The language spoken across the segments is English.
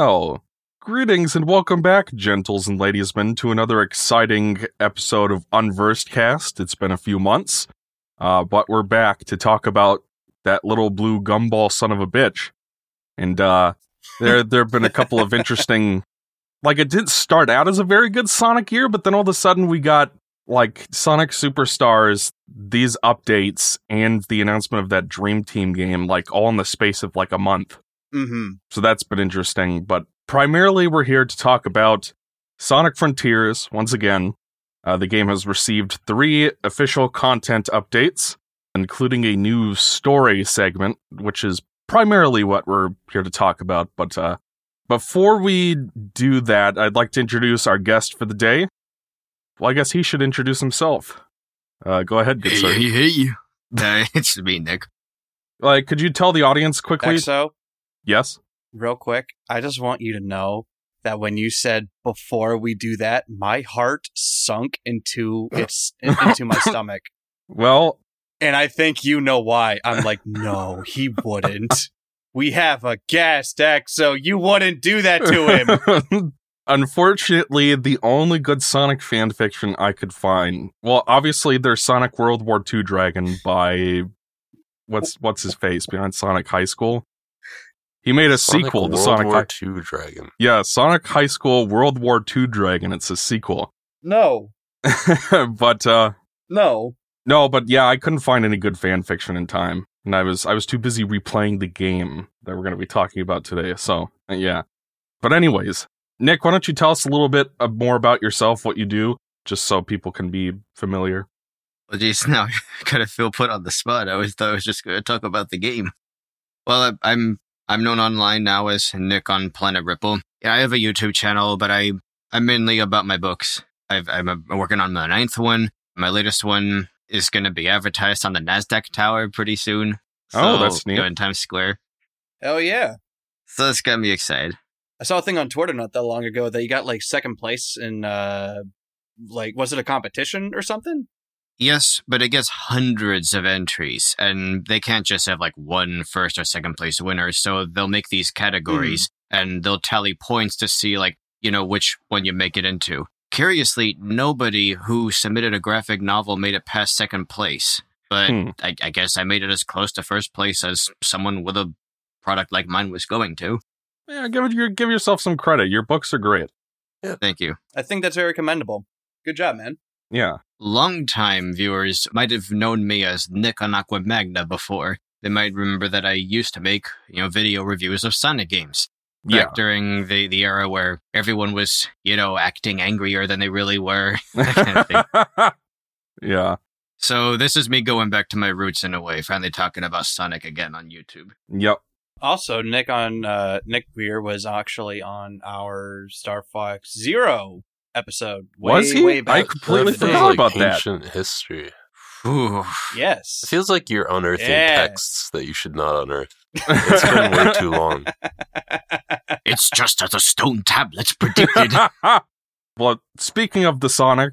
Well, greetings and welcome back, gentles and ladiesmen, to another exciting episode of Unversed Cast. It's been a few months, uh, but we're back to talk about that little blue gumball son of a bitch. And uh, there, there have been a couple of interesting. Like, it didn't start out as a very good Sonic year, but then all of a sudden we got like Sonic Superstars, these updates, and the announcement of that Dream Team game, like all in the space of like a month. Mm-hmm. So that's been interesting. But primarily, we're here to talk about Sonic Frontiers once again. Uh, the game has received three official content updates, including a new story segment, which is primarily what we're here to talk about. But uh, before we do that, I'd like to introduce our guest for the day. Well, I guess he should introduce himself. Uh, go ahead, good sir. Hey, hey, hey. Uh, it's me, Nick. Like, could you tell the audience quickly? Exo, Yes. real quick, I just want you to know that when you said before we do that, my heart sunk into its into my stomach. Well, And I think you know why. I'm like, no, he wouldn't. We have a guest, so You wouldn't do that to him. Unfortunately, the only good Sonic fan fiction I could find. Well, obviously there's Sonic World War II Dragon by what's what's his face behind Sonic High School. He made a Sonic sequel to World Sonic War High- II Dragon. Yeah, Sonic High School World War II Dragon. It's a sequel. No, but uh no. no, but yeah, I couldn't find any good fan fiction in time. And I was I was too busy replaying the game that we're going to be talking about today. So, yeah. But anyways, Nick, why don't you tell us a little bit uh, more about yourself, what you do, just so people can be familiar. Well, geez, now I kind of feel put on the spot. I always thought I was just going to talk about the game. Well, I'm I'm known online now as Nick on Planet Ripple. Yeah, I have a YouTube channel, but I I'm mainly about my books. I've, I'm, I'm working on my ninth one. My latest one is going to be advertised on the Nasdaq Tower pretty soon. Oh, that's you know, neat. in Times Square. Hell yeah. So that's got me excited. I saw a thing on Twitter not that long ago that you got like second place in uh like was it a competition or something? Yes, but it gets hundreds of entries, and they can't just have like one first or second place winner. So they'll make these categories and they'll tally points to see, like, you know, which one you make it into. Curiously, nobody who submitted a graphic novel made it past second place. But Hmm. I, I guess I made it as close to first place as someone with a product like mine was going to. Yeah, give it give yourself some credit. Your books are great. Yeah. Thank you. I think that's very commendable. Good job, man. Yeah. Longtime viewers might have known me as Nick on Aqua Magna before. They might remember that I used to make, you know, video reviews of Sonic games. Yeah. During the, the era where everyone was, you know, acting angrier than they really were. kind of yeah. So this is me going back to my roots in a way, finally talking about Sonic again on YouTube. Yep. Also, Nick on uh Nick Weir was actually on our Star Fox Zero episode. Way, Was he? Way back I completely forgot like about that. ancient history. Whew. yes. It feels like you're unearthing Yeah. texts that you should not unearth. It's been way too long. it's just as the stone tablets predicted. well, speaking of the Sonic,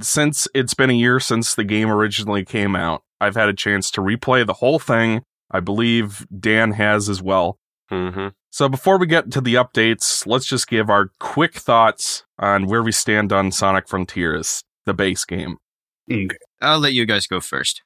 since it's been a year since the game originally came out, I've had a chance to replay the whole thing. I believe Dan has as well. Hmm So before we get to the updates, let's just give our quick thoughts on where we stand on Sonic Frontiers, the base game. Okay. I'll let you guys go first.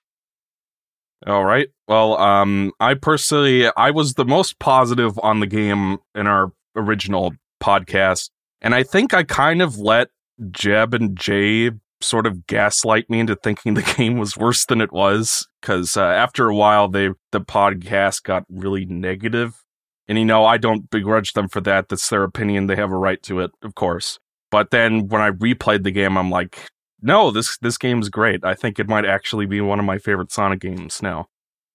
All right. Well, um, I personally, I was the most positive on the game in our original podcast, and I think I kind of let Jeb and Jay sort of gaslight me into thinking the game was worse than it was. Because uh, after a while, they the podcast got really negative, and you know I don't begrudge them for that. That's their opinion; they have a right to it, of course. But then when I replayed the game, I'm like, no, this this game's great. I think it might actually be one of my favorite Sonic games now.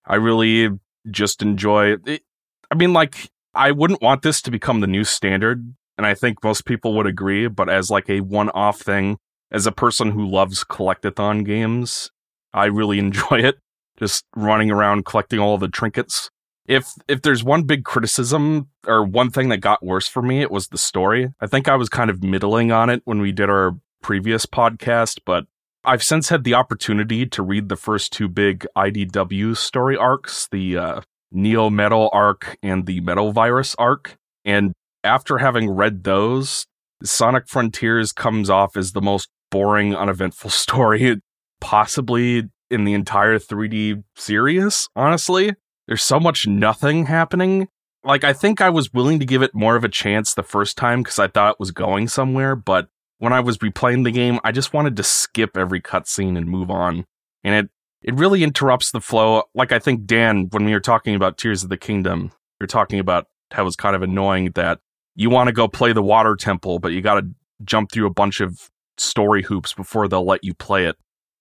I really just enjoy it. I mean, like, I wouldn't want this to become the new standard, and I think most people would agree, but as like a one off thing, as a person who loves collectathon games, I really enjoy it. Just running around collecting all the trinkets. If if there's one big criticism or one thing that got worse for me, it was the story. I think I was kind of middling on it when we did our previous podcast, but I've since had the opportunity to read the first two big IDW story arcs, the uh, Neo Metal arc and the Metal Virus arc. And after having read those, Sonic Frontiers comes off as the most boring, uneventful story possibly in the entire 3D series, honestly. There's so much nothing happening. Like, I think I was willing to give it more of a chance the first time because I thought it was going somewhere, but when I was replaying the game, I just wanted to skip every cutscene and move on. And it, it really interrupts the flow. Like, I think, Dan, when we were talking about Tears of the Kingdom, are talking about how it was kind of annoying that you want to go play the water temple, but you got to jump through a bunch of story hoops before they'll let you play it.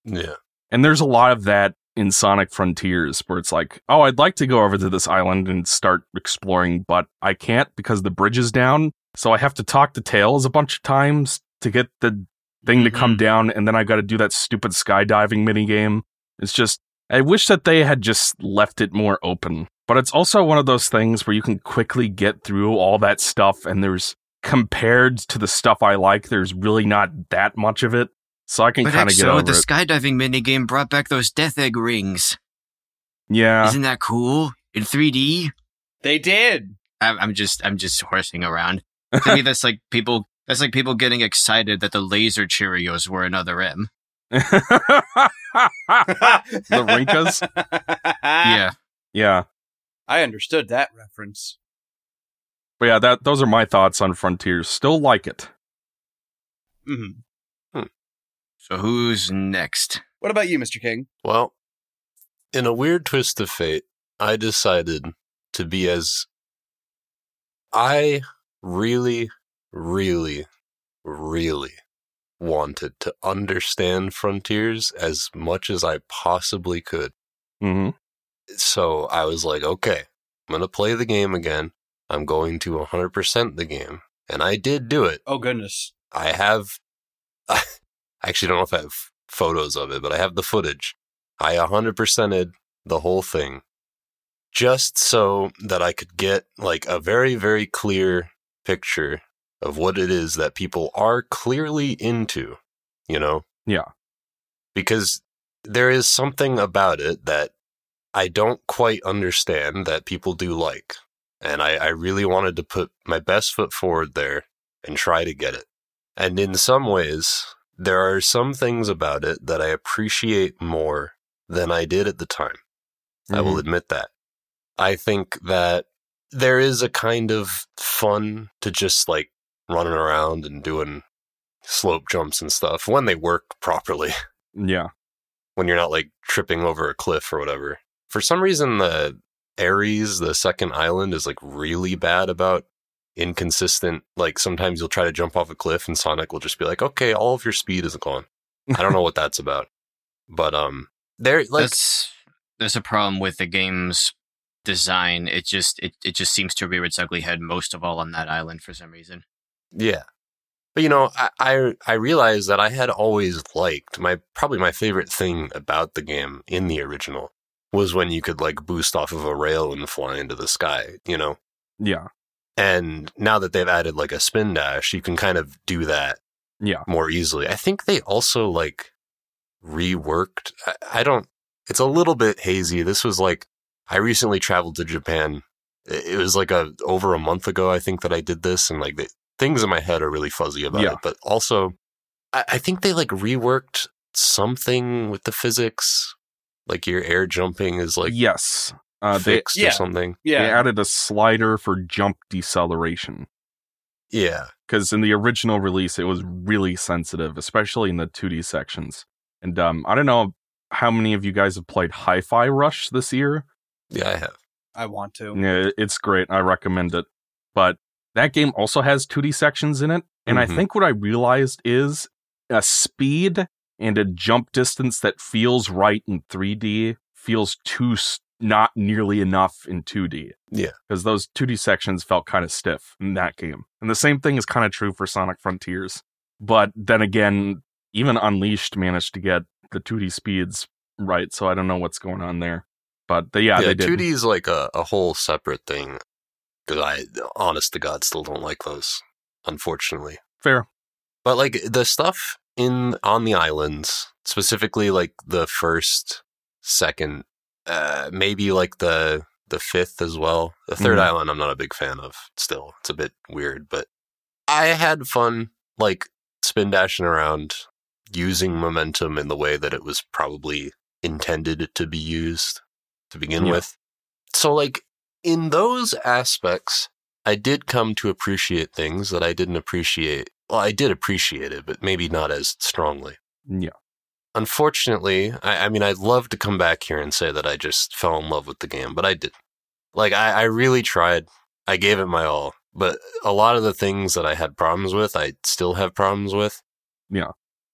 Yeah. And there's a lot of that in Sonic Frontiers where it's like, oh, I'd like to go over to this island and start exploring, but I can't because the bridge is down. So I have to talk to Tails a bunch of times to get the thing to come Mhm. down, and then I got to do that stupid skydiving minigame. It's just, I wish that they had just left it more open. But it's also one of those things where you can quickly get through all that stuff, and there's compared to the stuff I like, there's really not that much of it. So I can But kind of get EXO, over the it. skydiving minigame brought back those death egg rings. Yeah. Isn't that cool? In 3D? They did. I'm, I'm just, I'm just horsing around. To me, that's like people, that's like people getting excited that the laser Cheerios were in Other M. the Rinkas? yeah. Yeah. I understood that reference. But yeah, that those are my thoughts on Frontiers. Still like it. hmm So who's next? What about you, Mr. King? Well, in a weird twist of fate, I decided to be as. I really, really, really wanted to understand Frontiers as much as I possibly could. Mm-hmm. So I was like, okay, I'm going to play the game again. I'm going to 100% the game. And I did do it. Oh goodness. I have, I actually don't know if I have photos of it, but I have the footage. I 100%ed the whole thing just so that I could get like a very, very clear picture of what it is that people are clearly into, you know? Yeah. Because there is something about it that I don't quite understand that people do like. And I, I really wanted to put my best foot forward there and try to get it. And in some ways, there are some things about it that I appreciate more than I did at the time. I will mm-hmm. admit that. I think that there is a kind of fun to just like running around and doing slope jumps and stuff when they work properly, Yeah. when you're not like tripping over a cliff or whatever. For some reason, the Ares, the second island, is like really bad about inconsistent. Like sometimes you'll try to jump off a cliff and Sonic will just be like, okay, all of your speed is gone. I don't know what that's about. But um there like that's that's a problem with the game's design. It just it, it just seems to rear its ugly head most of all on that island for some reason. Yeah. But you know, I, I I realized that I had always liked my probably my favorite thing about the game in the original was when you could like boost off of a rail and fly into the sky, you know? Yeah. And now that they've added like a spin dash, you can kind of do that Yeah. more easily. I think they also like reworked I, I don't it's a little bit hazy. This was like I recently traveled to Japan. It was like a over a month ago I think that I did this and like the things in my head are really fuzzy about Yeah. it. But also I, I think they like reworked something with the physics. Like your air jumping is like yes. Uh, they, fixed yeah. or something. Yeah. they Yeah. added a slider for jump deceleration. Yeah. Because in the original release, it was really sensitive, especially in the 2D sections. And um, I don't know how many of you guys have played Hi Fi Rush this year. Yeah, I have. I want to. Yeah, it's great. I recommend it. But that game also has 2D sections in it. And I Mhm. think what I realized is a speed and a jump distance that feels right in 3D feels too s- not nearly enough in 2D. Yeah. Because those 2D sections felt kind of stiff in that game. And the same thing is kind of true for Sonic Frontiers. But then again, even Unleashed managed to get the 2D speeds right. So I don't know what's going on there. But the, yeah, yeah, they did. 2D is like a, a whole separate thing. Because I, honest to God, still don't like those, unfortunately. Fair. But like the stuff in on the islands, specifically like the first, second, uh, maybe like the the fifth as well. The 3rd Mhm. island, I'm not a big fan of. Still, it's a bit weird, but I had fun, like spin dashing around, using momentum in the way that it was probably intended to be used to begin Yeah. with. So, like in those aspects, I did come to appreciate things that I didn't appreciate. Well, I did appreciate it, but maybe not as strongly Yeah. Unfortunately, I, I mean, I'd love to come back here and say that I just fell in love with the game, but I didn't. Like, I, I really tried. I gave it my all, but a lot of the things that I had problems with, I still have problems with. Yeah.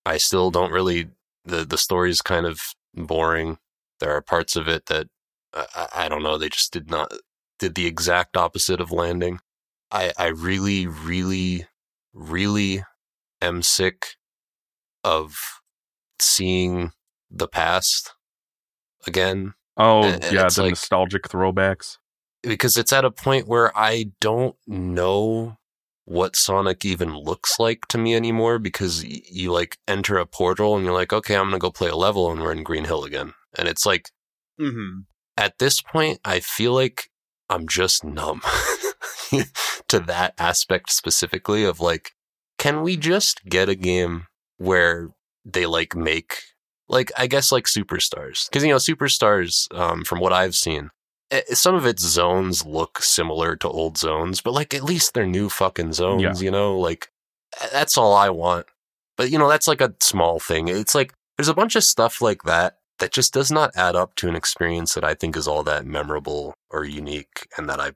I still don't really. the The story's kind of boring. There are parts of it that I, I- I don't know. They just did not did the exact opposite of landing. I I really, really, really am sick of seeing the past again Oh, And- and yeah, the like- nostalgic throwbacks. because it's at a point where I don't know what Sonic even looks like to me anymore because y- you like enter a portal and you're like, okay, I'm going to go play a level and we're in Green Hill again. And it's like, Mm-hmm. at this point, I feel like I'm just numb to that aspect specifically of like, can we just get a game where they like make like I guess like superstars. Because you know superstars um, from what I've seen eh, some of its zones look similar to old zones but like at least they're new fucking zones Yeah. you know? Like eh, that's all I want. But you know that's like a small thing. It's like there's a bunch of stuff like that that just does not add up to an experience that I think is all that memorable or unique and that I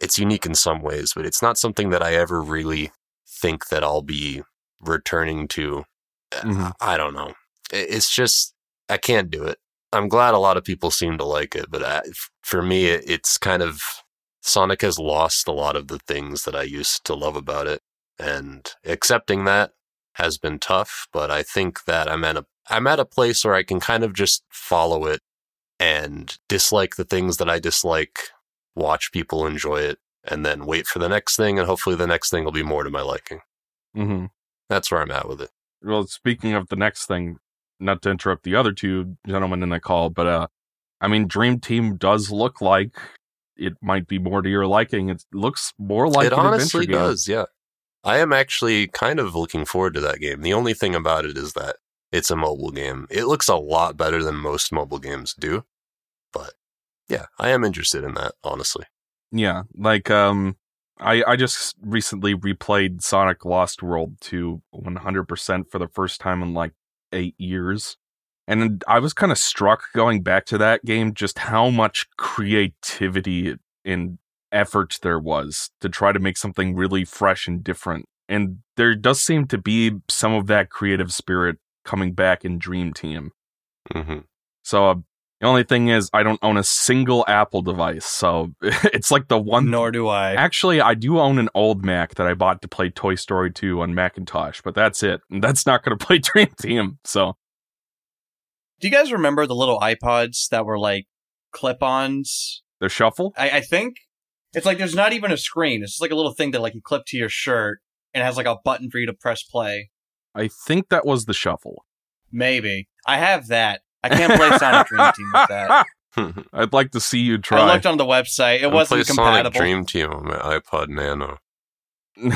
it's unique in some ways but it's not something that I ever really think that I'll be returning to Mhm. I don't know. It's just I can't do it. I'm glad a lot of people seem to like it, but I, for me, it, it's kind of Sonic has lost a lot of the things that I used to love about it, and accepting that has been tough. But I think that I'm at a I'm at a place where I can kind of just follow it and dislike the things that I dislike, watch people enjoy it, and then wait for the next thing, and hopefully the next thing will be more to my liking. hmm That's where I'm at with it. Well, speaking of the next thing, not to interrupt the other two gentlemen in the call, but uh, I mean, Dream Team does look like it might be more to your liking. It looks more like it an honestly adventure game. does, yeah. I am actually kind of looking forward to that game. The only thing about it is that it's a mobile game. It looks a lot better than most mobile games do. But yeah, I am interested in that, honestly. Yeah, like um, I I just recently replayed Sonic Lost World to 100% for the first time in like eight years, and I was kind of struck going back to that game just how much creativity and effort there was to try to make something really fresh and different. And there does seem to be some of that creative spirit coming back in Dream Team. hmm So uh, the only thing is, I don't own a single Apple device, so it's like the one Nor do I. Actually, I do own an old Mac that I bought to play Toy Story 2 on Macintosh, but that's it. And that's not going to play Dream Team. So, Do you guys remember the little iPods that were like clip-ons? the shuffle? I, I think it's like there's not even a screen. It's just like a little thing that like you clip to your shirt and it has like a button for you to press play. I think that was the shuffle. Maybe I have that. I can't play Sonic Dream Team with that. I'd like to see you try. I looked on the website. It I play wasn't Sonic compatible. Dream Team on my iPod Nano.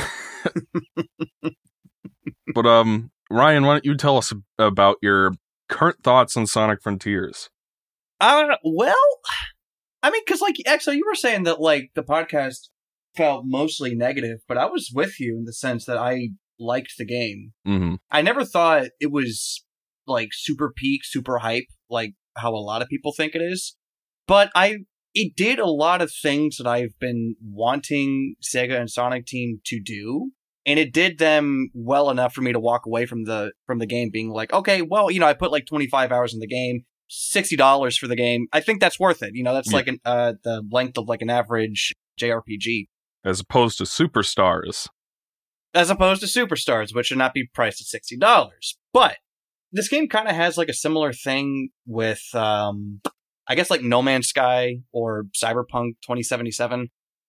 but um Ryan, why don't you tell us about your current thoughts on Sonic Frontiers? Uh, well, I mean, because like Exo, you were saying that like the podcast felt mostly negative, but I was with you in the sense that I liked the game. Mhm. I never thought it was like super peak, super hype, like how a lot of people think it is. But I, it did a lot of things that I've been wanting Sega and Sonic Team to do. And it did them well enough for me to walk away from the, from the game being like, okay, well, you know, I put like 25 hours in the game, $60 for the game. I think that's worth it. You know, that's Yeah. like an, uh, the length of like an average JRPG As opposed to Superstars. as opposed to superstars, which should not be priced at sixty dollars. But this game kind of has like a similar thing with, um, I guess like No Man's Sky or Cyberpunk 2077,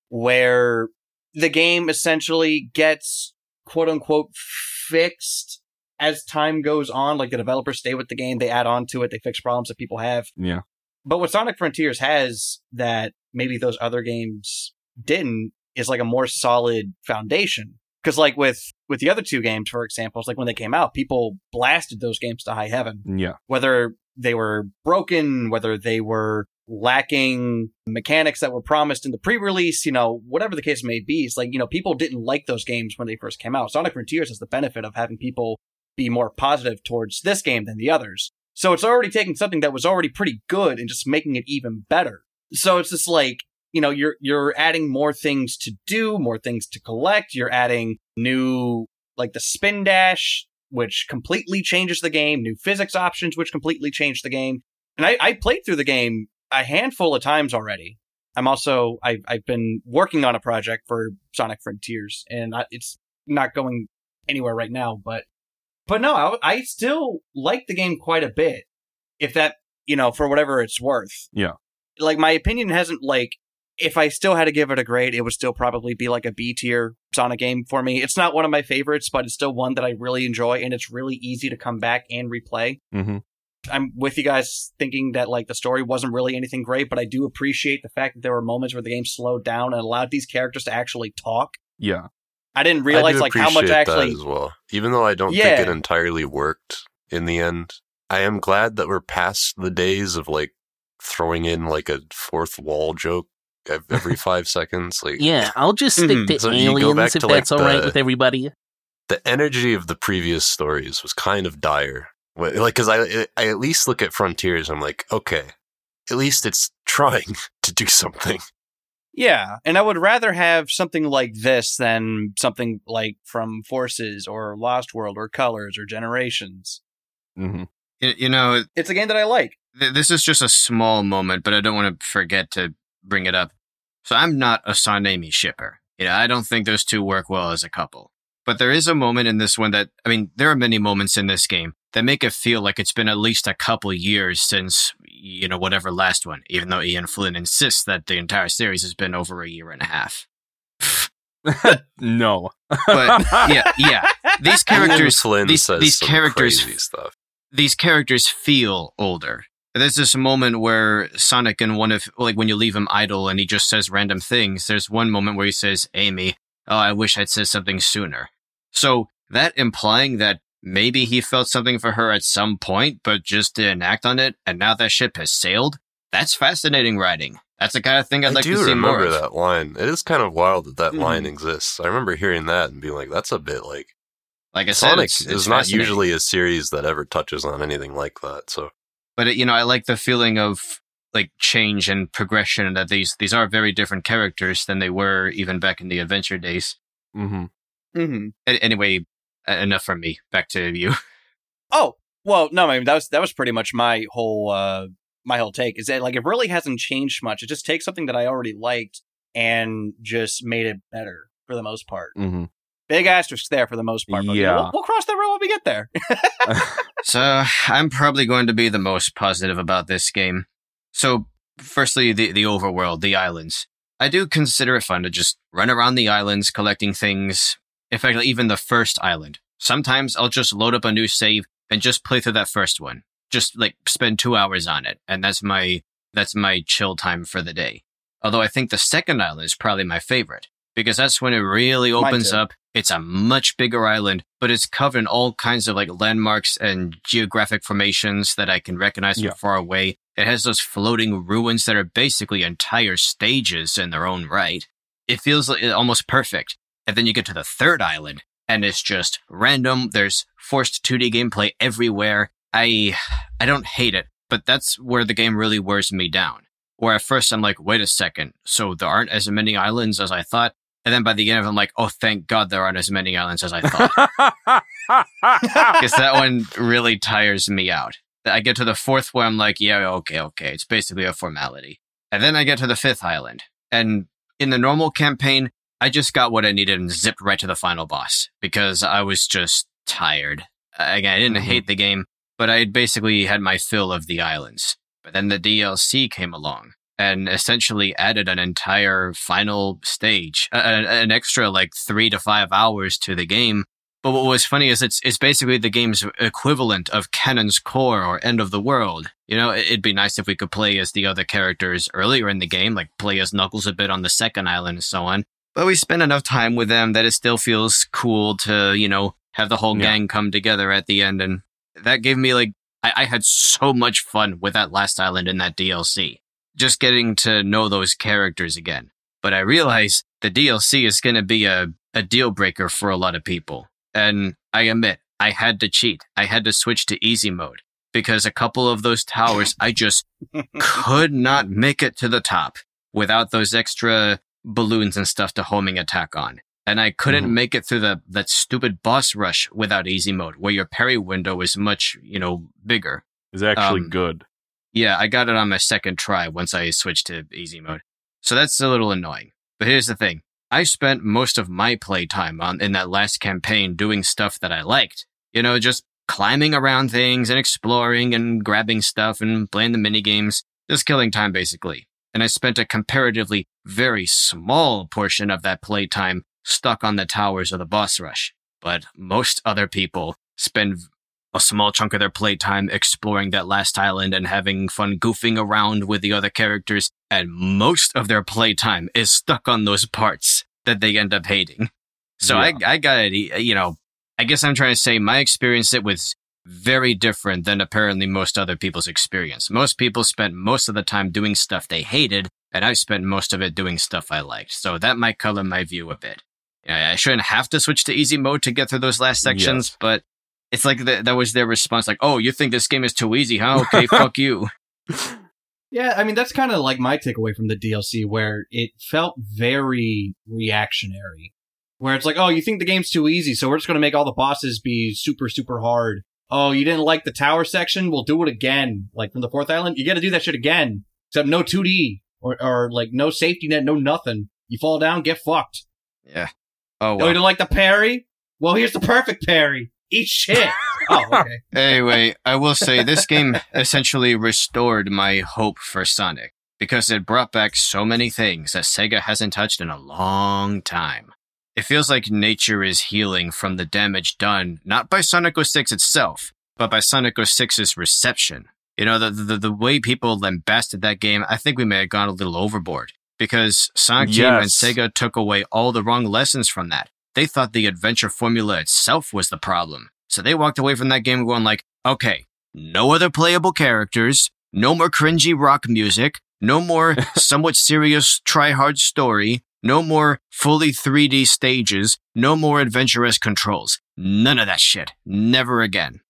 where the game essentially gets quote unquote fixed as time goes on. Like the developers stay with the game, they add on to it, they fix problems that people have. Yeah. But what Sonic Frontiers has that maybe those other games didn't is like a more solid foundation. Because like with with the other two games, for example, it's like when they came out, people blasted those games to high heaven. Yeah. Whether they were broken, whether they were lacking mechanics that were promised in the pre-release, you know, whatever the case may be. It's like, you know, people didn't like those games when they first came out. Sonic Frontiers has the benefit of having people be more positive towards this game than the others. So it's already taking something that was already pretty good and just making it even better. So it's just like, you know, you're, you're adding more things to do, more things to collect. You're adding new, like the spin dash, which completely changes the game, new physics options, which completely change the game. And I, I played through the game a handful of times already. I'm also, I've, I've been working on a project for Sonic Frontiers and I, it's not going anywhere right now, but, but no, I, I still like the game quite a bit. If that, you know, for whatever it's worth. Yeah. Like my opinion hasn't like, if I still had to give it a grade, it would still probably be like a B tier Sonic game for me. It's not one of my favorites, but it's still one that I really enjoy and it's really easy to come back and replay. Mm-hmm. I'm with you guys thinking that like the story wasn't really anything great, but I do appreciate the fact that there were moments where the game slowed down and allowed these characters to actually talk. Yeah. I didn't realize do like how much actually as well. Even though I don't Yeah. think it entirely worked in the end, I am glad that we're past the days of like throwing in like a fourth wall joke every five seconds. Like Yeah, I'll just stick Mhm. to So you go back aliens if to, like, that's all right the- with everybody. the energy of the previous stories was kind of dire. Like, because I I at least look at Frontiers, I'm like, okay, at least it's trying to do something. Yeah, and I would rather have something like this than something like from Forces or Lost World or Colors or Generations. Mm-hmm. You, you know, It's a game that I like. th- this is just a small moment, but I don't want to forget to bring it up. So I'm not a Sonamy shipper. You know, I don't think those two work well as a couple. But there is a moment in this one that, I mean, there are many moments in this game that make it feel like it's been at least a couple years since, you know, whatever last one, even though Ian Flynn insists that the entire series has been over a year and a half. no. But yeah, yeah. These characters, Flynn these, says these characters crazy stuff. these characters feel older. There's this moment where Sonic and one of like when you leave him idle and he just says random things. There's one moment where he says, "Amy, oh, I wish I'd said something sooner." So that implying that maybe he felt something for her at some point, but just didn't act on it, and now that ship has sailed. That's fascinating writing. That's the kind of thing I'd I like to see more I do remember that line. It is kind of wild that that line Mhm. exists. I remember hearing that and being like, "That's a bit like Like I said, Sonic it's, it's is not usually a series that ever touches on anything like that." So but it, you know, I like the feeling of like change and progression and that these these are very different characters than they were even back in the adventure days. Mm-hmm. Mm-hmm. A- Anyway, enough from me. Back to you. Oh well, no, I mean that was that was pretty much my whole uh my whole take. Is that like it really hasn't changed much. It just takes something that I already liked and just made it better for the most part. Mm-hmm. Big asterisk there for the most part. But Yeah. we'll, we'll cross that road when we get there. So I'm probably going to be the most positive about this game. So, firstly, the the overworld, the islands. I do consider it fun to just run around the islands collecting things. In fact, even the first island. Sometimes I'll just load up a new save and just play through that first one. Just like spend two hours on it, and that's my that's my chill time for the day. Although I think the second island is probably my favorite because that's when it really opens up. It's a much bigger island, but it's covered in all kinds of like landmarks and geographic formations that I can recognize from Yeah. far away. It has those floating ruins that are basically entire stages in their own right. It feels like almost perfect. And then you get to the third island and it's just random. There's forced 2D gameplay everywhere. I I don't hate it, but that's where the game really wears me down. Where at first I'm like, wait a second, so there aren't as many islands as I thought. And then by the end of it, I'm like, oh, thank God there aren't as many islands as I thought. Because that one really tires me out. I get to the fourth one, I'm like, yeah, okay, okay. It's basically a formality. And then I get to the fifth island. And in the normal campaign, I just got what I needed and zipped right to the final boss because I was just tired. Again, I didn't Mhm. hate the game, but I had basically had my fill of the islands. But then the DLC came along and essentially added an entire final stage, a- a- an extra like three to five hours to the game But what was funny is it's it's basically the game's equivalent of Cannon's Core or End of the World. You know, it'd be nice if we could play as the other characters earlier in the game, like play as Knuckles a bit on the second island and so on. But we spend enough time with them that it still feels cool to, you know, have the whole Yeah. gang come together at the end. And that gave me like, I, I had so much fun with that last island in that DLC. Just getting to know those characters again. But I realize the DLC is going to be a, a deal breaker for a lot of people. And I admit, I had to cheat. I had to switch to easy mode because a couple of those towers, I just could not make it to the top without those extra balloons and stuff to homing attack on. And I couldn't Mhm. make it through the that stupid boss rush without easy mode, where your parry window is much, you know, bigger. Is actually Um, good. Yeah, I got it on my second try once I switched to easy mode. So that's a little annoying. But here's the thing. I spent most of my playtime on in that last campaign doing stuff that I liked. You know, just climbing around things and exploring and grabbing stuff and playing the mini games, just killing time basically. And I spent a comparatively very small portion of that playtime stuck on the towers of the boss rush. But most other people spend a small chunk of their playtime exploring that last island and having fun goofing around with the other characters, and most of their playtime is stuck on those parts that they end up hating. So Yeah. I, I got it. You know, I guess I'm trying to say my experience it was very different than apparently most other people's experience. Most people spent most of the time doing stuff they hated, and I spent most of it doing stuff I liked. So that might color my view a bit. I shouldn't have to switch to easy mode to get through those last sections, Yes. but it's like the, that was their response, like, "Oh, you think this game is too easy, huh? Okay, fuck you." Yeah, I mean that's kind of like my takeaway from the DLC, where it felt very reactionary. Where it's like, oh, you think the game's too easy, so we're just going to make all the bosses be super, super hard. Oh, you didn't like the tower section? We'll do it again. Like from the fourth island, you got to do that shit again. Except no 2D or or like no safety net, no nothing. You fall down, get fucked. Yeah. Oh Oh, you don't like the parry? Well, here's the perfect parry. Eat shit. oh, okay. anyway, I will say this game essentially restored my hope for Sonic because it brought back so many things that Sega hasn't touched in a long time. It feels like nature is healing from the damage done not by Sonic 06 itself, but by Sonic 06's reception. You know, the, the the way people lambasted that game, I think we may have gone a little overboard because Sonic Team and Sega took away all the wrong lessons from that. They thought the adventure formula itself was the problem. So they walked away from that game going like, okay, no other playable characters, no more cringy rock music, no more somewhat serious try-hard story, no more fully 3D stages, no more adventurous controls. None of that shit. Never again.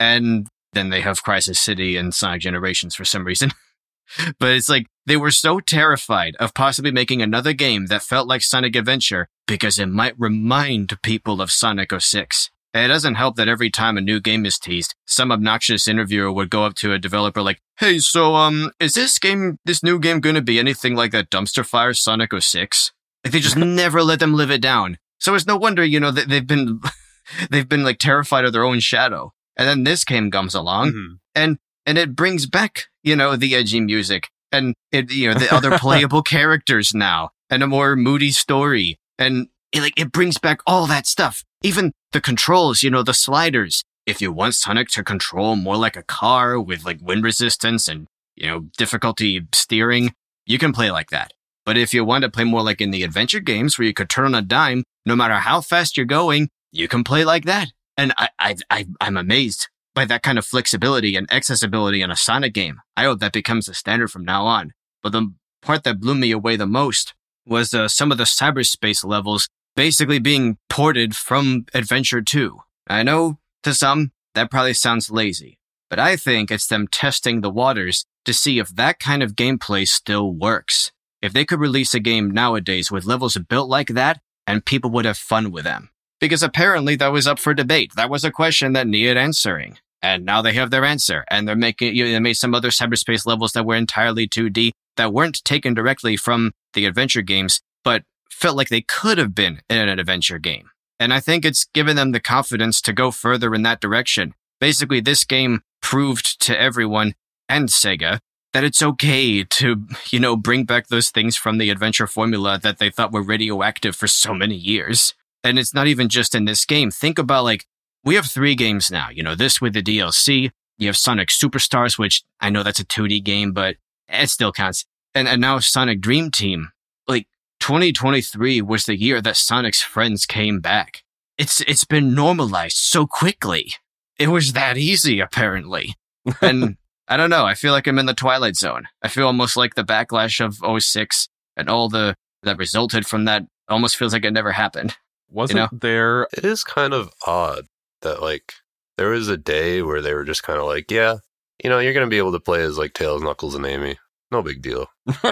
And then they have Crisis City and Sonic Generations for some reason. but it's like they were so terrified of possibly making another game that felt like Sonic Adventure because it might remind people of Sonic 06. It doesn't help that every time a new game is teased, some obnoxious interviewer would go up to a developer like, "Hey, so um, is this game, this new game, going to be anything like that dumpster fire Sonic 06?" Like they just never let them live it down. So it's no wonder, you know, that they've been, they've been like terrified of their own shadow. And then this game comes along, Mhm. and and it brings back you know the edgy music and it you know the other playable characters now and a more moody story and it, like it brings back all that stuff even the controls you know the sliders if you want sonic to control more like a car with like wind resistance and you know difficulty steering you can play like that but if you want to play more like in the adventure games where you could turn on a dime no matter how fast you're going you can play like that and i i, I i'm amazed by that kind of flexibility and accessibility in a Sonic game. I hope that becomes the standard from now on. But the part that blew me away the most was uh, some of the cyberspace levels basically being ported from Adventure 2. I know to some that probably sounds lazy, but I think it's them testing the waters to see if that kind of gameplay still works. If they could release a game nowadays with levels built like that, and people would have fun with them. Because apparently that was up for debate. That was a question that needed answering. And now they have their answer. And they're making, you know, they made some other cyberspace levels that were entirely 2D that weren't taken directly from the adventure games, but felt like they could have been in an adventure game. And I think it's given them the confidence to go further in that direction. Basically, this game proved to everyone and Sega that it's okay to, you know, bring back those things from the adventure formula that they thought were radioactive for so many years. And it's not even just in this game. Think about like, we have three games now, you know, this with the DLC. You have Sonic Superstars, which I know that's a 2D game, but it still counts. And, and now Sonic Dream Team. Like 2023 was the year that Sonic's friends came back. It's, it's been normalized so quickly. It was that easy, apparently. And I don't know. I feel like I'm in the Twilight Zone. I feel almost like the backlash of 06 and all the that resulted from that almost feels like it never happened. Wasn't know? there? It is kind of odd that like there was a day where they were just kind of like, yeah, you know, you're gonna be able to play as like Tails, Knuckles, and Amy. No big deal.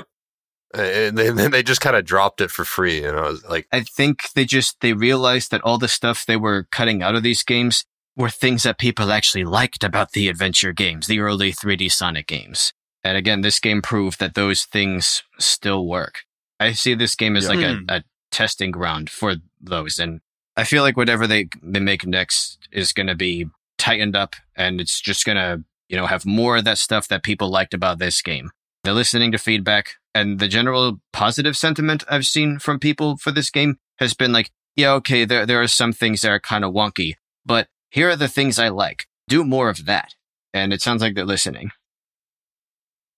and then then they just kind of dropped it for free, and I was like, I think they just they realized that all the stuff they were cutting out of these games were things that people actually liked about the adventure games, the early 3D Sonic games. And again, this game proved that those things still work. I see this game as Yeah. like a, Hmm. a testing ground for those. And I feel like whatever they, they make next is going to be tightened up and it's just going to, you know, have more of that stuff that people liked about this game. They're listening to feedback and the general positive sentiment I've seen from people for this game has been like, yeah, okay, there, there are some things that are kind of wonky, but here are the things I like. Do more of that. And it sounds like they're listening.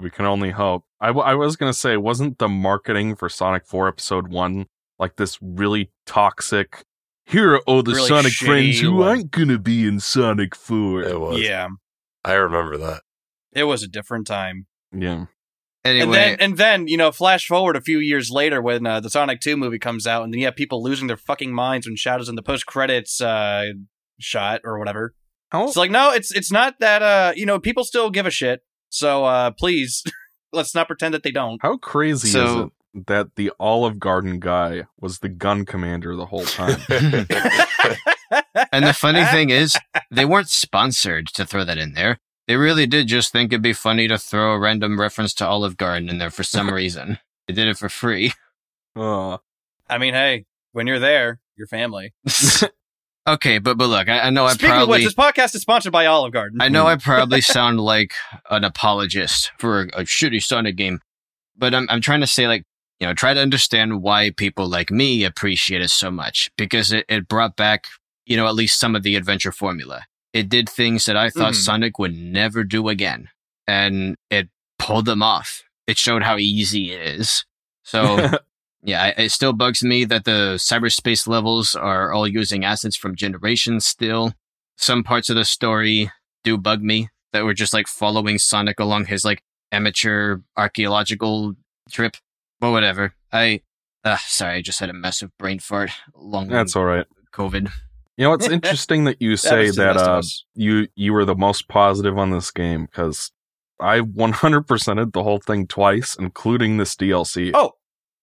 We can only hope. I, w- I was gonna say, wasn't the marketing for Sonic Four Episode One like this really toxic? Here are all the Really Sonic friends who one. aren't gonna be in Sonic Four. it was. Yeah, I remember that. it was a different time. Yeah. Anyway, And then, and then, you know, flash forward a few years later when uh, the Sonic 2 movie comes out, and then you have people losing their fucking minds when Shadow's in the post credits uh, shot or whatever. How It's like, no, it's it's not that. Uh, you know, people still give a shit. So uh, please, let's not pretend that they don't. how crazy is it that the Olive Garden guy was the gun commander the whole time? and the funny thing is, they weren't sponsored to throw that in there. They really did just think it'd be funny to throw a random reference to Olive Garden in there for some reason. They did it for free. Oh. I mean, hey, when you're there, your family. okay, but but look, I, I know I Speaking of probably which, this podcast is sponsored by Olive Garden. I know I hmm. probably sound like an apologist for a, a shitty Sonic game, but I'm I'm trying to say like you know try to understand why people like me appreciate it so much because it, it brought back you know at least some of the adventure formula. It did things that I thought Mhm. Sonic would never do again, and it pulled them off. It showed how easy it is. So yeah, it still bugs me that the cyberspace levels are all using assets from generations still. Some parts of the story do bug me that we're just like following Sonic along his like amateur archaeological trip. But whatever. I, uh, sorry, I just had a massive brain fart. Long that's all right. COVID. You know, it's interesting that you say happens to the that uh, you you were the most positive on this game because I 100%ed the whole thing twice, including this DLC. Oh,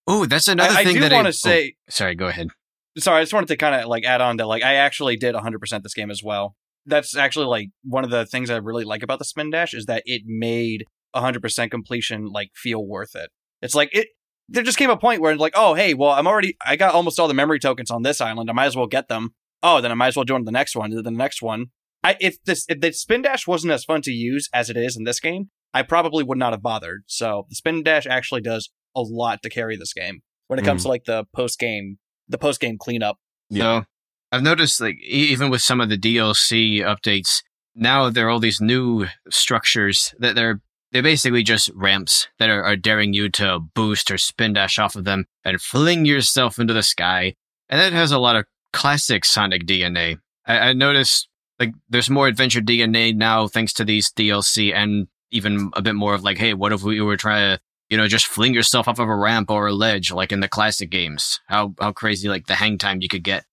Oh, that's another I, I thing do that want I to say. oh, sorry, go ahead. sorry, I just wanted to kind of like add on to like I actually did 100% this game as well. That's actually like one of the things I really like about the spin dash is that it made 100% completion like feel worth it. It's like it there just came a point where it's like, "Oh, hey, well, I'm already I got almost all the memory tokens on this island. I might as well get them. Oh, then I might as well join the next one, then the next one. I if this if the spin dash wasn't as fun to use as it is in this game, I probably would not have bothered. So, the spin dash actually does a lot to carry this game when it comes Mm. to like the post game the post game cleanup. So I've noticed like even with some of the DLC updates, now there are all these new structures that they're they're basically just ramps that are, are daring you to boost or spin dash off of them and fling yourself into the sky. And that has a lot of classic Sonic DNA. I, I noticed like there's more adventure DNA now thanks to these DLC and even a bit more of like, hey, what if we were trying to you know, just fling yourself off of a ramp or a ledge like in the classic games. How how crazy like the hang time you could get.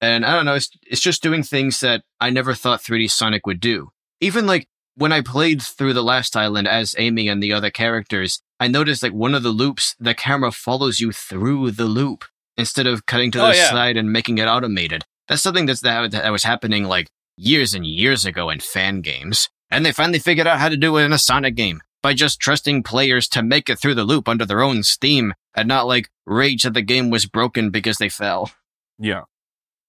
And I don't know, it's it's just doing things that I never thought 3D Sonic would do. Even like when I played through the last island as Amy and the other characters, I noticed like one of the loops, the camera follows you through the loop instead of cutting to Oh, the yeah. side and making it automated. That's something that's that, that was happening like years and years ago in fan games. And they finally figured out how to do it in a Sonic game by just trusting players to make it through the loop under their own steam and not like rage that the game was broken because they fell. Yeah.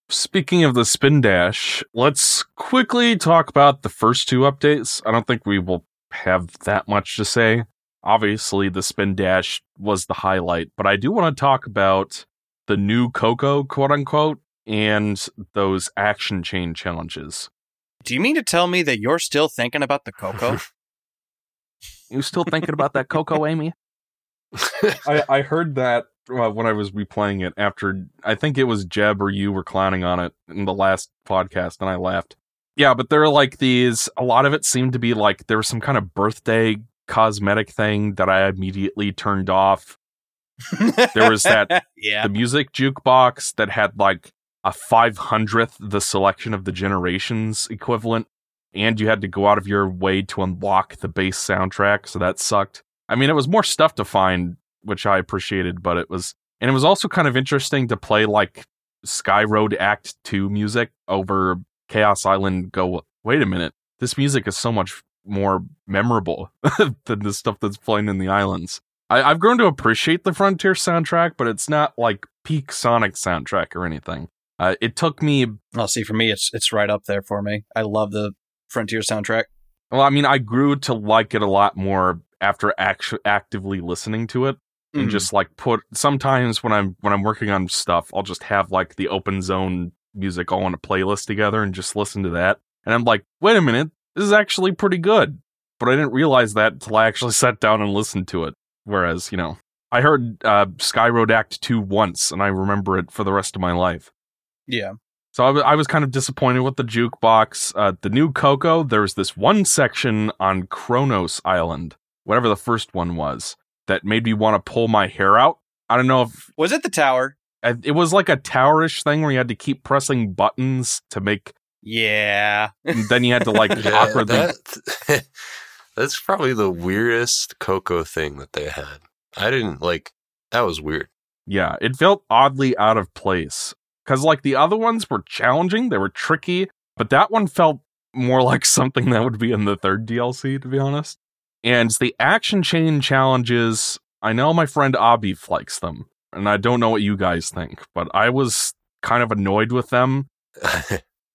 Speaking of the spin dash, let's quickly talk about the first two updates. I don't think we will have that much to say. Obviously, the spin dash was the highlight, but I do want to talk about the new Coco, quote unquote. and those action chain challenges. Do you mean to tell me that you're still thinking about the Coco? You still thinking about that Coco, Amy? I, I heard that uh, when I was replaying it after I think it was Jeb or you were clowning on it in the last podcast, and I laughed. Yeah, but there are like these. A lot of it seemed to be like there was some kind of birthday cosmetic thing that I immediately turned off. There was that- yeah. The music jukebox that had like a five hundredth the selection of the generations equivalent, and you had to go out of your way to unlock the base soundtrack, so that sucked. I mean, it was more stuff to find, which I appreciated, but it was, and it was also kind of interesting to play like Sky Road Act 2 music over Chaos Island. Go, wait a minute, this music is so much more memorable than the stuff that's playing in the islands. I, I've grown to appreciate the Frontier soundtrack, but it's not like peak Sonic soundtrack or anything. Uh, it took me Well, see, for me, it's it's right up there for me. I love the Frontier soundtrack. Well, I mean, I grew to like it a lot more after actu- actively listening to it and Mhm. just like put sometimes when I'm when I'm working on stuff, I'll just have like the open zone music all in a playlist together and just listen to that. And I'm like, wait a minute, this is actually pretty good. But I didn't realize that until I actually sat down and listened to it. Whereas, you know, I heard uh, Sky Road Act 2 once and I remember it for the rest of my life. yeah. So I wa- I was kind of disappointed with the jukebox. Uh, the new Koco, there's this one section on Kronos Island, whatever the first one was, that made me want to pull my hair out. I don't know if Was it the tower? I- it was like a towerish thing where you had to keep pressing buttons to make. Yeah. and then you had to like Yeah, awkwardly. that, that's probably the weirdest Koco thing that they had. I didn't like. That was weird. Yeah, it felt oddly out of place because like the other ones were challenging, they were tricky, but that one felt more like something that would be in the third DLC, to be honest. And the action chain challenges, I know my friend Abi likes them, and I don't know what you guys think, but I was kind of annoyed with them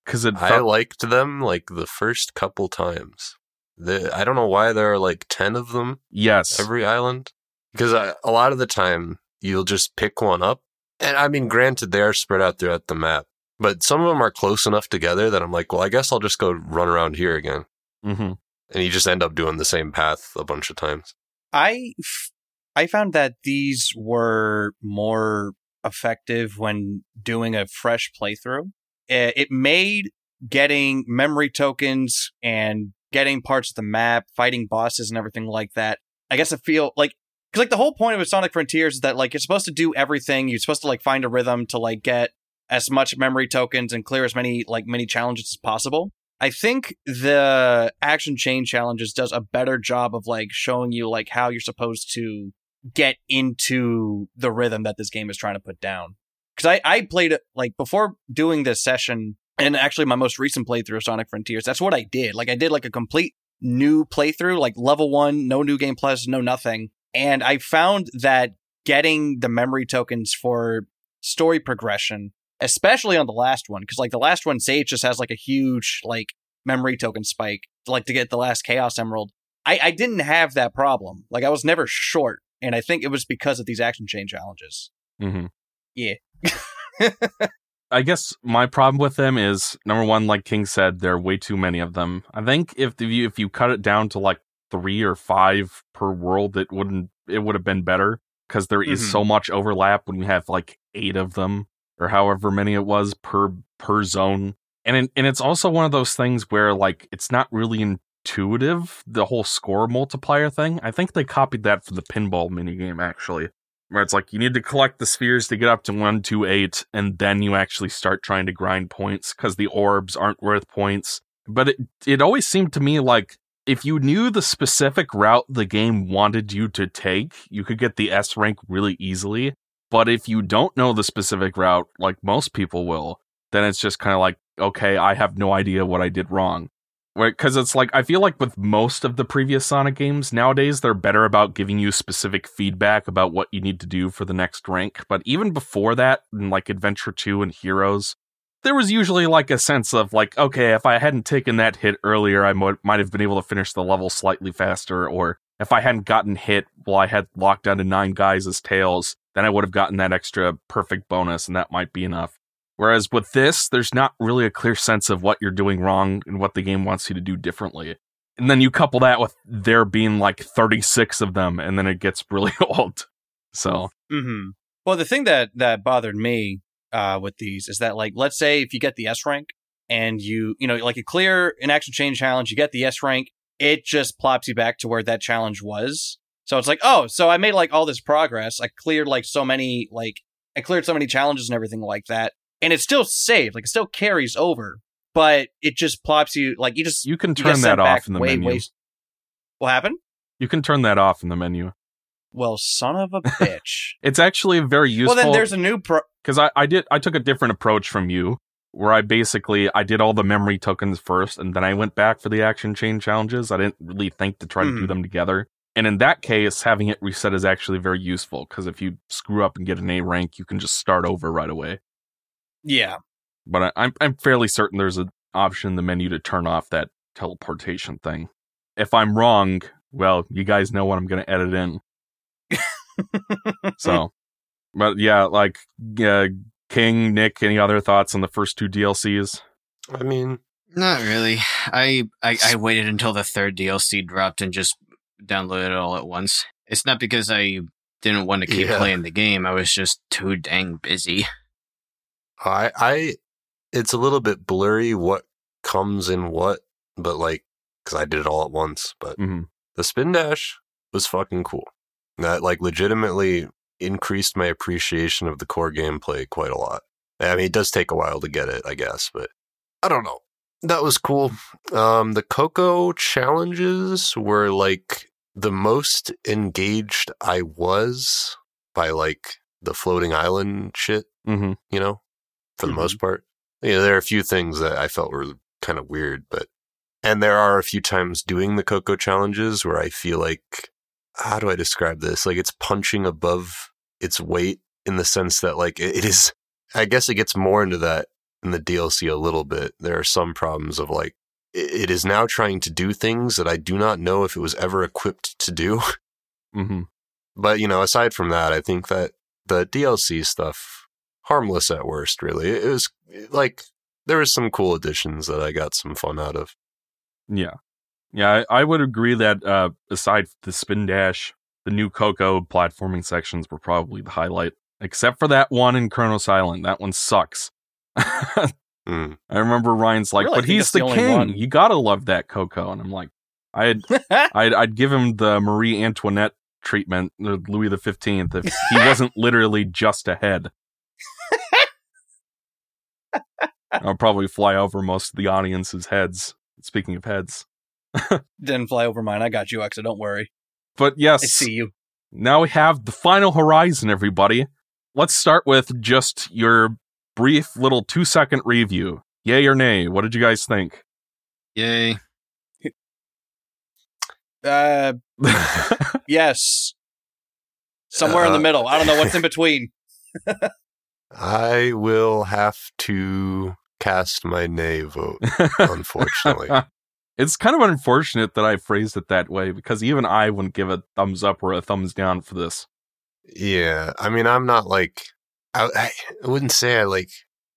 because it I liked them like the first couple times. The, I don't know why there are like 10 of them yes, every island. Because I, a lot of the time, you'll just pick one up. And I mean, granted, they are spread out throughout the map, but some of them are close enough together that I'm like, well, I guess I'll just go run around here again. hmm And you just end up doing the same path a bunch of times. I f- I found that these were more effective when doing a fresh playthrough. Eh, It made getting memory tokens and getting parts of the map, fighting bosses and everything like that. I guess I feel like because like the whole point of Sonic Frontiers is that like you're supposed to do everything. You're supposed to like find a rhythm to like get as much memory tokens and clear as many like many challenges as possible. I think the action chain challenges does a better job of like showing you like how you're supposed to get into the rhythm that this game is trying to put down. Because I I played it like before doing this session and actually my most recent playthrough of Sonic Frontiers. That's what I did. Like I did like a complete new playthrough, like level one, no new game plus, no nothing. And I found that getting the memory tokens for story progression, especially on the last one, because like the last one, Sage just has like a huge like memory token spike, like to get the last Chaos Emerald. I, I didn't have that problem. Like I was never short, and I think it was because of these action chain challenges. Mm-hmm. Yeah. I guess my problem with them is number one, like King said, there are way too many of them. I think if you if you cut it down to like three or five per world, it wouldn't it would have been better because there is Mhm. so much overlap when you have like eight of them or however many it was per per zone. And it, and it's also one of those things where like it's not really intuitive the whole score multiplier thing. I think they copied that from the pinball minigame actually where it's like you need to collect the spheres to get up to 128 and then you actually start trying to grind points because the orbs aren't worth points. But it, it always seemed to me like if you knew the specific route the game wanted you to take you could get the s rank really easily. But if you don't know the specific route like most people will then it's just kind of like okay i have no idea what i did wrong because it's like I feel like with most of the previous Sonic games nowadays, they're better about giving you specific feedback about what you need to do for the next rank. But even before that, in like Adventure 2 and Heroes, there was usually like a sense of like, okay, if I hadn't taken that hit earlier, I mo- might have been able to finish the level slightly faster. Or if I hadn't gotten hit while I had locked down to nine guys tails, then I would have gotten that extra perfect bonus, and that might be enough. Whereas with this, there's not really a clear sense of what you're doing wrong and what the game wants you to do differently. And then you couple that with there being like 36 of them, and then it gets really old. So, Mm-hmm. Well, the thing that that bothered me uh, with these is that, like, let's say if you get the S rank and you, you know, like you clear an action chain challenge, you get the S rank, it just plops you back to where that challenge was. So it's like, oh, so I made like all this progress. I cleared like so many, like I cleared so many challenges and everything like that, and it's still saved, like it still carries over, but it just plops you, like you just you can turn sent that off in the way, menu. way- What happened? You can turn that off in the menu. Well, son of a bitch. It's actually very useful. well, then there's a new pro. because I, I did I took a different approach from you where I basically I did all the memory tokens first and then I went back for the action chain challenges. I didn't really think to try to do Mhm. them together. And in that case, having it reset is actually very useful because if you screw up and get an A rank, you can just start over right away. Yeah. But I, I'm I'm fairly certain there's an option in the menu to turn off that teleportation thing. If I'm wrong, well, you guys know what I'm going to edit in. So, but yeah, like uh, King, Nick, any other thoughts on the first two DLCs? I mean, Not really. I, I I waited until the third DLC dropped and just downloaded it all at once. It's not because I didn't want to keep Yeah. playing the game. I was just too dang busy. I, I, it's a little bit blurry what comes in what, but like, because I did it all at once. But hmm the spin dash was fucking cool. That like legitimately increased my appreciation of the core gameplay quite a lot. I mean, it does take a while to get it, I guess, but I don't know. That was cool. Um, the Koco challenges were like the most engaged I was by like the floating island shit hmm you know, for the Mhm. most part. Yeah, there are a few things that I felt were kind of weird, but and there are a few times doing the Koco challenges where I feel like how do I describe this? Like it's punching above its weight in the sense that like it it is I guess it gets more into that in the DLC a little bit. There are some problems of like it it is now trying to do things that I do not know if it was ever equipped to do. hmm But you know, aside from that, I think that the DLC stuff harmless at worst. Really, it was like there was some cool additions that I got some fun out of. Yeah, yeah, I, I would agree that uh, aside from the spin dash, the new Koco platforming sections were probably the highlight. Except for that one in Kronos Island, that one sucks. I Mm. remember Ryan's like, Really? But he's the the, king. one." You gotta love that Koco, and I'm like, I'd I'd, I'd give him the Marie Antoinette treatment, the Louis the Fifteenth, if he wasn't literally just a head. I'll probably fly over most of the audience's heads. Speaking of heads, Didn't fly over mine. I got you, Exo. Don't worry. but yes, I see you. now we have the final horizon. Everybody, let's start with just your brief little two second review. Yay or nay? What did you guys think? Yay. Uh, yes. Somewhere in the Uh, middle. I don't know what's in between. I will have to cast my nay vote. Unfortunately. it's kind of unfortunate that I phrased it that way because even I wouldn't give a thumbs up or a thumbs down for this. Yeah, I mean, I'm not like I, I wouldn't say I like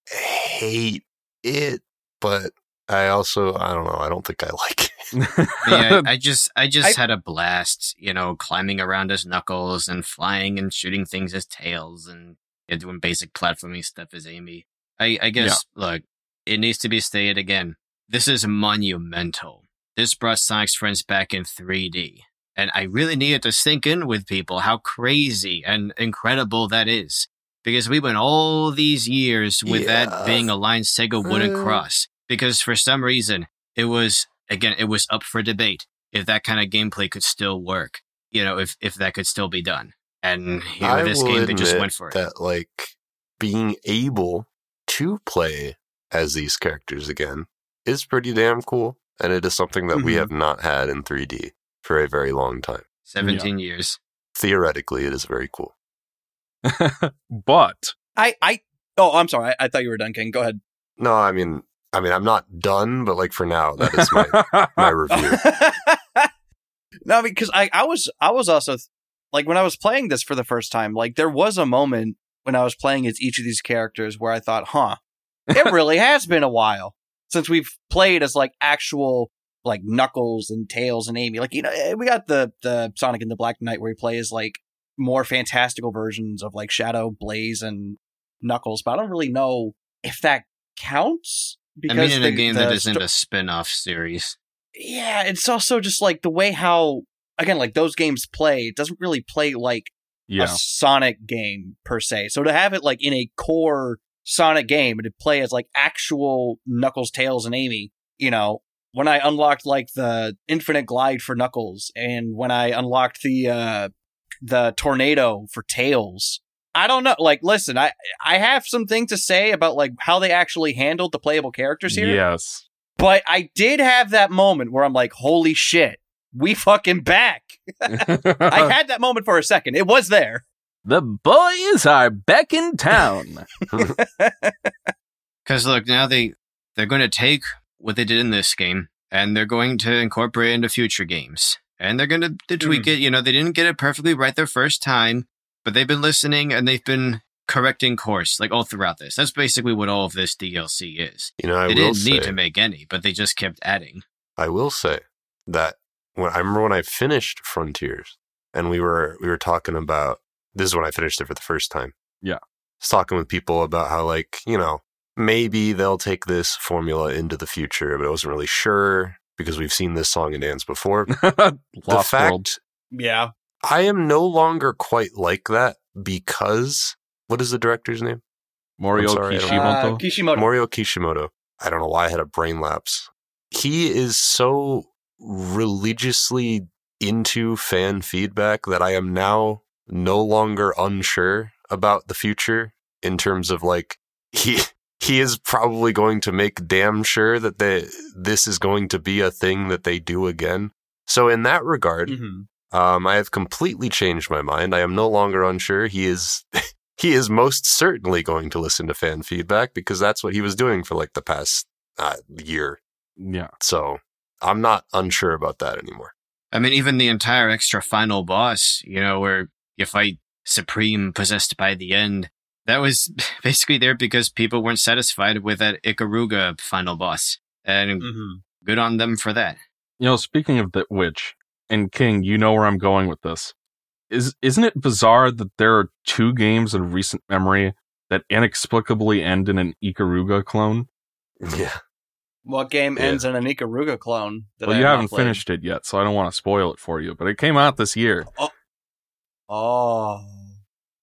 hate it, but I also I don't know. I don't think I like it. Yeah, I, I just I just I- had a blast, you know, climbing around as Knuckles and flying and shooting things as Tails and yeah, doing basic platforming stuff as Amy. I, I guess look, it needs to be stated again. This is monumental. This brought Sonic's Friends back in 3D. And I really needed to sink in with people how crazy and incredible that is. Because we went all these years with Yeah. that being a line Sega wouldn't Uh. cross. Because for some reason, it was, again, it was up for debate if that kind of gameplay could still work. You know, if, if that could still be done. And here I with this game, they just admit went for it. That like being able to play as these characters again is pretty damn cool, and it is something that we Mhm. have not had in 3D for a very long time. 17 years. Theoretically, it is very cool. but I, I, oh, I'm sorry. I, I thought you were done, King. Go ahead. No, I mean, I mean, I'm not done, but like for now, that is my my review. no, because I, I was, I was also like when I was playing this for the first time. Like there was a moment when I was playing as each of these characters where I thought, "Huh, it really has been a while since we've played as like actual like Knuckles and Tails and Amy. Like you know, eh, we got the the Sonic and the Black Knight where he plays like more fantastical versions of like Shadow, Blaze, and Knuckles. But I don't really know if that counts I mean, in the- a game that isn't sto- a spin-off series. yeah, it's also just like the way how again like those games play. It doesn't really play like Yeah. a Sonic game per se. So to have it like in a core Sonic game and to play as like actual Knuckles, Tails, and Amy, you know, when I unlocked like the infinite glide for Knuckles and when I unlocked the uh the tornado for Tails. I don't know. Like, listen, I I have some things to say about like how they actually handled the playable characters here. Yes. But I did have that moment where I'm like, holy shit, we fucking back. I had that moment for a second. It was there. the boys are back in town. Because look, now they they're going to take what they did in this game and they're going to incorporate it into future games. And they're going to to tweak hmm. it. You know, they didn't get it perfectly right their first time, but they've been listening and they've been correcting course like all throughout this. That's basically what all of this DLC is. You know, I they will didn't say, need to make any, but they just kept adding. I will say that when I remember when I finished Frontiers and we were we were talking about this is when I finished it for the first time. Yeah. I was talking with people about how like, you know, maybe they'll take this formula into the future, but I wasn't really sure because we've seen this song and dance before. the fact World. Yeah. I am no longer quite like that because what is the director's name? Mario sorry, Kishimoto. Uh, Kishimoto. Morio Kishimoto. I don't know why I had a brain lapse. He is so religiously into fan feedback that I am now no longer unsure about the future in terms of like he he is probably going to make damn sure that they this is going to be a thing that they do again. So in that regard, Mhm. um, I have completely changed my mind. I am no longer unsure. He is he is most certainly going to listen to fan feedback because that's what he was doing for like the past uh, year. yeah. So I'm not unsure about that anymore. I mean, even the entire extra final boss, you know, where you fight Supreme possessed by the end, that was basically there because people weren't satisfied with that Ikaruga final boss. And Mhm. good on them for that. You know, speaking of the witch and King, you know where I'm going with this. Is isn't it bizarre that there are two games in recent memory that inexplicably end in an Ikaruga clone? Yeah. What game Yeah. ends in an Ikaruga clone? that well, I you have not played? finished it yet, so I don't want to spoil it for you. But it came out this year. Oh. oh.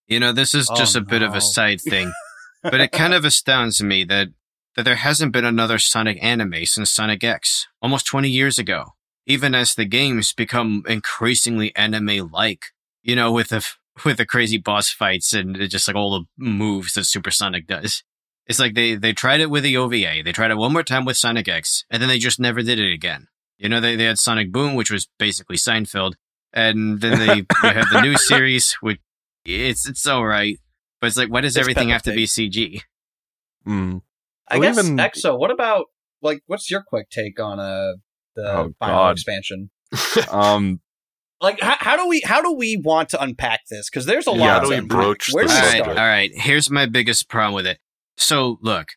You know, this is Oh, just a bit of a side thing, but it kind of astounds me that that there hasn't been another Sonic anime since Sonic X, almost 20 years ago. Even as the games become increasingly anime-like, you know, with the with the crazy boss fights and just like all the moves that Super Sonic does. It's like they they tried it with the OVA, they tried it one more time with Sonic X, and then they just never did it again. You know, they they had Sonic Boom, which was basically Seinfeld, and then they, they have the new series, which it's it's all right, but it's like, why does It's everything have to be CG? Mm. I Well, guess even- Exo. What about like what's your quick take on uh the Oh, final God. expansion? Um, Like how, how do we how do we want to unpack this? Because there's a Yeah, lot. how to do we unpack. broach Where do the we All right, subject? start? all right. Here's my biggest problem with it. So, look,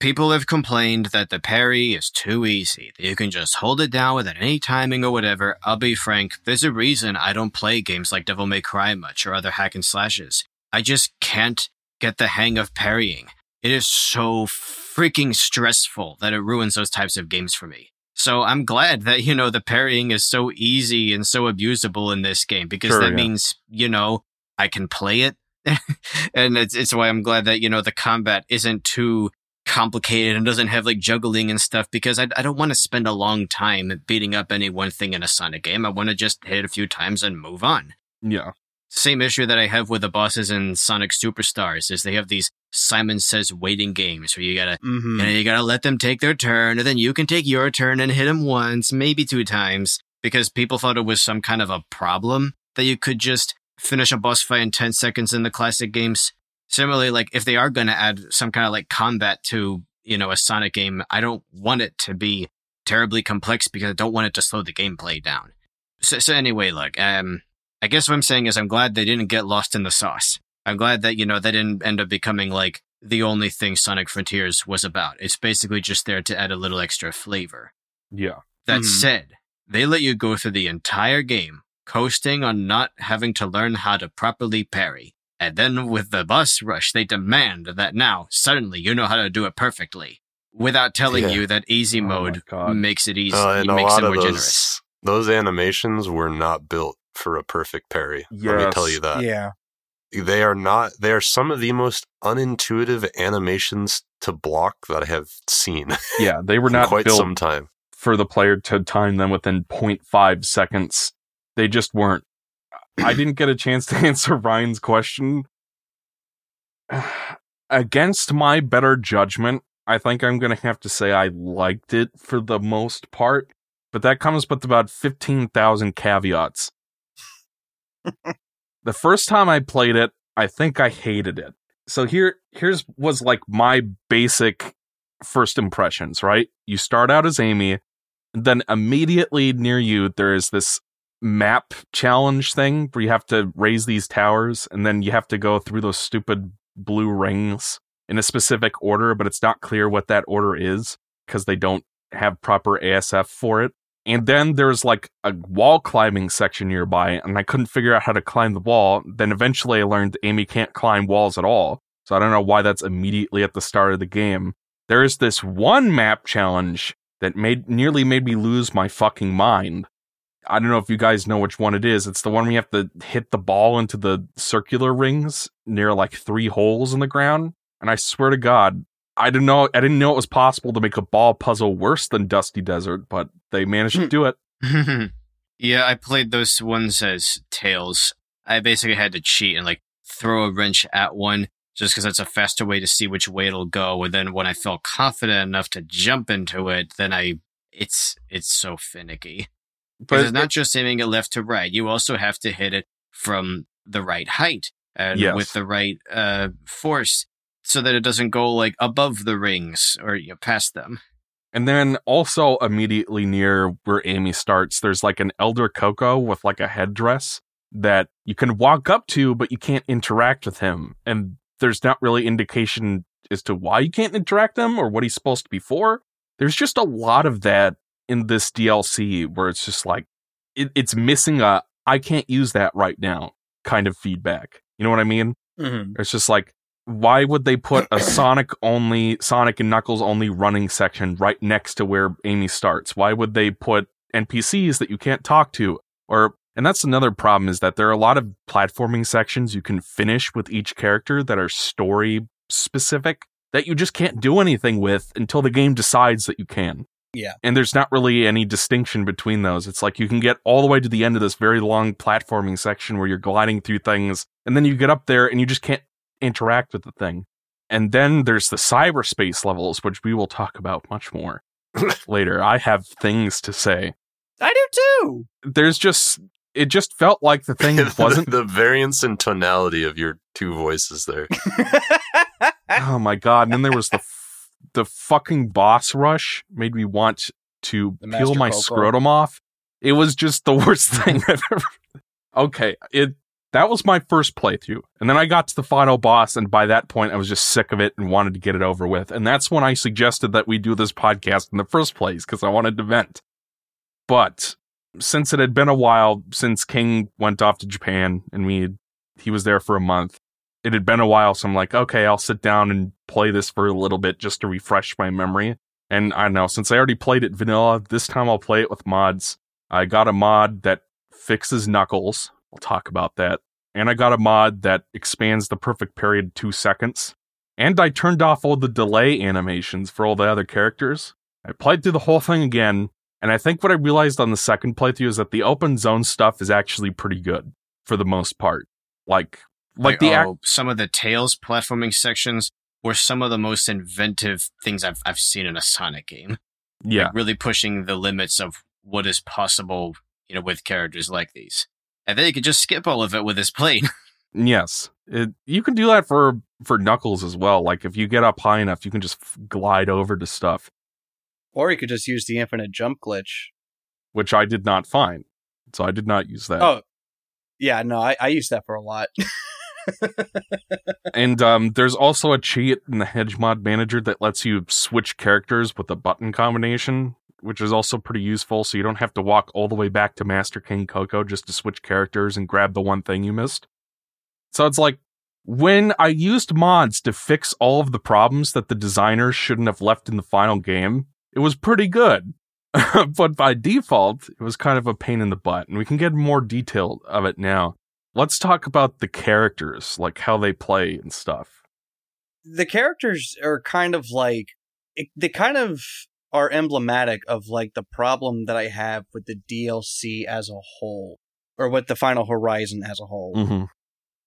people have complained that the parry is too easy. That you can just hold it down without any timing or whatever. I'll be frank, there's a reason I don't play games like Devil May Cry much or other hack and slashes. I just can't get the hang of parrying. It is so freaking stressful that it ruins those types of games for me. So I'm glad that, you know, the parrying is so easy and so abusable in this game because Sure, that yeah. means, you know, I can play it and it's it's why I'm glad that you know the combat isn't too complicated and doesn't have like juggling and stuff because I I don't want to spend a long time beating up any one thing in a Sonic game. I want to just hit it a few times and move on. yeah. Same issue that I have with the bosses in Sonic Superstars is they have these Simon Says waiting games where you gotta mm-hmm. you, know, you gotta let them take their turn, and then you can take your turn and hit them once, maybe two times, because people thought it was some kind of a problem that you could just finish a boss fight in 10 seconds in the classic games. Similarly, like if they are gonna add some kind of like combat to, you know, a Sonic game, I don't want it to be terribly complex because I don't want it to slow the gameplay down. So, so anyway, look, um, I guess what I'm saying is I'm glad they didn't get lost in the sauce. I'm glad that, you know, they didn't end up becoming like the only thing Sonic Frontiers was about. It's basically just there to add a little extra flavor. Yeah. That Mhm. said, they let you go through the entire game coasting on not having to learn how to properly parry. And then with the boss rush, they demand that now suddenly you know how to do it perfectly without telling Yeah. you that easy Oh mode God. makes it easy, Uh, and a makes lot it of more those generous. those animations were not built for a perfect parry. Let me tell you that. yeah. They are not. They are some of the most unintuitive animations to block that I have seen Yeah. They were not quite built some time. for the player to time them within 0.5 seconds. They just weren't. I didn't get a chance to answer Ryan's question. Against my better judgment, I think I'm going to have to say I liked it for the most part, but that comes with about 15,000 caveats. the first time I played it, I think I hated it. So here here's was like my basic first impressions, right? You start out as Amy, then immediately near you there is this map challenge thing where you have to raise these towers and then you have to go through those stupid blue rings in a specific order, but it's not clear what that order is because they don't have proper ASF for it. And then there's like a wall climbing section nearby, and I couldn't figure out how to climb the wall. Then eventually I learned Amy can't climb walls at all. So I don't know why that's immediately at the start of the game. There is this one map challenge that made nearly made me lose my fucking mind. I don't know if you guys know which one it is. It's the one we have to hit the ball into the circular rings near like three holes in the ground. And I swear to God, I didn't know I didn't know it was possible to make a ball puzzle worse than Dusty Desert, but they managed to hmm. do it. yeah, I played those ones as tails. I basically had to cheat and like throw a wrench at one just because that's a faster way to see which way it'll go. And then when I felt confident enough to jump into it, then I it's it's so finicky. Because it's not just aiming it left to right. You also have to hit it from the right height and Yes. with the right uh, force so that it doesn't go like above the rings or you know, past them. And then also immediately near where Amy starts, there's like an Elder Koco with like a headdress that you can walk up to, but you can't interact with him. And there's not really indication as to why you can't interact with him or what he's supposed to be for. There's just a lot of that in this DLC where it's just like it, it's missing a I can't use that right now kind of feedback. You know what I mean? Mhm. It's just like, why would they put a Sonic only, Sonic and Knuckles only running section right next to where Amy starts? Why would they put NPCs that you can't talk to? Or, and that's another problem is that there are a lot of platforming sections you can finish with each character that are story specific that you just can't do anything with until the game decides that you can. Yeah. And there's not really any distinction between those. It's like you can get all the way to the end of this very long platforming section where you're gliding through things, and then you get up there and you just can't interact with the thing. And then there's the cyberspace levels, which we will talk about much more later. I have things to say. I do too. There's just, it just felt like the thing wasn't. the variance in tonality of your two voices there. oh my god! And then there was the the fucking boss rush made me want to The peel my Koco. scrotum off. It was just the worst thing I've ever. Okay, it that was my first playthrough, and then I got to the final boss, and by that point, I was just sick of it and wanted to get it over with. And that's when I suggested that we do this podcast in the first place because I wanted to vent. But since it had been a while since King went off to Japan, and we he was there for a month, it had been a while, so I'm like, okay, I'll sit down and play this for a little bit just to refresh my memory. And I don't know, since I already played it vanilla, this time I'll play it with mods. I got a mod that fixes Knuckles. We'll talk about that. And I got a mod that expands the perfect parry two seconds. And I turned off all the delay animations for all the other characters. I played through the whole thing again, and I think what I realized on the second playthrough is that the open zone stuff is actually pretty good for the most part. Like, like, the ac- oh, some of the Tails platforming sections were some of the most inventive things I've I've seen in a Sonic game. yeah, Like, really pushing the limits of what is possible, you know, with characters like these. And then you could just skip all of it with this plane. Yes, it, you can do that for for Knuckles as well. Like if you get up high enough, you can just f- glide over to stuff, Or you could just use the infinite jump glitch. which I did not find. So I did not use that. Oh, yeah, no, I, I use that for a lot. and um, there's also a cheat in the Hedgemod Manager that lets you switch characters with a button combination, which is also pretty useful. So you don't have to walk all the way back to Master King Koco just to switch characters and grab the one thing you missed. So it's like when I used mods to fix all of the problems that the designers shouldn't have left in the final game, it was pretty good. but by default, it was kind of a pain in the butt, and we can get more detail of it now. Let's talk about the characters, like how they play and stuff. The characters are kind of like they kind of are emblematic of like the problem that I have with the DLC as a whole, or with the Final Horizon as a whole. Mm-hmm.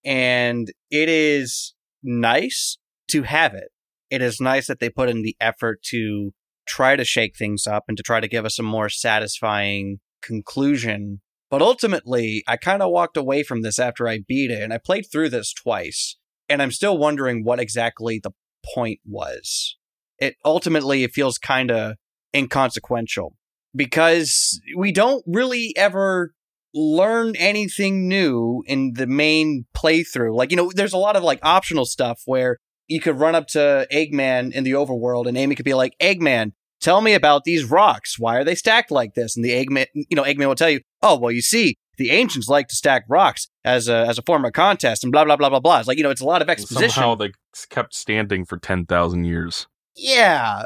And it is nice to have it. It is nice that they put in the effort to try to shake things up and to try to give us a more satisfying conclusion. But ultimately, I kind of walked away from this after I beat it, and I played through this twice, and I'm still wondering what exactly the point was. It ultimately it feels kind of inconsequential because we don't really ever learn anything new in the main playthrough. Like, you know, there's a lot of like optional stuff where you could run up to Eggman in the overworld and Amy could be like, Eggman, tell me about these rocks. Why are they stacked like this? And the Eggman, you know, Eggman will tell you, oh, well, you see, the ancients like to stack rocks as a, as a form of contest and blah, blah, blah, blah, blah. It's like, you know, it's a lot of exposition. Somehow they kept standing for 10,000 years. Yeah.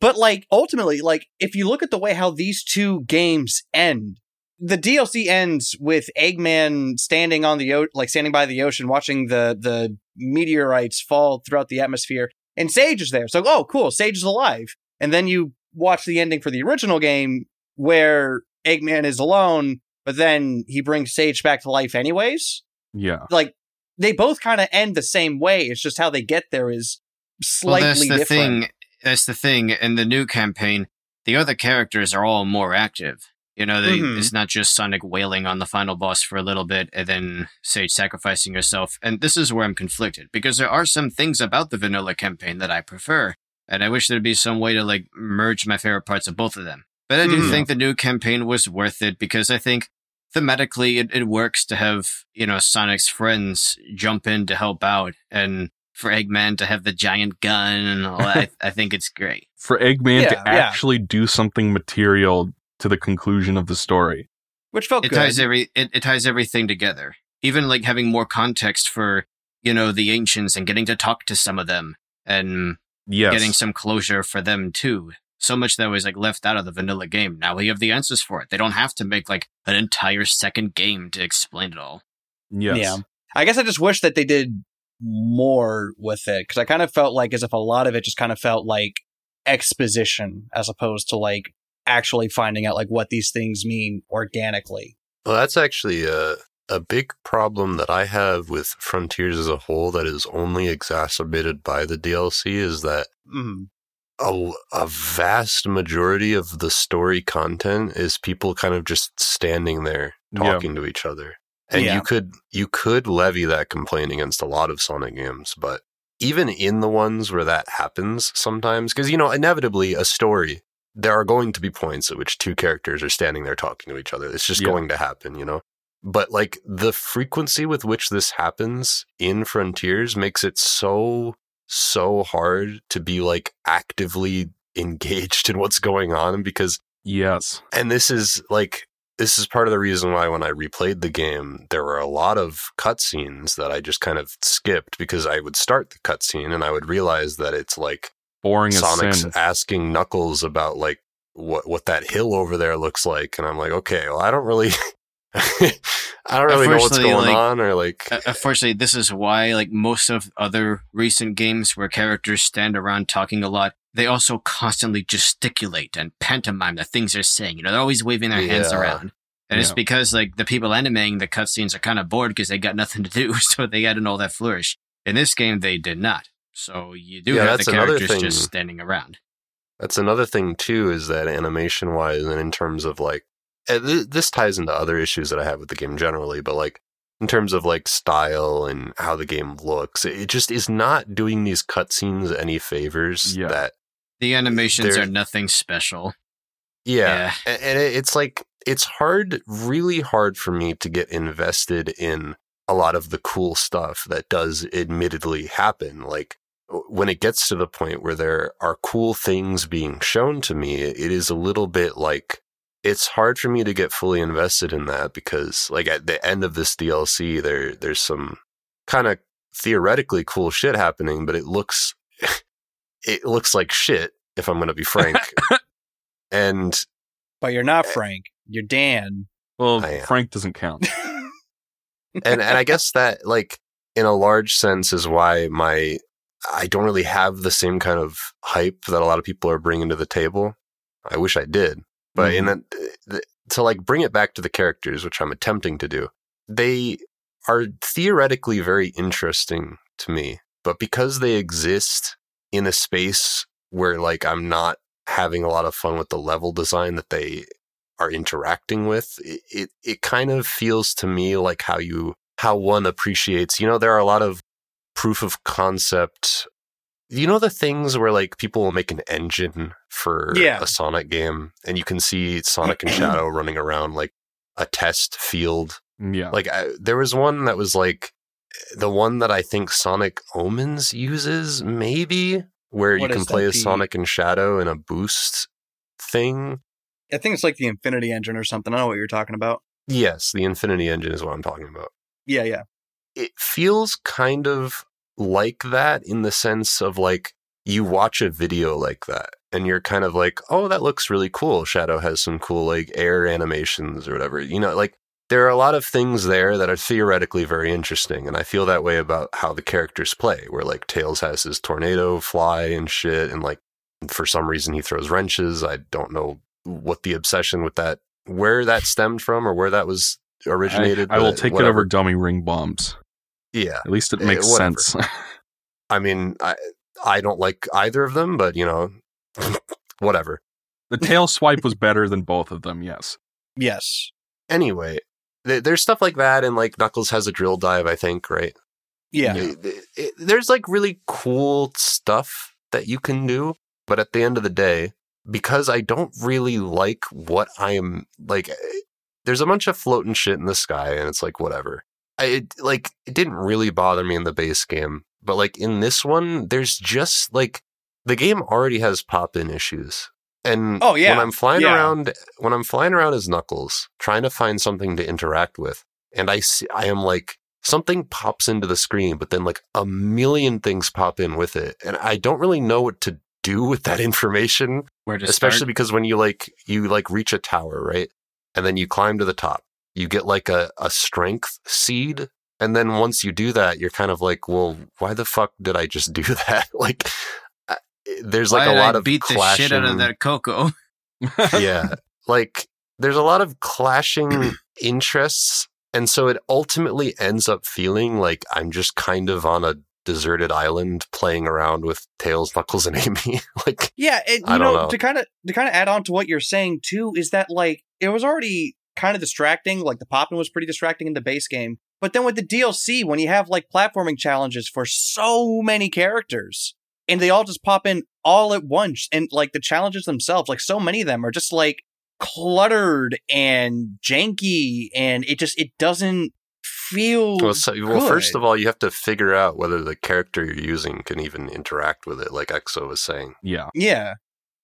But like ultimately, like if you look at the way how these two games end, the DLC ends with Eggman standing on the o- like standing by the ocean, watching the the meteorites fall throughout the atmosphere, and Sage is there. So oh, cool, Sage is alive. And then you watch the ending for the original game where Eggman is alone, but then he brings Sage back to life anyways. Yeah, Like they both kind of end the same way. It's just how they get there is slightly well, that's the different. thing. That's the thing. In the new campaign, the other characters are all more active. You know, they, Mhm. it's not just Sonic wailing on the final boss for a little bit and then Sage sacrificing herself. And this is where I'm conflicted because there are some things about the vanilla campaign that I prefer, and I wish there'd be some way to like merge my favorite parts of both of them. But I do Mhm. think the new campaign was worth it because I think thematically it, it works to have you know Sonic's friends jump in to help out and for Eggman to have the giant gun and all that. I, I think it's great. for Eggman Yeah, to yeah. actually do something material to the conclusion of the story. which felt It good. ties every it, it ties everything together. Even like having more context for you know the ancients and getting to talk to some of them and Yes, getting some closure for them too. So much that was like left out of the vanilla game. Now we have the answers for it. They don't have to make like an entire second game to explain it all. yes. Yeah. I guess I just wish that they did more with it because I kind of felt like as if a lot of it just kind of felt like exposition as opposed to like actually finding out like what these things mean organically. Well, that's actually a a big problem that I have with Frontiers as a whole that is only exacerbated by the DLC is that Mm. a, a vast majority of the story content is people kind of just standing there Yeah. talking to each other. And Yeah. you could you could levy that complaint against a lot of Sonic games, but even in the ones where that happens sometimes because you know inevitably a story there are going to be points at which two characters are standing there talking to each other. It's just Yeah. going to happen, you know. But like the frequency with which this happens in Frontiers makes it so so hard to be like actively engaged in what's going on because Yes. and this is like this is part of the reason why when I replayed the game, there were a lot of cutscenes that I just kind of skipped because I would start the cutscene and I would realize that it's like Boring Sonic's asking Knuckles about like what what that hill over there looks like, and I'm like, okay, well, I don't really, I don't really know what's Unfortunately, going like- on, or like, unfortunately, this is why, like most of other recent games where characters stand around talking a lot, they also constantly gesticulate and pantomime the things they're saying. You know, they're always waving their hands around. And it's because like the people animating the cutscenes are kind of bored because they got nothing to do, so they added all that flourish. In this game, they did not. So you do Yeah, have the characters just standing around. That's another thing too, is that animation wise, and in terms of like, th- this ties into other issues that I have with the game generally, but like in terms of like style and how the game looks, it just is not doing these cutscenes any favors. Yeah. That The animations are nothing special. yeah, A- and it's like it's hard, really hard for me to get invested in a lot of the cool stuff that does admittedly happen. Like when it gets to the point where there are cool things being shown to me, it is a little bit like it's hard for me to get fully invested in that because like at the end of this DLC there there's some kind of theoretically cool shit happening, but it looks it looks like shit if I'm going to be frank. and But you're not eh, Frank. You're Dan. Well, Frank doesn't count. and and I guess that like in a large sense is why my I don't really have the same kind of hype that a lot of people are bringing to the table. I wish I did, but in mm-hmm. that the, to like bring it back to the characters, which I'm attempting to do, they are theoretically very interesting to me, but because they exist in a space where like I'm not having a lot of fun with the level design that they are interacting with, it, it, it kind of feels to me like how you how one appreciates. You know, there are a lot of proof of concept. You know the things where like people will make an engine for Yeah. a Sonic game, and you can see Sonic and Shadow running around like a test field. Mm, yeah. Like I, there was one that was like the one that I think Sonic Omens uses, maybe where What you can play as Sonic and Shadow in a boost thing. I think it's like the Infinity Engine or something. I don't know what you're talking about. Yes, the Infinity Engine is what I'm talking about. Yeah, yeah. it feels kind of like that in the sense of like you watch a video like that and you're kind of like, oh, that looks really cool. Shadow has some cool like air animations or whatever. You know, like there are a lot of things there that are theoretically very interesting. And I feel that way about how the characters play, where like Tails has his tornado fly and shit. And like for some reason he throws wrenches. I don't know what the obsession with that, where that stemmed from or where that was originated. I, I will take it over dummy ring bombs. Yeah. At least it Eh, makes whatever. sense. I mean, I I don't like either of them, but you know, whatever. the tail swipe was better than both of them. Yes. Yes. Anyway, th- there's stuff like that, and like Knuckles has a drill dive, I think, right? Yeah. It- it- it- there's like really cool stuff that you can do, but at the end of the day, because I don't really like what I am like, eh, there's a bunch of floating shit in the sky, and it's like whatever. I it, like it didn't really bother me in the base game, but like in this one, there's just like the game already has pop in issues. And Oh, yeah. when I'm flying Yeah. around, when I'm flying around as Knuckles, trying to find something to interact with, and I see, I am like something pops into the screen, but then like a million things pop in with it, and I don't really know what to do with that information Where to especially start? because when you like you like reach a tower right and then you climb to the top you get like a, a strength seed and then once you do that you're kind of like well why the fuck did i just do that like I- there's like Why a did lot I of beat the shit out of clashing- that Koco. yeah like there's a lot of clashing interests and so it ultimately ends up feeling like i'm just kind of on a deserted island playing around with tails knuckles and amy like Yeah, and I you don't know, know. to kind of to kind of add on to what you're saying too is that like it was already kind of distracting. Like the popping was pretty distracting in the base game, but then with the DLC, when you have like platforming challenges for so many characters and they all just pop in all at once, and like the challenges themselves, like so many of them are just like cluttered and janky, and it just it doesn't feel Well, so, well, first of all, you have to figure out whether the character you're using can even interact with it, like Exo was saying, yeah. yeah.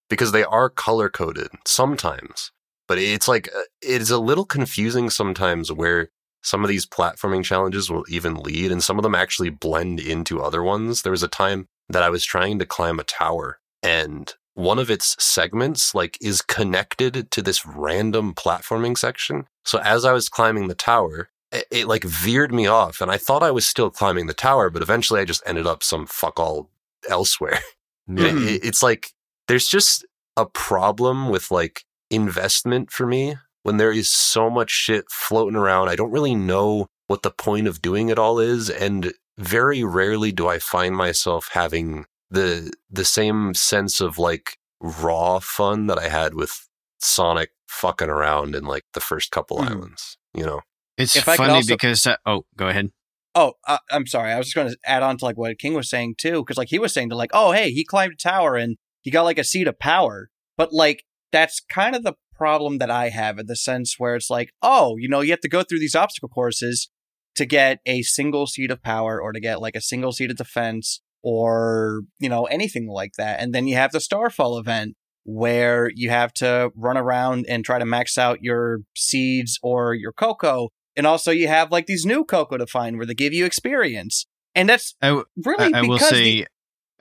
because they are color coded sometimes. But it's like uh, it is a little confusing sometimes where some of these platforming challenges will even lead, and some of them actually blend into other ones. There was a time that I was trying to climb a tower, and one of its segments like is connected to this random platforming section. So as I was climbing the tower, it, it like veered me off, and I thought I was still climbing the tower, but eventually I just ended up some fuck all elsewhere. It- it- it's like there's just a problem with like investment for me when there is so much shit floating around. I don't really know what the point of doing it all is, and very rarely do I find myself having the the same sense of like raw fun that I had with Sonic fucking around in like the first couple Mhm. islands. You know, It's If funny also- because uh, oh, go ahead. Oh, uh, I'm sorry. I was just going to add on to like what King was saying too, because like he was saying to like, oh hey, he climbed a tower and he got like a seed of power, but like that's kind of the problem that I have in the sense where it's like, oh, you know, you have to go through these obstacle courses, to get a single seed of power or to get like a single seed of defense or, you know, anything like that. And then you have the Starfall event where you have to run around and try to max out your seeds or your Koco. And also you have like these new Koco to find where they give you experience. And that's I, w- really I, I will because say, the-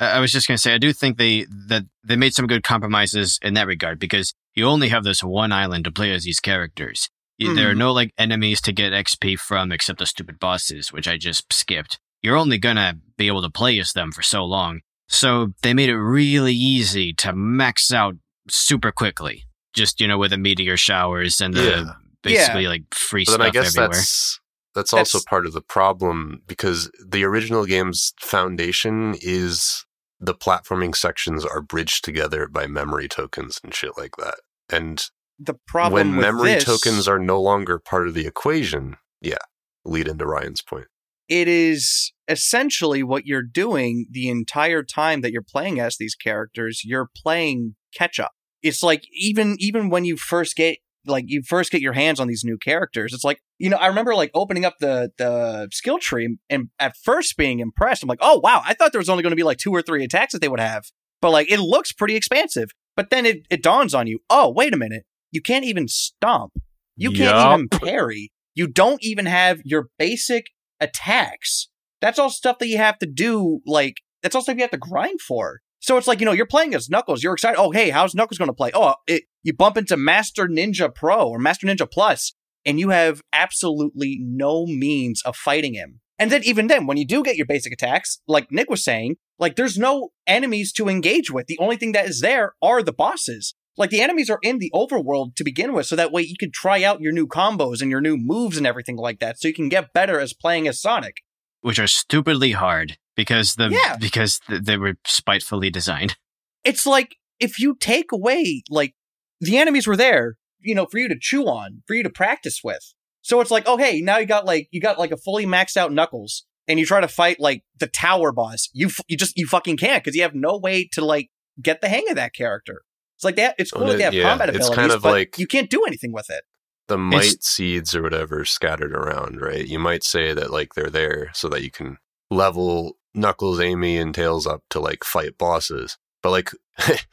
I I was just going to say, I do think they that they made some good compromises in that regard because you only have this one island to play as these characters. You- There are Mhm. no like enemies to get XP from except the stupid bosses, which I just skipped. You're only gonna be able to play as them for so long, so they made it really easy to max out super quickly. Just you know, with the meteor showers and the Yeah. basically like free But then stuff I guess everywhere. that's that's also That's- part of the problem because the original game's foundation is the platforming sections are bridged together by memory tokens and shit like that. And the problem when memory this, tokens are no longer part of the equation, yeah, lead into Ryan's point. it is essentially what you're doing the entire time that you're playing as these characters you're playing catch up it's like even even when you first get like you first get your hands on these new characters it's like you know i remember like opening up the the skill tree and at first being impressed i'm like oh wow i thought there was only going to be like two or three attacks that they would have but like it looks pretty expansive but then it, it dawns on you oh wait a minute you can't even stomp you can't Yup. even parry you don't even have your basic attacks. That's all stuff that you have to do. Like that's all stuff you have to grind for. So it's like you know you're playing as Knuckles. You're excited. Oh hey, how's Knuckles going to play? Oh, it, you bump into Master Ninja Pro or Master Ninja Plus, and you have absolutely no means of fighting him. And then even then, when you do get your basic attacks, like Nick was saying, like there's no enemies to engage with. The only thing that is there are the bosses. Like the enemies are in the overworld to begin with, so that way you can try out your new combos and your new moves and everything like that, so you can get better as playing as Sonic. which are stupidly hard because the Yeah. because th- they were spitefully designed. It's like if you take away like the enemies were there, you know, for you to chew on, for you to practice with. So it's like, oh hey, now you got like you got like a fully maxed out Knuckles, and you try to fight like the tower boss. You f- you just you fucking can't because you have no way to like get the hang of that character. It's like oh, that. It's cool Oh, that they have yeah, combat it's abilities, kind of but like- you can't do anything with it. The might seeds or whatever scattered around, right? You might say that like they're there so that you can level Knuckles, Amy, and Tails up to like fight bosses. But like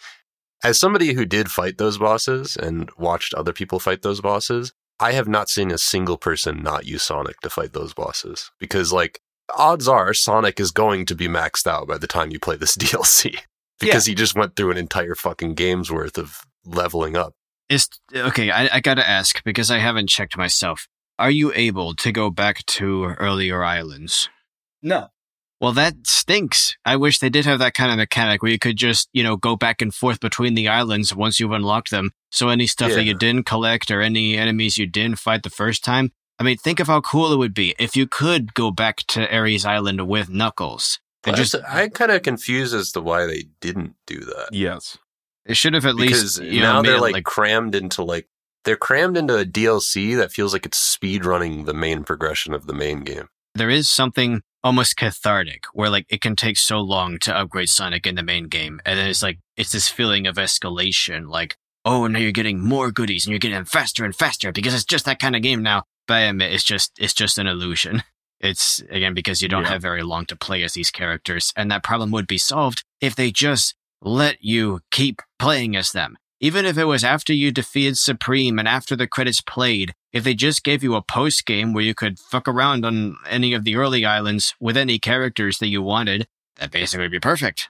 as somebody who did fight those bosses and watched other people fight those bosses, I have not seen a single person not use Sonic to fight those bosses. Because like odds are Sonic is going to be maxed out by the time you play this DLC. Because he just went through an entire fucking game's worth of leveling up. Is okay. I, I gotta ask because I haven't checked myself. Are you able to go back to earlier islands? No, Well, that stinks. I wish they did have that kind of mechanic where you could just, you know, go back and forth between the islands once you've unlocked them. So any stuff that you didn't collect or any enemies you didn't fight the first time, I mean, think of how cool it would be if you could go back to Ares Island with Knuckles. And But just I'm kind of confused as to why they didn't do that. Yes. it should have at because least you now know they're it like, crammed into like they're crammed into a DLC that feels like it's speed running the main progression of the main game. There is something almost cathartic where like it can take so long to upgrade Sonic in the main game. And then it's like, it's this feeling of escalation. Like, oh, now you're getting more goodies and you're getting them faster and faster because it's just that kind of game now. But I admit, it's just, it's just an illusion. It's again, because you don't Yeah. have very long to play as these characters. And that problem would be solved if they just let you keep playing as them. Even if it was after you defeated Supreme and after the credits played, if they just gave you a post game where you could fuck around on any of the early islands with any characters that you wanted, that basically would be perfect.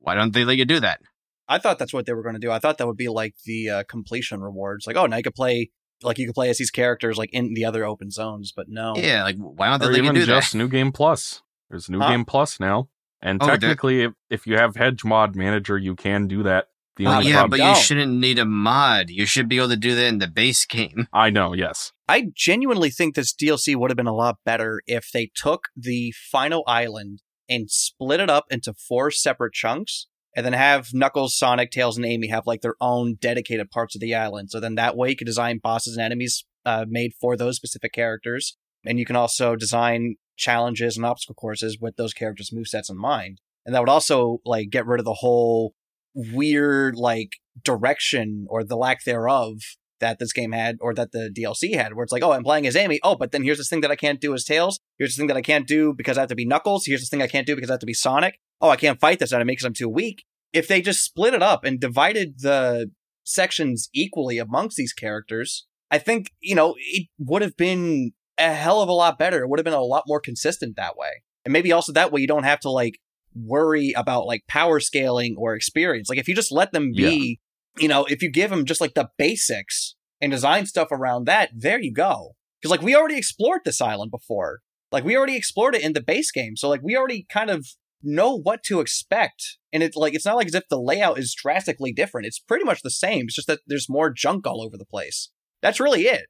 Why don't they let you do that? I thought that's what they were going to do. I thought that would be like the uh, completion rewards. Like, oh, now you could play like you could play as these characters like in the other open zones, but no. Yeah, like why don't they Or let you even do just that? New Game Plus. There's New Huh? Game Plus now. And Oh, technically, if, if you have Hedge Mod Manager, you can do that. The Uh, only yeah, problem- but No. you shouldn't need a mod. You should be able to do that in the base game. I know, yes. I genuinely think this DLC would have been a lot better if they took the final island and split it up into four separate chunks and then have Knuckles, Sonic, Tails, and Amy have like their own dedicated parts of the island. So then that way you could design bosses and enemies uh, made for those specific characters. And you can also design challenges and obstacle courses with those characters' movesets in mind. And that would also like get rid of the whole weird like direction or the lack thereof that this game had or that the DLC had, where it's like, oh, I'm playing as Amy. Oh, but then here's this thing that I can't do as Tails. Here's this thing that I can't do because I have to be Knuckles. Here's this thing I can't do because I have to be Sonic. Oh, I can't fight this enemy because I'm too weak. If they just split it up and divided the sections equally amongst these characters, I think, you know, it would have been a hell of a lot better. It would have been a lot more consistent that way. And maybe also that way you don't have to like worry about like power scaling or experience. Like if you just let them be, you know, if you give them just like the basics and design stuff around that, there you go. Because like we already explored this island before. Like we already explored it in the base game. So like we already kind of know what to expect. And it's like it's not like as if the layout is drastically different. It's pretty much the same. It's just that there's more junk all over the place. That's really it.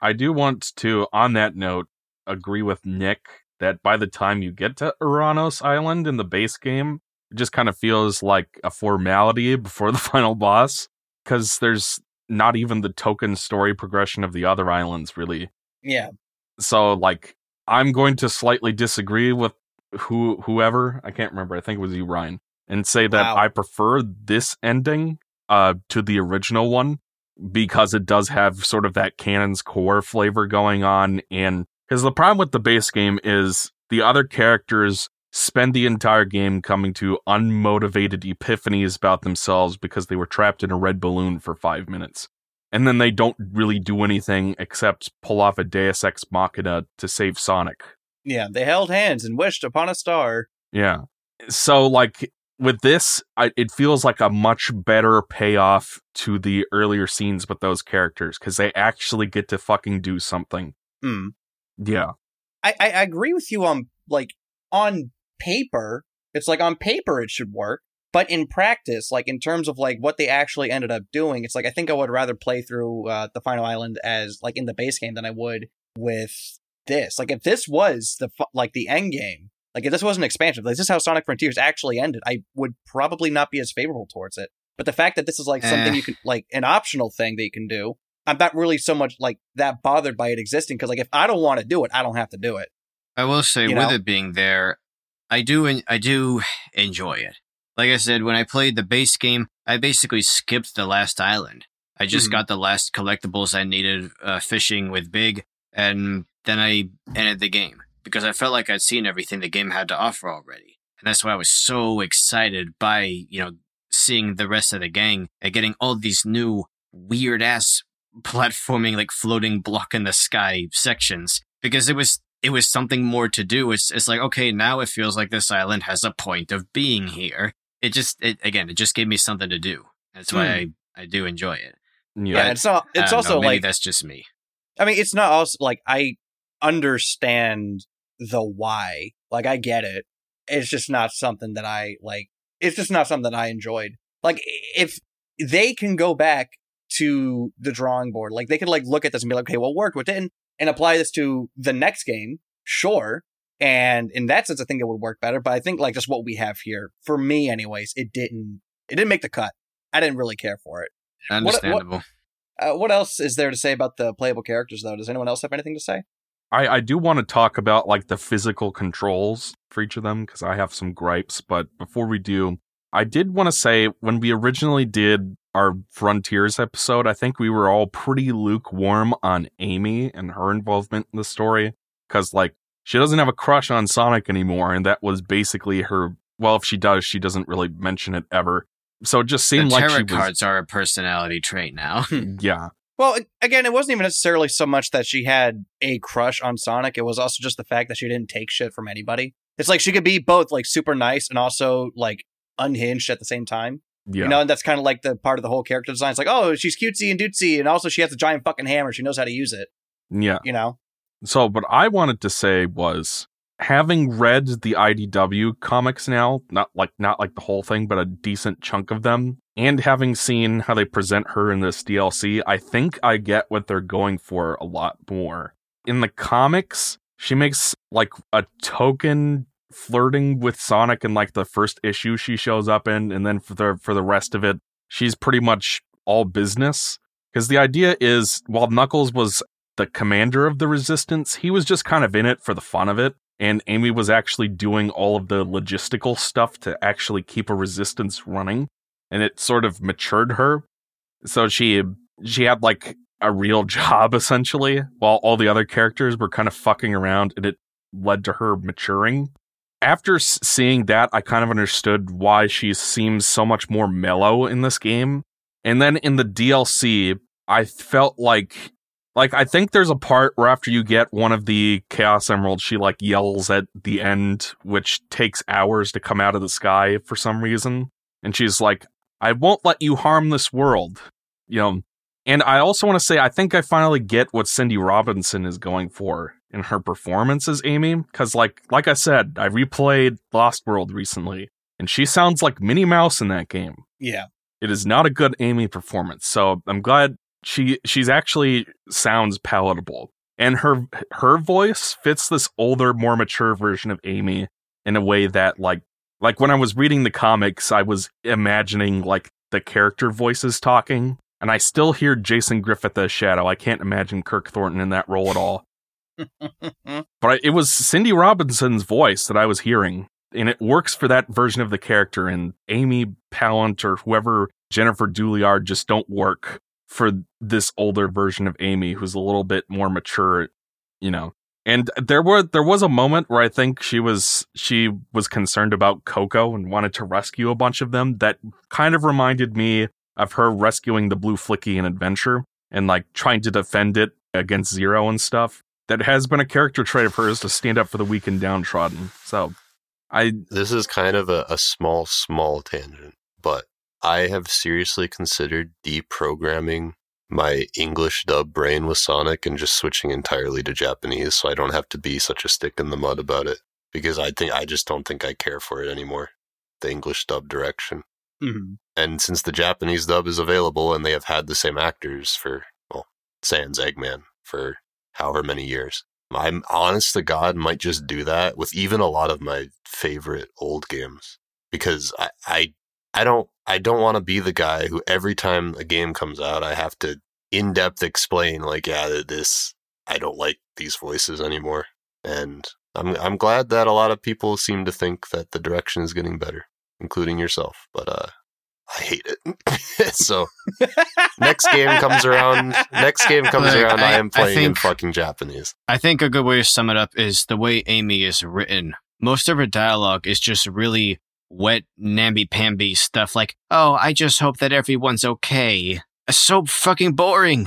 I do want to, on that note, agree with Nick that by the time you get to Ouranos Island in the base game, it just kind of feels like a formality before the final boss because there's not even the token story progression of the other islands, really. Yeah. So, like, I'm going to slightly disagree with who whoever I can't remember. I think it was you, Ryan, and say that Wow. I prefer this ending uh, to the original one because it does have sort of that Cannon's Core flavor going on. And because the problem with the base game is the other characters spend the entire game coming to unmotivated epiphanies about themselves because they were trapped in a red balloon for five minutes. And then they don't really do anything except pull off a Deus Ex Machina to save Sonic. Yeah. They held hands and wished upon a star. Yeah. So like with this, I, it feels like a much better payoff to the earlier scenes with those characters because they actually get to fucking do something. Hmm. Yeah. I, I I agree with you on like on paper, it's like on paper it should work, but in practice, like in terms of like what they actually ended up doing, it's like I think I would rather play through uh, the final island as like in the base game than I would with this. Like if this was the like the end game, like if this was an expansion, like this is how Sonic Frontiers actually ended, I would probably not be as favorable towards it. But the fact that this is like something Eh. you can like an optional thing that you can do, I'm not really so much like that bothered by it existing because like if I don't want to do it, I don't have to do it. I will say, You with know? it being there, I do I do enjoy it. Like I said, when I played the base game, I basically skipped the last island. I just Mhm. got the last collectibles I needed uh, fishing with Big, and then I ended the game because I felt like I'd seen everything the game had to offer already. And that's why I was so excited by, you know, seeing the rest of the gang and getting all these new weird ass platforming, like floating block in the sky sections because it was it was something more to do. It's it's like okay, now it feels like this island has a point of being here. It just it, again, it just gave me something to do. That's why hmm. I I do enjoy it. Yeah, Yeah. it's not. It's also know, maybe like that's just me. I mean, it's not also like I understand the why. Like I get it. It's just not something that I like. It's just not something that I enjoyed. Like if they can go back to the drawing board, like they could like look at this and be like, okay, what worked, what didn't, and apply this to the next game. Sure. And in that sense, I think it would work better. But I think like just what we have here, for me, anyways, it didn't. It didn't make the cut. I didn't really care for it. what- Understandable. Uh, what else is there to say about the playable characters, though? Does anyone else have anything to say? I, I do want to talk about like the physical controls for each of them because I have some gripes. But before we do, I did want to say when we originally did our Frontiers episode, I think we were all pretty lukewarm on Amy and her involvement in the story because like she doesn't have a crush on Sonic anymore, and that was basically her. Well, if she does, she doesn't really mention it ever. So it just The seemed like tarot she was. cards are a personality trait now. Yeah, Well, again, it wasn't even necessarily so much that she had a crush on Sonic. It was also just the fact that she didn't take shit from anybody. It's like she could be both like super nice and also like unhinged at the same time. Yeah. You know, and that's kind of like the part of the whole character design. It's like, oh, she's cutesy and dootsy, and also she has a giant fucking hammer. She knows how to use it. yeah. You know? So, what I wanted to say was having read the IDW comics now, not like not like the whole thing, but a decent chunk of them, and having seen how they present her in this DLC, I think I get what they're going for a lot more. In the comics, she makes like a token flirting with Sonic in like the first issue she shows up in, and then for the for the rest of it, she's pretty much all business. Because the idea is, while Knuckles was the commander of the resistance, he was just kind of in it for the fun of it. And Amy was actually doing all of the logistical stuff to actually keep a resistance running. And it sort of matured her. So she she had like a real job essentially, while all the other characters were kind of fucking around, and it led to her maturing. After seeing that, I kind of understood why she seems so much more mellow in this game. And then in the DLC, I felt like like I think there's a part where after you get one of the Chaos Emeralds, she like yells at the end, which takes hours to come out of the sky for some reason. And she's like, I won't let you harm this world. You know. And I also want to say I think I finally get what Cindy Robinson is going for in her performance as Amy. Cause like like I said, I replayed Lost World recently, and she sounds like Minnie Mouse in that game. Yeah. It is not a good Amy performance. So I'm glad she she's actually sounds palatable. And her her voice fits this older, more mature version of Amy in a way that like like when I was reading the comics, I was imagining like the character voices talking. And I still hear Jason Griffith as Shadow. I can't imagine Kirk Thornton in that role at all. But I, it was Cindy Robinson's voice that I was hearing, and it works for that version of the character. And Amy Palant or whoever Jennifer Douillard just don't work for this older version of Amy, who's a little bit more mature, you know. And there were there was a moment where I think she was she was concerned about Koco and wanted to rescue a bunch of them. That kind of reminded me of her rescuing the Blue Flicky in Adventure and like trying to defend it against Zero and stuff that has been a character trait of hers to stand up for the weak and downtrodden. So I This is kind of a, a small, small tangent, but I have seriously considered deprogramming my English dub brain with Sonic and just switching entirely to Japanese so I don't have to be such a stick in the mud about it. Because I think I just don't think I care for it anymore. The English dub direction. Mhm. And since the Japanese dub is available and they have had the same actors for, well, Sans Eggman for however many years, I'm honest to God might just do that with even a lot of my favorite old games because I I, I don't I don't want to be the guy who every time a game comes out I have to in depth explain like yeah this I don't like these voices anymore. And I'm I'm glad that a lot of people seem to think that the direction is getting better including yourself but uh I hate it so next game comes around next game comes Like, around I, I- am I playing in fucking Japanese I think a good way to sum it up is the way Amy is written. Most of her dialogue is just really wet, namby-pamby stuff like, oh, I just hope that everyone's okay. It's so fucking boring.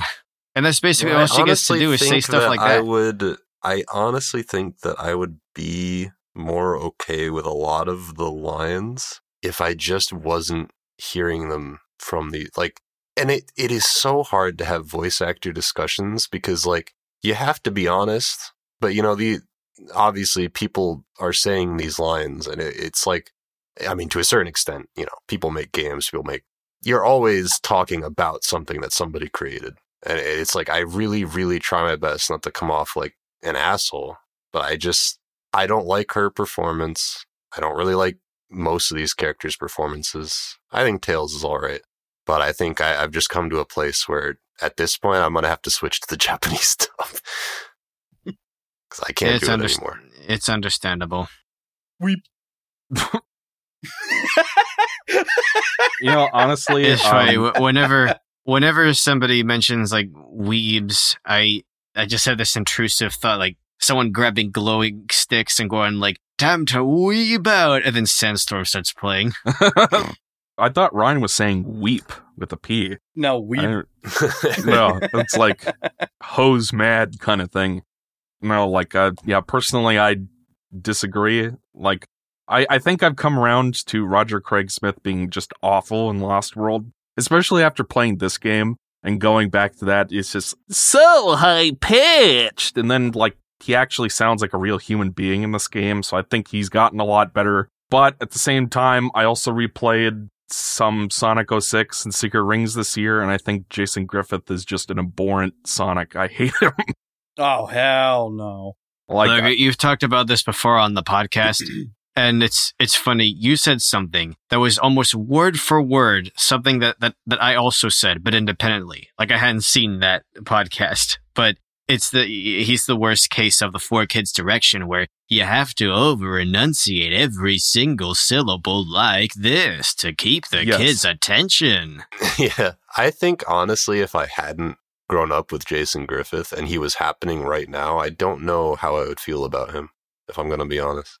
And that's basically Well, I all she gets to do is say think stuff like that. I would. I honestly think that I would be more okay with a lot of the lines if I just wasn't hearing them from the like. And it, it is so hard to have voice actor discussions because like you have to be honest, but you know the obviously people are saying these lines and it, it's like I mean to a certain extent, you know, people make games, people make you're always talking about something that somebody created. And it's like I really, really try my best not to come off like an asshole, but I just I don't like her performance. I don't really like most of these characters' performances. I think Tails is all right, but I think I, I've just come to a place where at this point I'm gonna have to switch to the Japanese stuff because I can't it's, do it under- anymore. it's understandable. you know honestly It's um, funny. Whenever whenever somebody mentions like weebs, I I just have this intrusive thought like someone grabbing glowing sticks and going like, time to weeb out and then Sandstorm starts playing. I thought Ryan was saying weep with a P. No, weep. No, it's like hose mad kind of thing. No, like uh yeah, personally I disagree. Like I, I think I've come around to Roger Craig Smith being just awful in Lost World, especially after playing this game and going back to that. It's just so high pitched, and then like he actually sounds like a real human being in this game. So I think he's gotten a lot better. But at the same time, I also replayed some Sonic 06 and Secret Rings this year, and I think Jason Griffith is just an abhorrent Sonic. I hate him. Oh hell no! like Look, you've talked about this before on the podcast, and it's it's funny. You said something that was almost word for word something that that that I also said, but independently. Like I hadn't seen that podcast, but it's the he's the worst case of the four kids direction where you have to over enunciate every single syllable like this to keep the Yes. kids' attention. yeah, I think honestly, if I hadn't grown up with Jason Griffith and he was happening right now, I don't know how I would feel about him, if I'm going to be honest.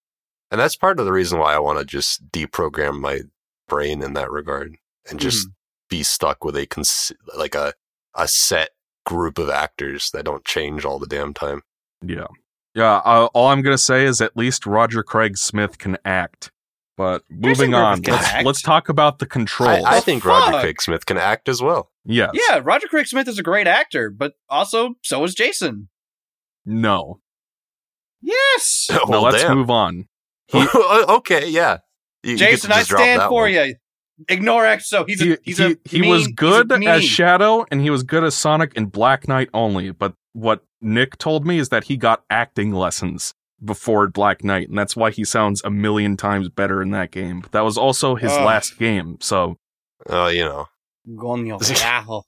And that's part of the reason why I want to just deprogram my brain in that regard and just hmm. be stuck with a cons- like a a set group of actors that don't change all the damn time. Yeah. Yeah, uh, all I'm going to say is at least Roger Craig Smith can act. But moving on, let's, let's talk about the controls. I, I The think Roger? Craig Smith can act as well. Yeah. Yeah, Roger Craig Smith is a great actor, but also so is Jason. No. Yes. No, well, let's damn. move on. okay, yeah. You- you Jason, I stand for one. you. Ignore EXO. He's he a he's he, a he mean- was he's a good as. Shadow and he was good as Sonic in Black Knight only. But what Nick told me is that he got acting lessons before Black Knight, and that's why he sounds a million times better in that game. But that was also his Ugh. last game, so Oh, you know. Coño.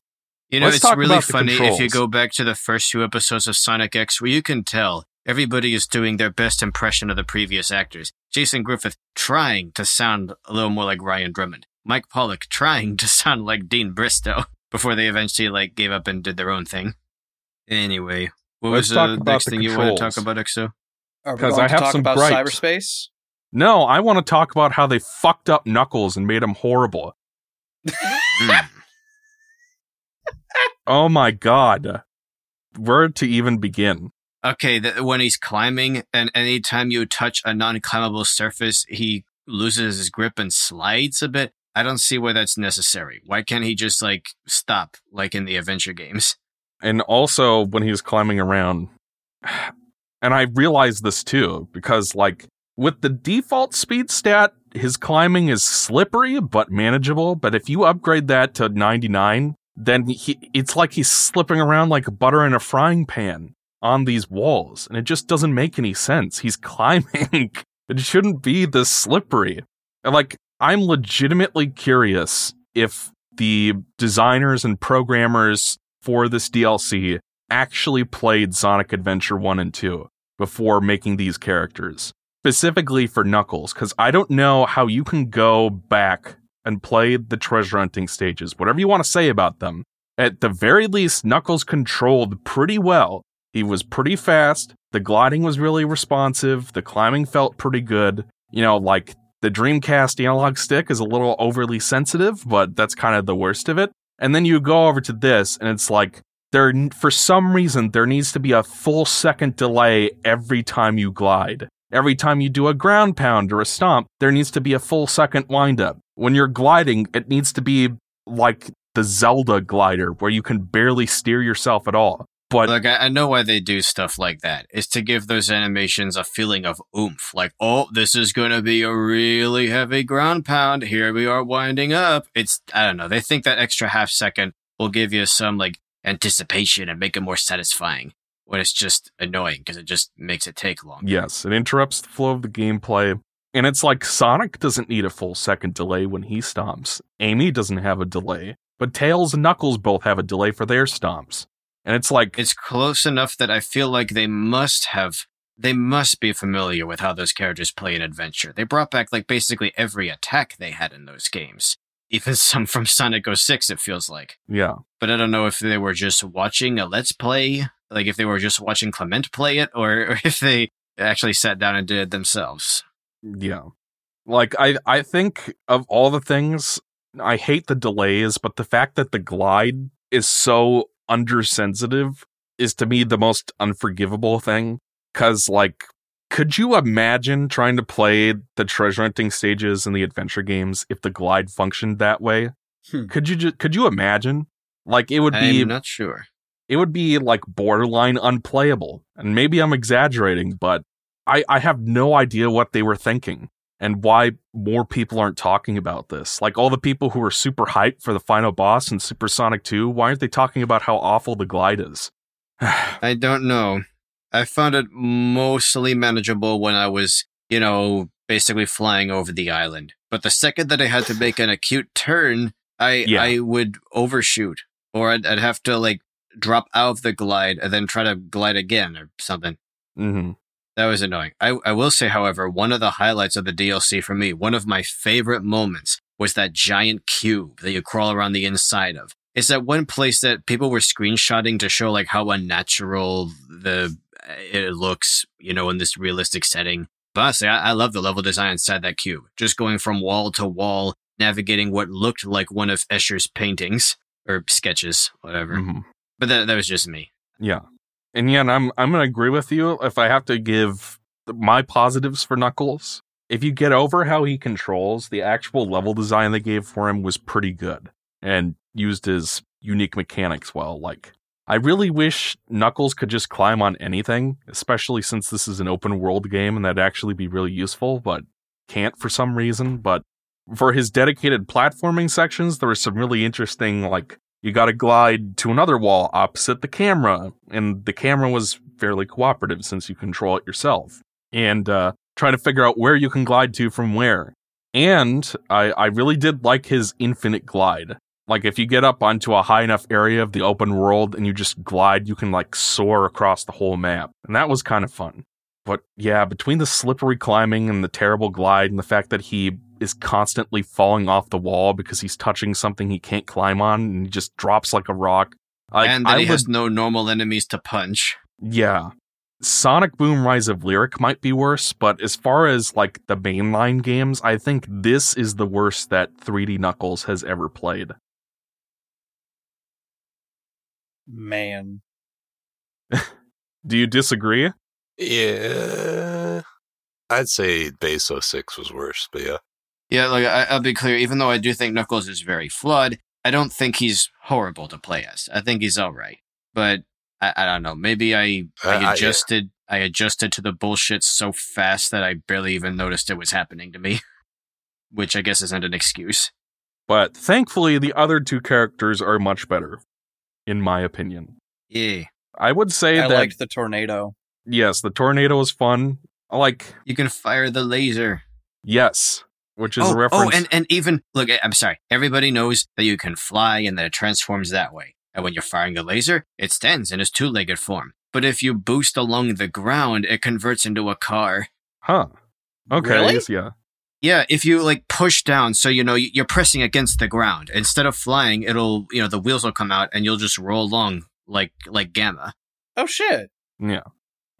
You know, Let's it's really funny if you go back to the first few episodes of Sonic X, where you can tell everybody is doing their best impression of the previous actors. Jason Griffith trying to sound a little more like Ryan Drummond. Mike Pollock trying to sound like Deem Bristow before they eventually like gave up and did their own thing. Anyway, what Let's was the about next the thing you want to talk about, EXO? Are we 'Cause going I to have talk some about gripes. cyberspace? no, I want to talk about how they fucked up Knuckles and made him horrible. Hmm. Oh my god. Where to even begin? Okay, th- when he's climbing, and anytime you touch a non-climbable surface, he loses his grip and slides a bit. I don't see why that's necessary. Why can't he just like stop, like in the adventure games? and also when he was climbing around and i realized this too because like with the default speed stat his climbing is slippery but manageable but if you upgrade that to 99 then he, it's like he's slipping around like butter in a frying pan on these walls and it just doesn't make any sense he's climbing it shouldn't be this slippery And, like i'm legitimately curious if the designers and programmers for this DLC actually played Sonic Adventure 1 and 2 before making these characters, specifically for Knuckles, because I don't know how you can go back and play the treasure hunting stages, whatever you want to say about them. At the very least, Knuckles controlled pretty well. He was pretty fast, the gliding was really responsive, the climbing felt pretty good. You know, like the Dreamcast analog stick is a little overly sensitive, but that's kind of the worst of it. And then you go over to this, and it's like there for some reason there needs to be a full second delay every time you glide. Every time you do a ground pound or a stomp, there needs to be a full second windup. When you're gliding, it needs to be like the Zelda glider where you can barely steer yourself at all. But Like, I, I know why they do stuff like that. Is to give those animations a feeling of oomph. Like, oh, this is going to be a really heavy ground pound. Here we are winding up. It's, I don't know. They think that extra half second will give you some, like, anticipation and make it more satisfying. When it's just annoying because it just makes it take long. Yes, it interrupts the flow of the gameplay. And it's like Sonic doesn't need a full second delay when he stomps. Amy doesn't have a delay. But Tails and Knuckles both have a delay for their stomps. And it's like, It's close enough that I feel like they must have. They must be familiar with how those characters play an adventure. They brought back like basically every attack they had in those games. Even some from Sonic 06, it feels like. yeah. But I don't know if they were just watching a Let's Play, like if they were just watching Clement play it, or, or if they actually sat down and did it themselves. Yeah. Like I I think of all the things I hate the delays, but the fact that the glide is so undersensitive is to me the most unforgivable thing cuz like could you imagine trying to play the treasure hunting stages in the adventure games if the glide functioned that way? Hmm. Could you just could you imagine? Like it would be I'm not sure. it would be like borderline unplayable. And maybe I'm exaggerating, but I, I have no idea what they were thinking and why more people aren't talking about this. Like all the people who are super hyped for the final boss in Supersonic 2, why aren't they talking about how awful the glide is? I don't know. I found it mostly manageable when I was, you know, basically flying over the island. But the second that I had to make an acute turn, I Yeah. I would overshoot, or I'd, I'd have to like drop out of the glide and then try to glide again or something. hmm That was annoying. I, I will say, however, one of the highlights of the DLC for me, one of my favorite moments was that giant cube that you crawl around the inside of. It's that one place that people were screenshotting to show like how unnatural the it looks, you know, in this realistic setting. But honestly, I, I love the level design inside that cube. Just going from wall to wall, navigating what looked like one of Escher's paintings or sketches, whatever. Mhm. But that that was just me. Yeah. And yeah, and I'm I'm gonna agree with you. If I have to give my positives for Knuckles, if you get over how he controls, the actual level design they gave for him was pretty good and used his unique mechanics well. Like I really wish Knuckles could just climb on anything, especially since this is an open world game and that'd actually be really useful, but can't for some reason. But for his dedicated platforming sections, there was some really interesting like you got to glide to another wall opposite the camera, and the camera was fairly cooperative since you control it yourself, and uh, try to figure out where you can glide to from where. And I, I really did like his infinite glide. Like if you get up onto a high enough area of the open world and you just glide, you can like soar across the whole map, and that was kind of fun. But yeah, between the slippery climbing and the terrible glide and the fact that he is constantly falling off the wall because he's touching something he can't climb on and he just drops like a rock. Like, and that I he would, has no normal enemies to punch. yeah. Sonic Boom Rise of Lyric might be worse, but as far as like the mainline games, I think this is the worst that 3D Knuckles has ever played. Man. Do you disagree? Yeah. I'd say base 06 was worse, but yeah. Yeah, like I, I'll be clear. Even though I do think Knuckles is very flawed, I don't think he's horrible to play as. I think he's all right. But I, I don't know. Maybe I Uh, I- I yeah. adjusted. I adjusted to the bullshit so fast that I barely even noticed it was happening to me. Which I guess isn't an excuse. But thankfully, the other two characters are much better, in my opinion. Yeah, I would say I that liked the tornado. yes, the tornado is fun. I like you can fire the laser. yes, which is oh, a reference. oh, and and even look. I'm sorry. Everybody knows that you can fly and that it transforms that way. And when you're firing a laser, it stands in its two-legged form. But if you boost along the ground, it converts into a car. huh? Okay, Really? yes, yeah. Yeah, if you like push down, so you know you're pressing against the ground instead of flying, it'll you know the wheels will come out and you'll just roll along like like Gamma. Oh shit. Yeah.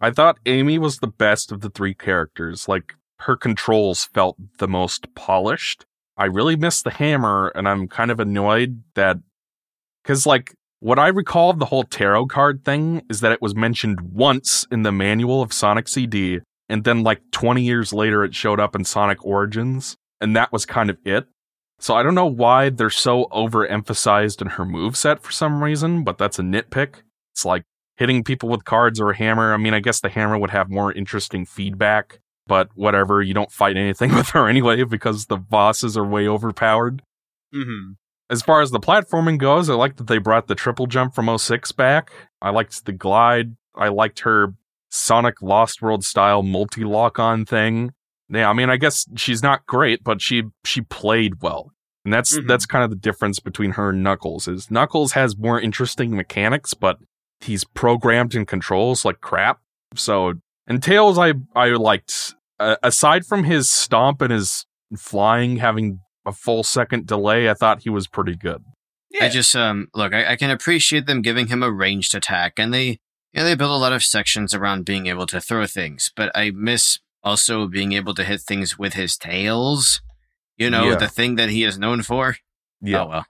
I thought Amy was the best of the three characters. Like, her controls felt the most polished. I really miss the hammer, and I'm kind of annoyed that. Because, like, what I recall of the whole tarot card thing is that it was mentioned once in the manual of Sonic CD, and then, like, 20 years later, it showed up in Sonic Origins, and that was kind of it. So I don't know why they're so overemphasized in her moveset for some reason, but that's a nitpick. It's like, hitting people with cards or a hammer. I mean, I guess the hammer would have more interesting feedback, but whatever. You don't fight anything with her anyway because the bosses are way overpowered. Mm-hmm. As far as the platforming goes, I like that they brought the triple jump from 06 back. I liked the glide. I liked her Sonic Lost World style multi lock on thing. Yeah, I mean, I guess she's not great, but she she played well. And that's Mhm. that's kind of the difference between her and Knuckles. Is Knuckles has more interesting mechanics, but he's programmed and controls like crap. So, and Tails, I I liked. Uh, aside from his stomp and his flying having a full second delay, I thought he was pretty good. Yeah. I just um look, I, I can appreciate them giving him a ranged attack, and they yeah they build a lot of sections around being able to throw things, but I miss also being able to hit things with his tails. You know, Yeah. the thing that he is known for. Yeah. Oh well.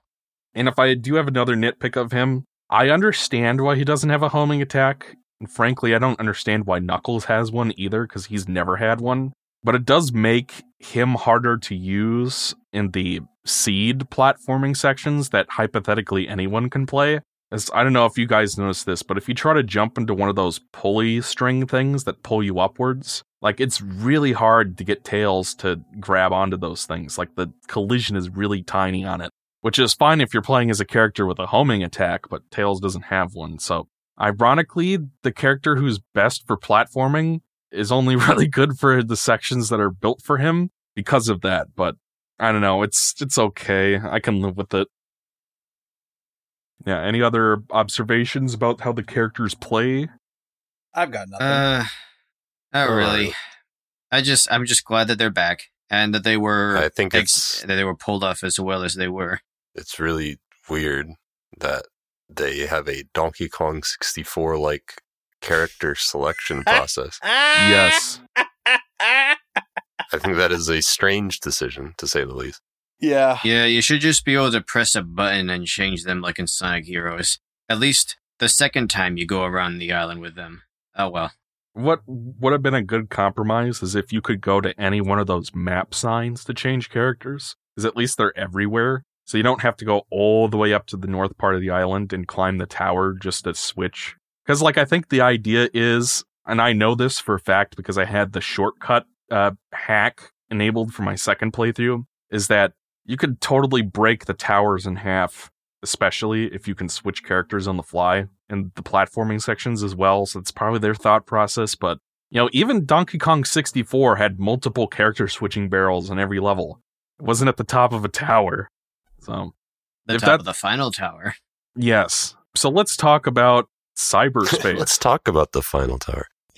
And if I do have another nitpick of him, I understand why he doesn't have a homing attack. And frankly, I don't understand why Knuckles has one either, because he's never had one. But it does make him harder to use in the seed platforming sections that hypothetically anyone can play. As I don't know if you guys noticed this, but if you try to jump into one of those pulley string things that pull you upwards, like it's really hard to get Tails to grab onto those things. Like the collision is really tiny on it which is fine if you're playing as a character with a homing attack, but Tails doesn't have one. So, ironically, the character who's best for platforming is only really good for the sections that are built for him because of that. But I don't know, it's it's okay. I can live with it. Yeah, any other observations about how the characters play? I've got nothing. Uh, not Uh, really. I just I'm just glad that they're back and that they were I think ex- it's that they were pulled off as well as they were. it's really weird that they have a Donkey Kong 64 like character selection process. Yes. I think that is a strange decision, to say the least. Yeah. Yeah, you should just be able to press a button and change them like in Sonic Heroes. At least the second time you go around the island with them. Oh well. What would have been a good compromise is if you could go to any one of those map signs to change characters, because at least they're everywhere. So you don't have to go all the way up to the north part of the island and climb the tower just to switch. Because, like, I think the idea is, and I know this for a fact because I had the shortcut uh, hack enabled for my second playthrough, is that you could totally break the towers in half, especially if you can switch characters on the fly and the platforming sections as well. So it's probably their thought process. But, you know, even Donkey Kong 64 had multiple character switching barrels in every level. It wasn't at the top of a tower. So, The If top that- of the final tower. yes. So let's talk about cyberspace. Let's talk about the final tower.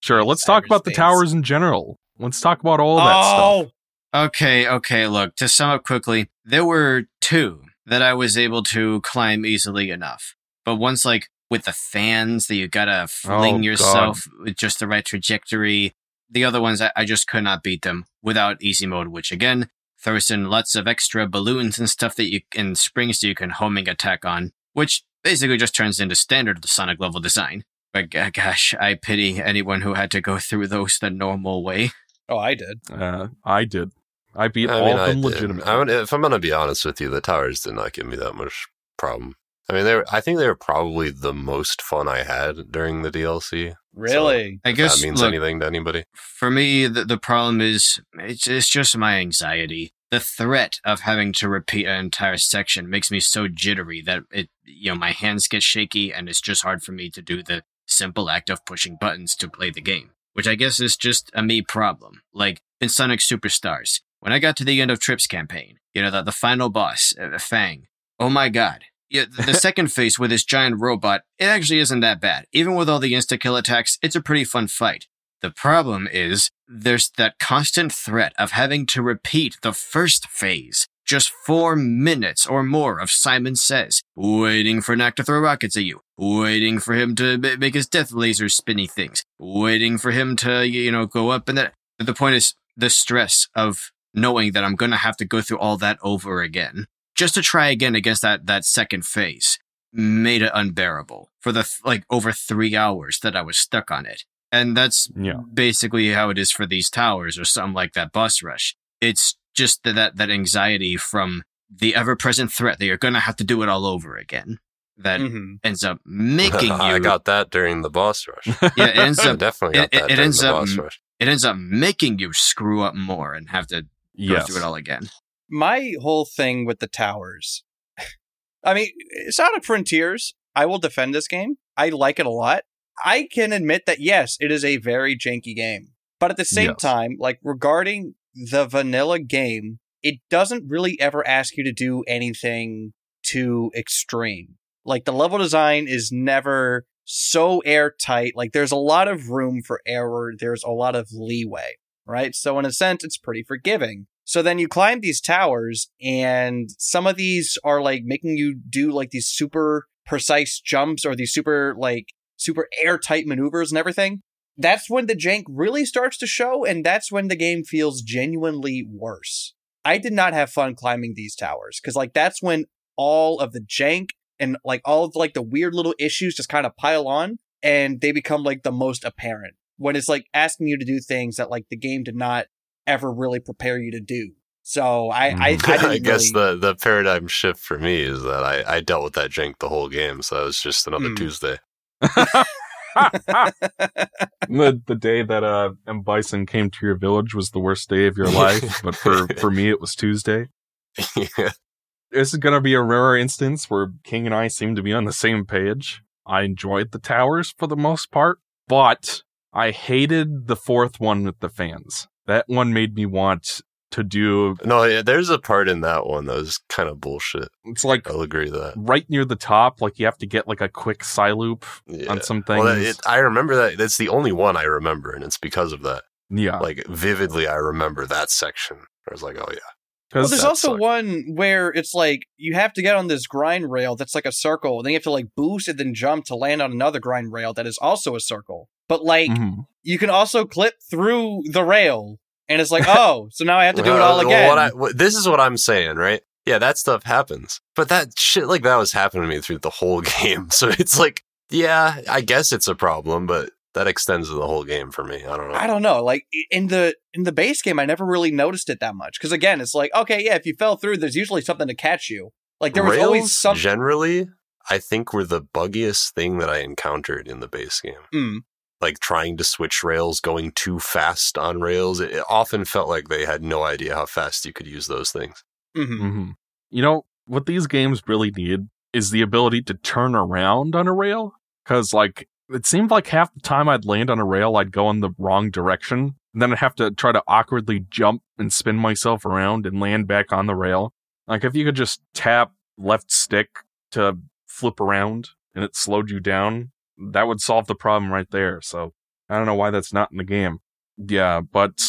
sure, let's talk about the towers in general. Let's talk about all that oh! stuff. oh, Okay, okay, look, to sum up quickly, there were two that I was able to climb easily enough. But once, like, with the fans that you gotta fling Oh, God. yourself with just the right trajectory, the other ones, I, I just could not beat them without easy mode, which again, throws in lots of extra balloons and stuff that you and springs that you can homing attack on, which basically just turns into standard Sonic level design. But g- gosh, I pity anyone who had to go through those the normal way. oh, I did. Uh, I did. I beat I all mean, of them did. legitimately. I would, if I'm going to be honest with you, the towers did not give me that much problem. I mean, they were, I think they were probably the most fun I had during the DLC. Really? I guess that means look, anything to anybody. for me, the, the problem is it's, it's just my anxiety. The threat of having to repeat an entire section makes me so jittery that it, you know, my hands get shaky and it's just hard for me to do the simple act of pushing buttons to play the game, which I guess is just a me problem. Like in Sonic Superstars, when I got to the end of Trip's campaign, you know, the, the final boss, uh, Fang, oh my god. Yeah, the second phase with this giant robot, it actually isn't that bad. Even with all the insta kill attacks, it's a pretty fun fight. The problem is there's that constant threat of having to repeat the first phase. Just four minutes or more of Simon Says, waiting for Nack to throw rockets at you, waiting for him to ma- make his death laser spinny things, waiting for him to, you know, go up and that. The point is the stress of knowing that I'm gonna have to go through all that over again just to try again against that, that second phase made it unbearable for the, th- like, over three hours that I was stuck on it. And that's Yeah. basically how it is for these towers or something like that boss rush. It's just that that, that anxiety from the ever present threat that you're going to have to do it all over again that hmm ends up making you. I got that during the boss rush. yeah, it ends I up definitely got it- it- that it during ends the up- boss rush. it ends up making you screw up more and have to go yes. through it all again. My whole thing with the towers. I mean, Sonic Frontiers. I will defend this game. I like it a lot. I can admit that yes, it is a very janky game, but at the same Yes. time, like regarding the vanilla game, it doesn't really ever ask you to do anything too extreme. Like the level design is never so airtight. Like there's a lot of room for error. There's a lot of leeway, right? So in a sense, it's pretty forgiving. So then you climb these towers and some of these are like making you do like these super precise jumps or these super like super airtight maneuvers and everything. That's when the jank really starts to show and that's when the game feels genuinely worse. I did not have fun climbing these towers because like that's when all of the jank and like all of like the weird little issues just kind of pile on and they become like the most apparent when it's like asking you to do things that like the game did not ever really prepare you to do. So I I, I, Mhm. I guess really- the, the paradigm shift for me is that I, I dealt with that jank the whole game, so it was just another Hmm. Tuesday. the the day that uh M Bison came to your village was the worst day of your life, but for for me it was Tuesday. yeah. This is gonna be a rare instance where King and I seem to be on the same page. I enjoyed the towers for the most part, but I hated the fourth one with the fans. That one made me want to do. No, yeah, there's a part in that one that was kind of bullshit. It's like I'll agree to that. right near the top, like you have to get like a quick side loop Yeah. on some things. Well, that- it, I remember that. That's the only one I remember, and it's because of that. yeah, Like vividly, I remember that section. I was like, oh yeah. Well, there's also sucked. one where it's like you have to get on this grind rail that's like a circle, and then you have to like boost and then jump to land on another grind rail that is also a circle. But like Mhm. you can also clip through the rail, and it's like, oh, so now I have to do it all again. What I, what, this is what I'm saying, right? Yeah, that stuff happens. But that shit like that was happening to me through the whole game. So it's like, yeah, I guess it's a problem, but that extends to the whole game for me. I don't know. I don't know. Like in the in the base game, I never really noticed it that much because again, it's like okay, yeah, if you fell through, there's usually something to catch you. Like there was Rails, always something. generally, I think were the buggiest thing that I encountered in the base game. Mm. Like trying to switch rails, going too fast on rails. It, it often felt like they had no idea how fast you could use those things. Mhm. Mhm. You know, what these games really need is the ability to turn around on a rail. Because, like, it seemed like half the time I'd land on a rail, I'd go in the wrong direction. And then I'd have to try to awkwardly jump and spin myself around and land back on the rail. Like, if you could just tap left stick to flip around and it slowed you down, that would solve the problem right there. So, I don't know why that's not in the game. Yeah, but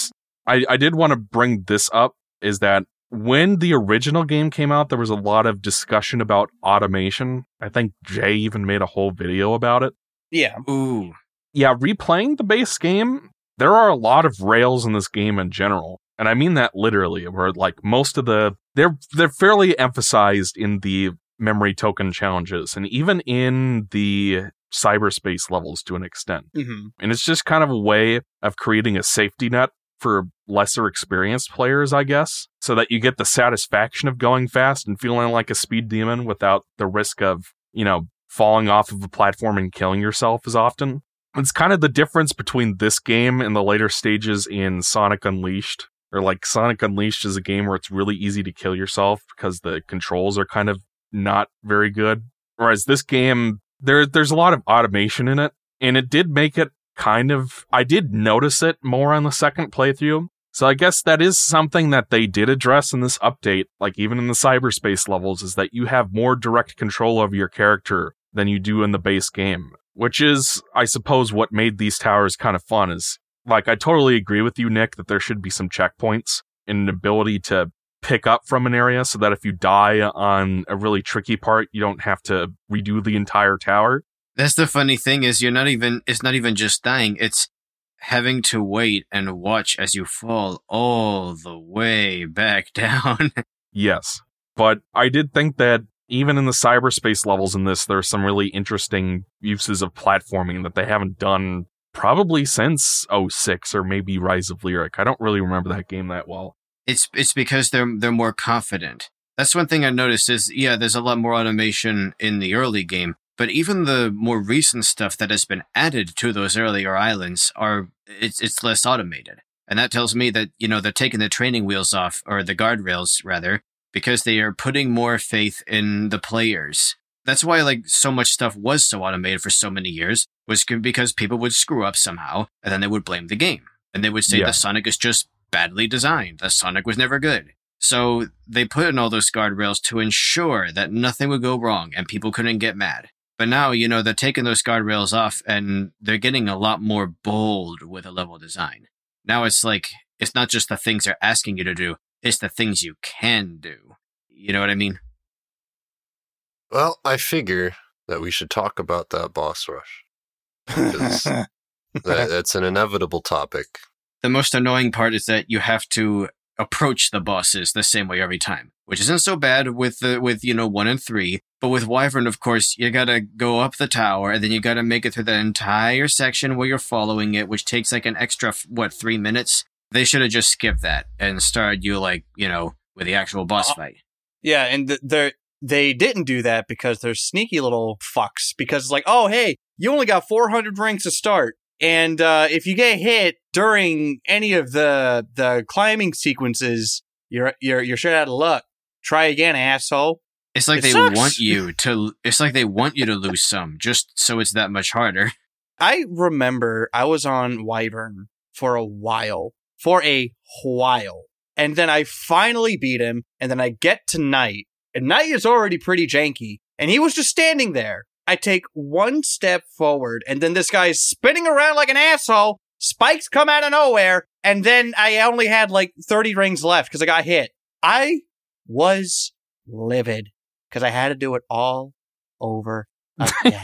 I, I did want to bring this up is that when the original game came out, there was a lot of discussion about automation. I think Jay even made a whole video about it. Yeah. Ooh. Yeah, replaying the base game, there are a lot of rails in this game in general. And I mean that literally, where like most of the they're they're fairly emphasized in the memory token challenges and even in the cyberspace levels to an extent. hmm And it's just kind of a way of creating a safety net for lesser experienced players, I guess, so that you get the satisfaction of going fast and feeling like a speed demon without the risk of, you know, falling off of a platform and killing yourself as often. It's kind of the difference between this game and the later stages in Sonic Unleashed. Or like Sonic Unleashed is a game where it's really easy to kill yourself because the controls are kind of not very good. Whereas this game, there there's a lot of automation in it, and it did make it kind of I did notice it more on the second playthrough. So I guess that is something that they did address in this update, like even in the cyberspace levels, is that you have more direct control over your character than you do in the base game. Which is, I suppose, what made these towers kind of fun is like I totally agree with you, Nick, that there should be some checkpoints and an ability to pick up from an area so that if you die on a really tricky part, you don't have to redo the entire tower. That's the funny thing is you're not even it's not even just dying, it's having to wait and watch as you fall all the way back down. Yes. But I did think that even in the cyberspace levels in this, there's some really interesting uses of platforming that they haven't done probably since 06 or maybe Rise of Lyric. I don't really remember that game that well. It's it's because they're they're more confident. That's one thing I noticed is yeah, there's a lot more automation in the early game, but even the more recent stuff that has been added to those earlier islands are it's it's less automated. And that tells me that, you know, they're taking the training wheels off or the guardrails rather because they are putting more faith in the players. That's why like so much stuff was so automated for so many years was because people would screw up somehow and then they would blame the game. And they would say Yeah. the Sonic is just badly designed. The Sonic was never good. So they put in all those guardrails to ensure that nothing would go wrong and people couldn't get mad. But now, you know, they're taking those guardrails off and they're getting a lot more bold with a level design. Now it's like, it's not just the things they're asking you to do, it's the things you can do. You know what I mean? Well, I figure that we should talk about that boss rush. Because that, that's an inevitable topic. The most annoying part is that you have to approach the bosses the same way every time, which isn't so bad with the with you know one and three. But with Wyvern, of course, you gotta go up the tower and then you gotta make it through the entire section where you're following it, which takes like an extra what three minutes. They should have just skipped that and started you like you know with the actual boss Uh, fight. Yeah, and th- they're they didn't do that because they're sneaky little fucks. Because it's like, oh hey, you only got 400 ranks to start, and uh, if you get hit during any of the the climbing sequences, you're you're you're shit out of luck. Try again, asshole. It's like It they sucks. want you to. It's like they want you to lose some, just so it's that much harder. I remember I was on Wyvern for a while, for a while. And then I finally beat him, and then I get to Knight, and Knight is already pretty janky, and he was just standing there. I take one step forward, and then this guy's spinning around like an asshole. Spikes come out of nowhere, and then I only had like 30 rings left because I got hit. I was livid because I had to do it all over again.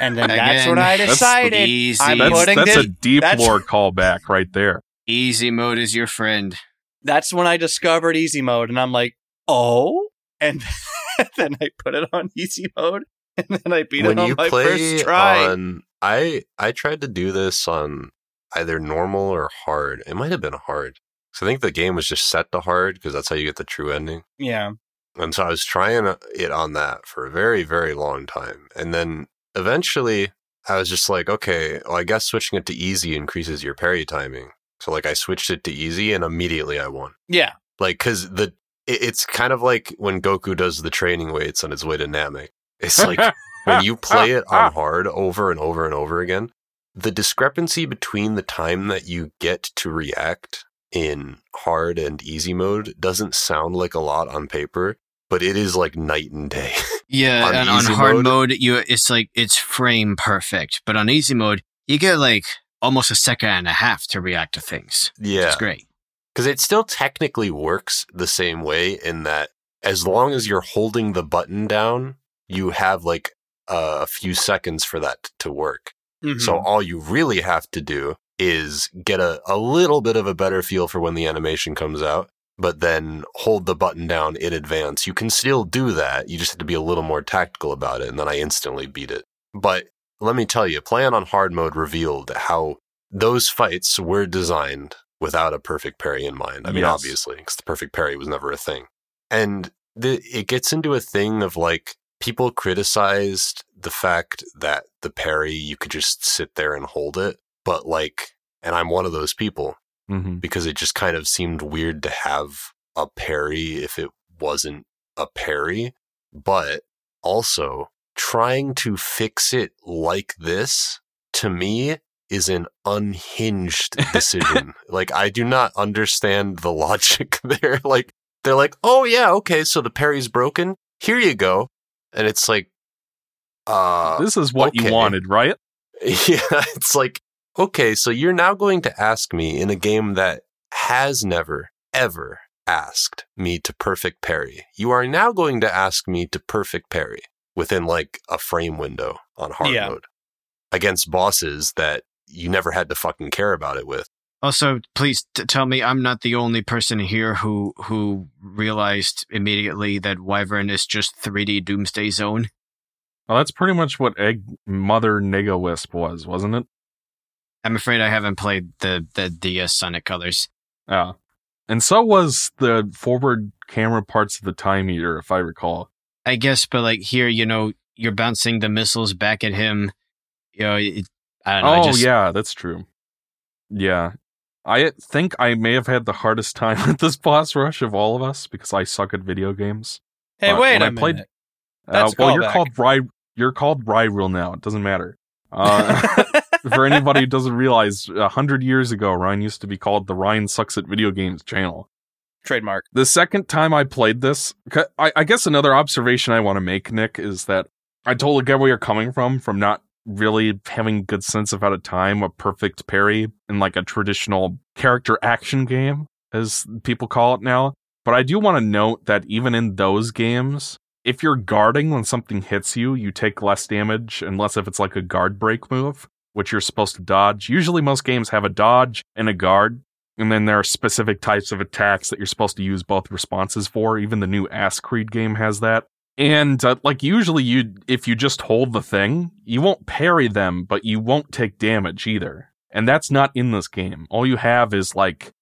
and then again, that's when I That's decided easy. I'm That's, putting that's this. a deep that's- lore callback right there. Easy mode is your friend. that's when I discovered easy mode, and I'm like, oh, and then I put it on easy mode, and then I beat when it on you my play first try. on, I I tried to do this on either normal or hard. It might have been hard. So I think the game was just set to hard because that's how you get the true ending. yeah, And so I was trying uh, it on that for a very, very long time. And then eventually I was just like, okay, well, I guess switching it to easy increases your parry timing. So like I switched it to easy and immediately I won. yeah, Like, cause the, it, it's kind of like when Goku does the training weights on his way to Namek. It's like when you play it on hard over and over and over again, the discrepancy between the time that you get to react in hard and easy mode doesn't sound like a lot on paper, but it is like night and day. Yeah, On and on hard mode? mode, you it's like it's frame perfect, but on easy mode, you get like almost a second and a half to react to things. yeah. It's great. Because it still technically works the same way in that as long as you're holding the button down, you have like a few seconds for that to work. Mhm. So all you really have to do is get a, a little bit of a better feel for when the animation comes out, but then hold the button down in advance. You can still do that. You just have to be a little more tactical about it. And then I instantly beat it. But let me tell you, playing on hard mode revealed how those fights were designed without a perfect parry in mind. I mean, Yes. obviously, because the perfect parry was never a thing. And the, it gets into a thing of like people criticized the fact that the parry you could just sit there and hold it, but like, and I'm one of those people hmm because it just kind of seemed weird to have a parry if it wasn't a parry. But also, trying to fix it like this to me is an unhinged decision. like, I do not understand the logic there. Like, they're like, oh, yeah, okay, so the parry's broken. Here you go. And it's like, uh, This is what okay. you wanted, right? yeah, it's like, okay, so you're now going to ask me in a game that has never, ever asked me to perfect parry. You are now going to ask me to perfect parry within like a frame window on hard Yeah. mode against bosses that you never had to fucking care about it with. Also, please t- tell me I'm not the only person here who who realized immediately that Wyvern is just 3D Doomsday Zone. Well, that's pretty much what Egg Mother Nega Wisp was, wasn't it? I'm afraid I haven't played the the DS Sonic Colors. Yeah. And so was the forward camera parts of the Time Eater, if I recall. I guess, but like here, you know, you're bouncing the missiles back at him. You know, it, I don't know. Oh, just- yeah, that's true. Yeah. I think I may have had the hardest time with this boss rush of all of us because I suck at video games. hey, uh, wait a I played- minute. Uh, That's a well, you're called Ry. You're called Ryrule now. It doesn't matter. Uh, for anybody who doesn't realize, a hundred years ago, Ryan used to be called the Ryan Sucks at Video Games channel. Trademark. The second time I played this, I, I guess another observation I want to make, Nick, is that I totally get where you're coming from, from not really having good sense of how to time a perfect parry in like a traditional character action game, as people call it now. But I do want to note that even in those games, if you're guarding when something hits you, you take less damage, unless if it's like a guard break move, which you're supposed to dodge. Usually, most games have a dodge and a guard, and then there are specific types of attacks that you're supposed to use both responses for. Even the new Ass Creed game has that. And uh, like usually, you if you just hold the thing, you won't parry them, but you won't take damage either. And that's not in this game. All you have is like,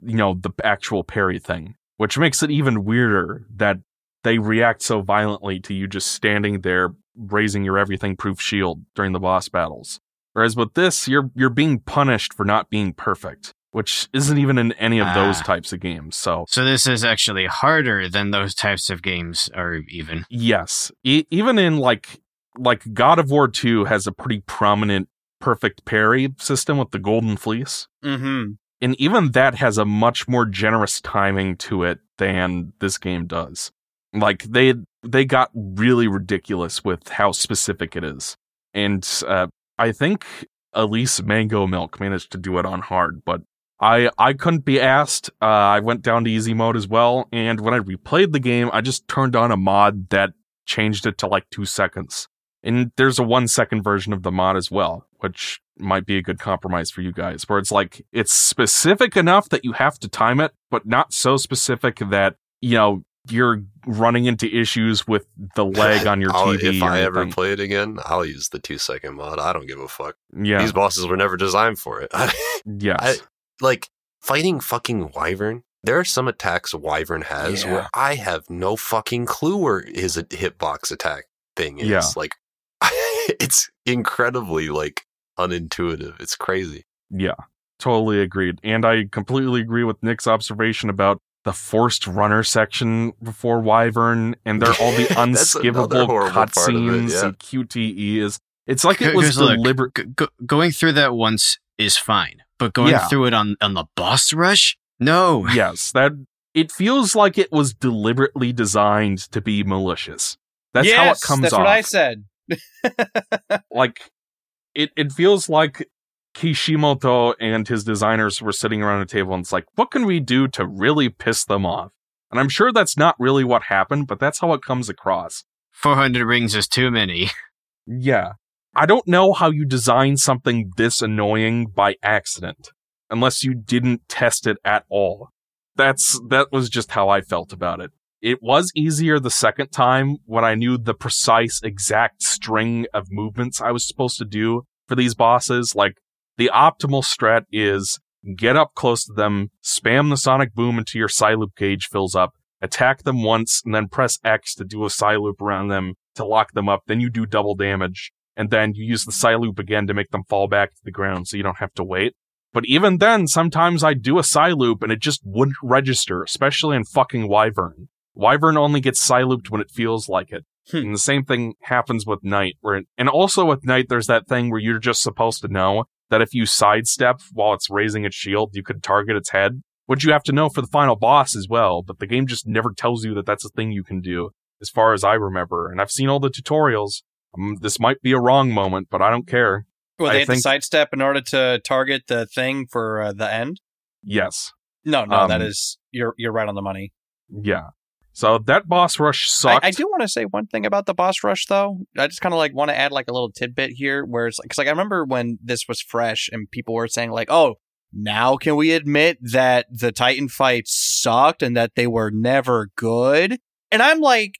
you know, the actual parry thing, which makes it even weirder that they react so violently to you just standing there raising your everything proof shield during the boss battles. Whereas with this, you're you're being punished for not being perfect, which isn't even in any of those Ah. types of games. So So this is actually harder than those types of games are even. yes, e- even in like like God of War 2 has a pretty prominent perfect parry system with the golden fleece. Mm-hmm. And even that has a much more generous timing to it than this game does. Like they they got really ridiculous with how specific it is. And uh, I think Elise Mango Milk managed to do it on hard, but I I couldn't be asked. Uh, I went down to easy mode as well, and when I replayed the game, I just turned on a mod that changed it to like two seconds. And there's a one second version of the mod as well, which might be a good compromise for you guys, where it's like it's specific enough that you have to time it, but not so specific that you know you're running into issues with the leg on your TV. If I ever play it again, I'll use the two second mod. I don't give a fuck. yeah, These bosses were never designed for it. yes, I, like fighting fucking Wyvern. There are some attacks Wyvern has Yeah. where I have no fucking clue where his hitbox attack thing is. Yeah. Like, it's incredibly like unintuitive. It's crazy. Yeah, totally agreed. And I completely agree with Nick's observation about the forced runner section before Wyvern, and they're all the unskippable horrible part of it, cutscenes yeah. and QTEs. It's like it was deliberate. G- go- going through that once is fine, but going Yeah. through it on on the boss rush, no. yes, that it feels like it was deliberately designed to be malicious. That's how it comes That's off. That's what I said. like it it feels like Kishimoto and his designers were sitting around a table and it's like, what can we do to really piss them off? And I'm sure that's not really what happened, but that's how it comes across. Four hundred rings is too many. Yeah. I don't know how you design something this annoying by accident unless you didn't test it at all. That's that was just how I felt about it. It was easier the second time when I knew the precise exact string of movements I was supposed to do for these bosses. Like the optimal strat is get up close to them, spam the sonic boom until your Cyloop gauge fills up, attack them once, and then press X to do a Cyloop around them to lock them up. Then you do double damage, and then you use the Cyloop again to make them fall back to the ground so you don't have to wait. But even then, sometimes I'd do a Cyloop and it just wouldn't register, especially in fucking Wyvern. Wyvern only gets Cylooped when it feels like it. Hmm. And the same thing happens with Knight, where and also with Knight, there's that thing where you're just supposed to know that if you sidestep while it's raising its shield, you could target its head, which you have to know for the final boss as well. But the game just never tells you that that's a thing you can do, as far as I remember. And I've seen all the tutorials. Um, this might be a wrong moment, but I don't care. Well, I they had to sidestep in order to target the thing for uh, the end. Yes, No, no, that Um, is you're you're right on the money. yeah. So that boss rush I, sucked. I do want to say one thing about the boss rush, though. I just kind of like want to add like a little tidbit here, where it's like, cause like I remember when this was fresh and people were saying like, "Oh, now can we admit that the Titan fights sucked and that they were never good?" And I'm like,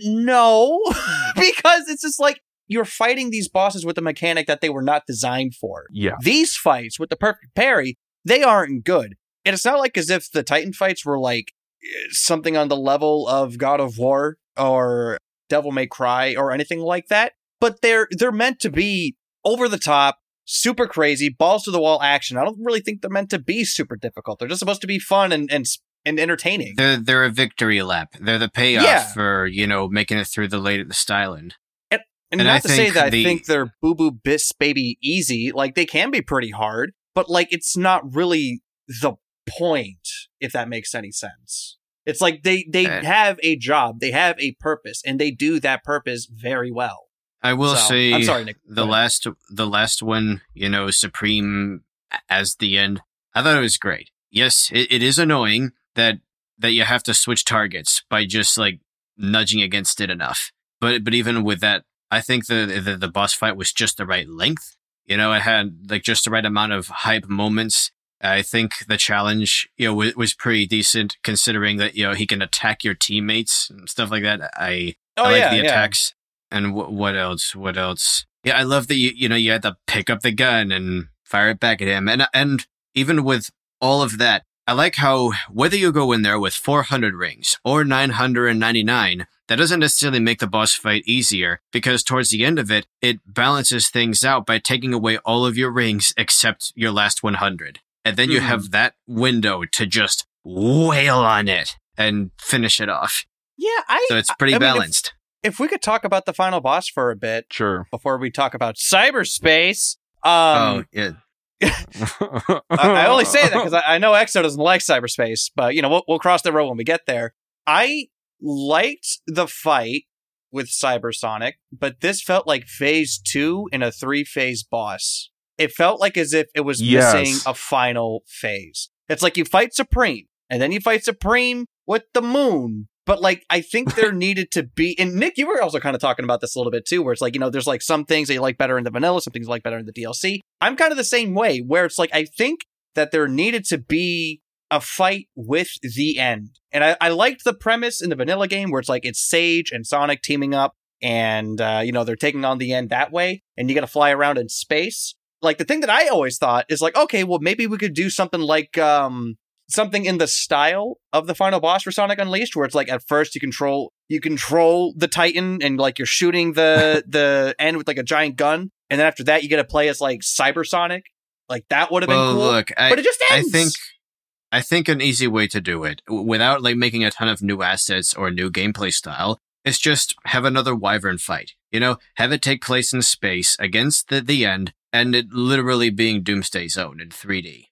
no, because it's just like you're fighting these bosses with a mechanic that they were not designed for. Yeah, These fights with the perfect parry, they aren't good. And it's not like as if the Titan fights were like eh, something on the level of God of War or Devil May Cry or anything like that. But they're they're meant to be over the top, super crazy, balls to the wall action. I don't really think they're meant to be super difficult. They're just supposed to be fun and and, and entertaining. They're they're a victory lap. They're the payoff Yeah. for you know making it through the late at the Styland. And, And not I to say that the- I think they're boo boo bis baby easy. Like they can be pretty hard, but like it's not really the point, if that makes any sense. It's like they they Uh, have a job, they have a purpose, and they do that purpose very well. I will So, say I'm sorry, Nick. the last the last one, you know, Supreme as the end. I thought it was great. Yes, it, it is annoying that that you have to switch targets by just like nudging against it enough. But but even with that, I think the the, the boss fight was just the right length. You know, it had like just the right amount of hype moments. I think the challenge, you know, was, was pretty decent considering that you know he can attack your teammates and stuff like that. I Oh I like yeah, the yeah. attacks. And wh- what else? What else? Yeah, I love that you you know you had to pick up the gun and fire it back at him. And and even with all of that, I like how whether you go in there with 400 rings or 999, that doesn't necessarily make the boss fight easier because towards the end of it, it balances things out by taking away all of your rings except your last 100. And then you Mhm. have that window to just wail on it and finish it off. Yeah, I So it's pretty I mean, if- balanced. if we could talk about the final boss for a bit sure. before we talk about cyberspace. oh, Um, yeah. I, I only say that because I, I know Exo doesn't like cyberspace, but you know we'll, we'll cross the road when we get there. I liked the fight with Cybersonic, but this felt like phase two in a three phase boss. it felt like as if it was Yes. missing a final phase. It's like you fight Supreme, and then you fight Supreme with the moon. But like, I think there needed to be, and Nick, you were also kind of talking about this a little bit too, where it's like, you know, there's like some things that you like better in the vanilla, some things you like better in the DLC. I'm kind of the same way, where it's like, I think that there needed to be a fight with the end. And I, I liked the premise in the vanilla game where it's like, it's Sage and Sonic teaming up, and, uh, you know, they're taking on the end that way, and you got to fly around in space. Like, the thing that I always thought is like, okay, well, maybe we could do something like, um, something in the style of the final boss for Sonic Unleashed, where it's like at first you control you control the Titan and like you're shooting the the end with like a giant gun, and then after that you get to play as like Cyber Sonic. Like that would have Well, been cool. look, I, but it just ends. I think I think an easy way to do it without like making a ton of new assets or new gameplay style is just have another wyvern fight. You know, have it take place in space against the the end and it literally being Doomsday Zone in 3D.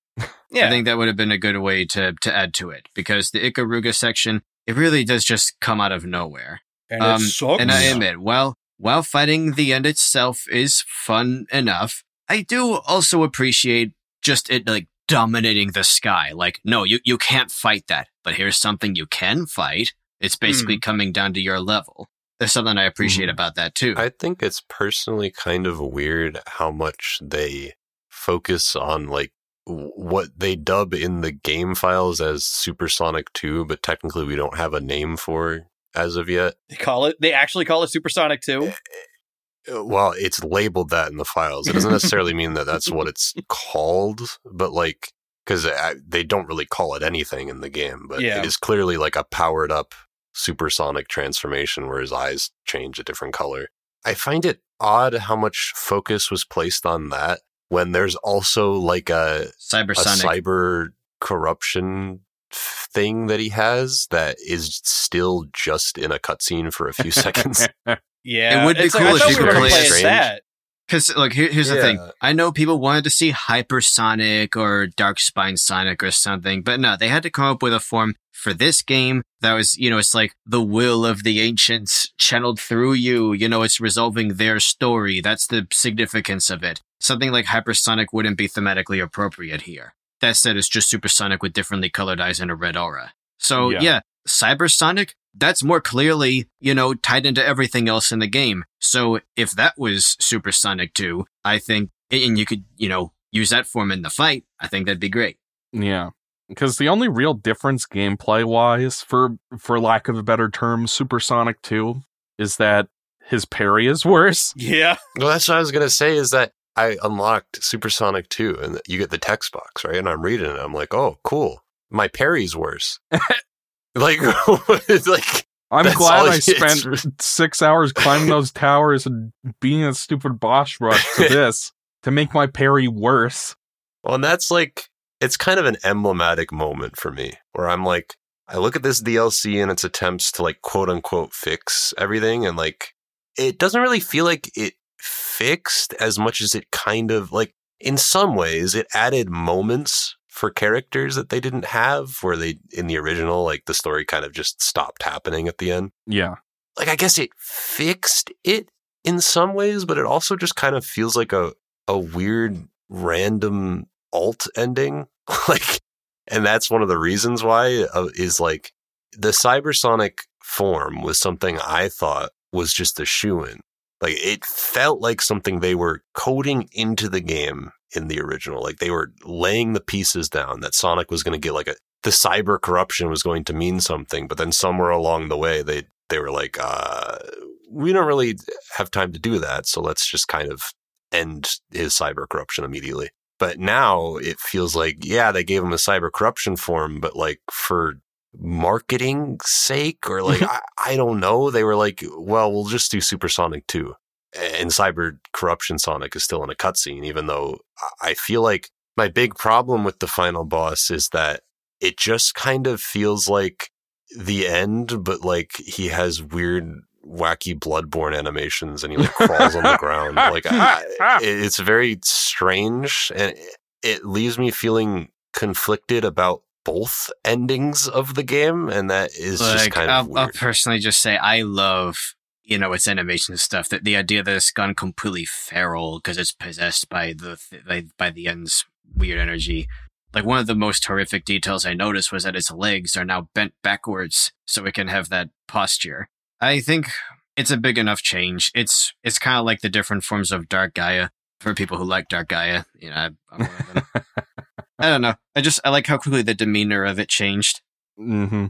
Yeah, I think that would have been a good way to to add to it because the Ikaruga section it really does just come out of nowhere. and um, it sucks. And I admit, while while fighting the end itself is fun enough, I do also appreciate just it like dominating the sky. Like, no, you, you can't fight that, but here's something you can fight. It's basically coming down to your level. There's something I appreciate Mhm. about that too. I think it's personally kind of weird how much they focus on like w- what they dub in the game files as Supersonic 2, but technically we don't have a name for as of yet. they call it. They actually call it Supersonic too. Uh, Well, it's labeled that in the files. It doesn't necessarily mean that that's what it's called, but like, because they don't really call it anything in the game, but Yeah. it is clearly like a powered up supersonic transformation where his eyes change a different color. I find it odd how much focus was placed on that when there's also like a, a cyber corruption thing that he has that is still just in a cutscene for a few seconds. Yeah, It would be It's like, cool I if you we could play play as that. Because look, here, here's the thing. I know people wanted to see Hypersonic or Darkspine Sonic or something, but no, they had to come up with a form for this game that was, you know, it's like the will of the ancients channeled through you. You know, it's resolving their story. That's the significance of it. Something like Hypersonic wouldn't be thematically appropriate here. That said, it's just supersonic with differently colored eyes and a red aura. So Yeah. yeah, Cybersonic, that's more clearly, you know, tied into everything else in the game. So if that was Supersonic 2, I think, and you could, you know, use that form in the fight, I think that'd be great. Yeah. Because the only real difference gameplay wise, for for lack of a better term, Supersonic 2, is that his parry is worse. Yeah, Well, that's what I was gonna say. Is that I unlocked Supersonic 2, and you get the text box, right? And I'm reading it. I'm like, oh, cool. My parry's worse. like, it's like I'm glad I spent six hours climbing those towers and being a stupid boss rush to this to make my parry worse. Well, and that's like, it's kind of an emblematic moment for me where I'm like, I look at this DLC and its attempts to like quote unquote fix everything, and like, it doesn't really feel like it fixed as much as it kind of like, in some ways, it added moments for characters that they didn't have, where they, in the original, like the story kind of just stopped happening at the end. Yeah. Like, I guess it fixed it in some ways, but it also just kind of feels like a, a weird random alt ending like and that's one of the reasons why uh, is like the cybersonic form was something i thought was just a shoe in like it felt like something they were coding into the game in the original like they were laying the pieces down that sonic was going to get like a the cyber corruption was going to mean something but then somewhere along the way they they were like uh we don't really have time to do that so let's just kind of end his cyber corruption immediately. But now it feels like, yeah, they gave him a cyber corruption form, but like for marketing sake or like, I, I don't know. They were like, well, we'll just do Supersonic 2. And cyber corruption Sonic is still in a cutscene, even though I- feel like my big problem with the final boss is that it just kind of feels like the end, but like he has weird wacky bloodborne animations and he like crawls on the ground. Like I, it's very strange and it- leaves me feeling conflicted about both endings of the game and that is just kind I'll, of I'll personally just say I love you know, its animation stuff. That the idea that it's gone completely feral because it's possessed by the by, by the end's weird energy. Like one of the most horrific details I noticed was that its legs are now bent backwards so it can have that posture. I think it's a big enough change. It's it's kind of like the different forms of Dark Gaia for people who like Dark Gaia. You know, I, I'm one of them. I don't know. I just I like how quickly the demeanor of it changed. hmm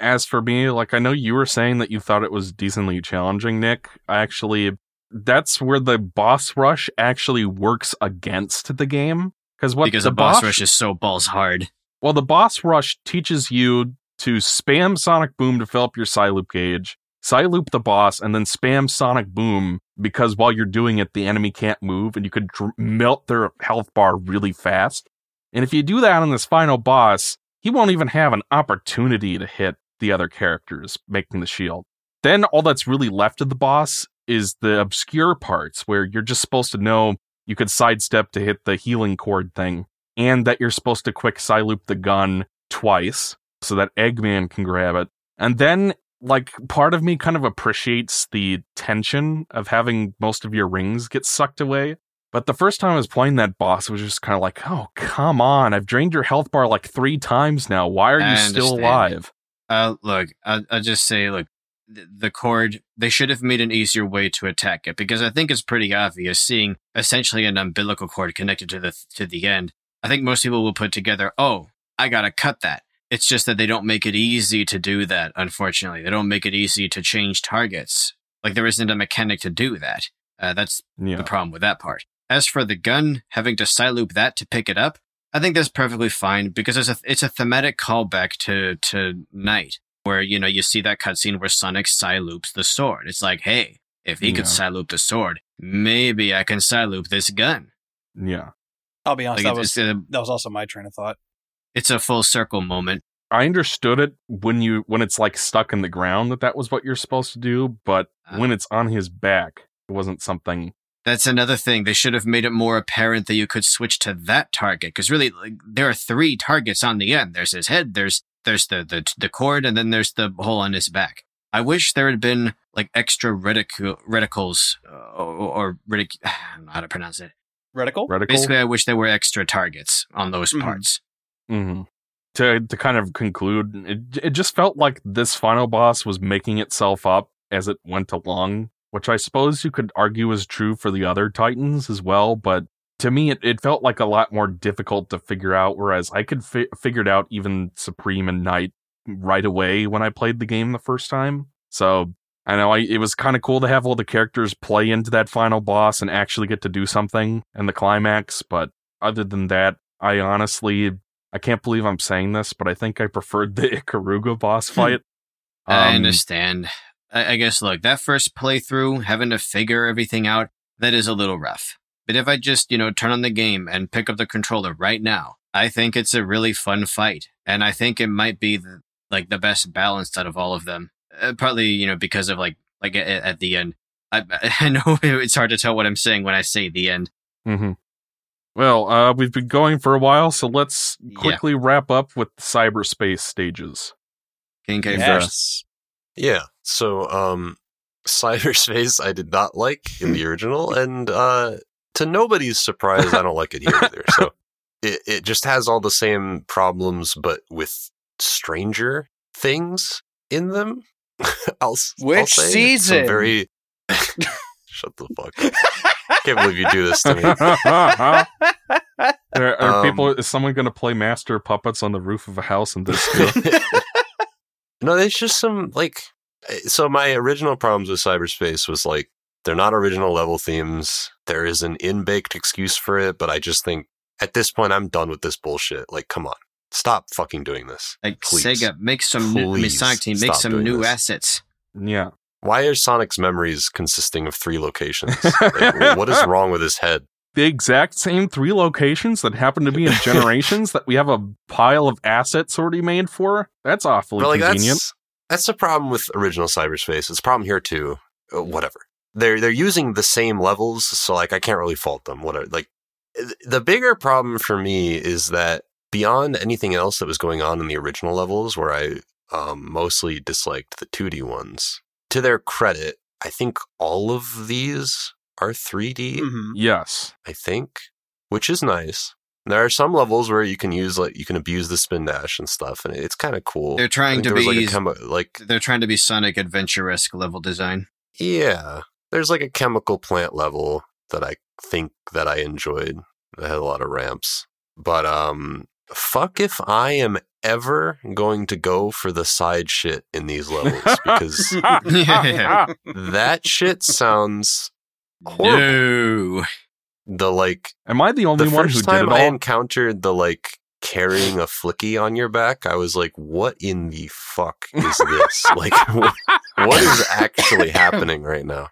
As for me, like I know you were saying that you thought it was decently challenging, Nick. I actually that's where the boss rush actually works against the game because what because the the boss rush is so balls hard. Well, the boss rush teaches you to spam Sonic Boom to fill up your Cyloop gauge, Cyloop the boss, and then spam Sonic Boom because while you're doing it, the enemy can't move and you could dr- melt their health bar really fast. And if you do that on this final boss, he won't even have an opportunity to hit the other characters making the shield. Then all that's really left of the boss is the obscure parts where you're just supposed to know you could sidestep to hit the healing cord thing and that you're supposed to quick Cyloop the gun twice so that Eggman can grab it. And then, like, part of me kind of appreciates the tension of having most of your rings get sucked away. But the first time I was playing that boss, it was just kind of like, oh, come on. I've drained your health bar like three times now. Why are you still alive? Uh, look, I'll, I'll just say, look, th- the cord, they should have made an easier way to attack it because I think it's pretty obvious seeing essentially an umbilical cord connected to the, to the end. I think most people will put together, oh, I gotta cut that. It's just that they don't make it easy to do that, unfortunately. They don't make it easy to change targets. Like there isn't a mechanic to do that. Uh, that's Yeah. the problem with that part. As for the gun, having to Cyloop that to pick it up, I think that's perfectly fine because it's a it's a thematic callback to to Knight, where you know you see that cutscene where Sonic Cyloops the sword. It's like, hey, if he Yeah. could Cyloop the sword, maybe I can Cyloop this gun. Yeah. I'll be honest, Like that it's, was it's a that was also my train of thought. it's a full circle moment. I understood it when you when it's like stuck in the ground that that was what you're supposed to do, but Uh. when it's on his back, it wasn't something. That's another thing. They should have made it more apparent that you could switch to that target because really, like, there are three targets on the end. There's his head. There's there's the the the cord, and then there's the hole on his back. I wish there had been like extra reticle, reticles uh, or, or retic- I don't know how to pronounce it. Reticle? Reticle. Basically, I wish there were extra targets on those Mhm. parts. hmm To to kind of conclude, it it just felt like this final boss was making itself up as it went along, which I suppose you could argue is true for the other Titans as well. But to me, it, it felt like a lot more difficult to figure out. Whereas I could fi- figure it out even Supreme and Knight right away when I played the game the first time. So I know I, it was kind of cool to have all the characters play into that final boss and actually get to do something in the climax. But other than that, I honestly I can't believe I'm saying this, but I think I preferred the Ikaruga boss fight. I Um, understand. I, I guess, look, that first playthrough, having to figure everything out, that is a little rough. But if I just, you know, turn on the game and pick up the controller right now, I think it's a really fun fight. And I think it might be the, like the best balanced out of all of them. Uh, partly, you know, because of like, like at, at the end. I, I know it's hard to tell what I'm saying when I say the end. Mm-hmm. Well, uh, we've been going for a while, so let's Yeah. quickly wrap up with the cyberspace stages. King K Yeah. first. Yeah. So, um, cyberspace I did not like in the original, and uh, to nobody's surprise, I don't like it here either. So, it it just has all the same problems, but with stranger things in them. I'll, I'll Which. Some season? Very. Shut the fuck. up. Can't believe you do this to me. are are Um, people? Is someone going to play master puppets on the roof of a house in this? no, there's just some like. Eh, so my original problems with cyberspace was like they're not original level themes. There is an in-baked excuse for it, but I just think at this point I'm done with this bullshit. Like, come on, stop fucking doing this. Like Please. Sega, make some new, Please Sonic Team, make some new this. assets. yeah. Why are Sonic's memories consisting of three locations? Like, what is wrong with his head? the exact same three locations that happen to be in generations that we have a pile of assets already made for. That's awfully But like convenient. that's that's the problem with original cyberspace. It's a problem here too. Uh, Whatever. They're they're using the same levels, so like I can't really fault them. Whatever. Like the bigger problem for me is that beyond anything else that was going on in the original levels, where I um, mostly disliked the 2D ones. To their credit, I think all of these are 3D. Mhm. Yes. I think, which is nice. There are some levels where you can use like you can abuse the spin dash and stuff, and it's kind of cool. They're trying to be like, a chemi- like they're trying to be Sonic Adventure esque level design. yeah, there's like a chemical plant level that I think that I enjoyed. That had a lot of ramps, but um, fuck if I am ever going to go for the side shit in these levels because Yeah. that shit sounds horrible. No. The like Am I the only the one who first did it time I encountered the like carrying a flicky on your back, I was like, "What in the fuck is this? like, what, what is actually happening right now?"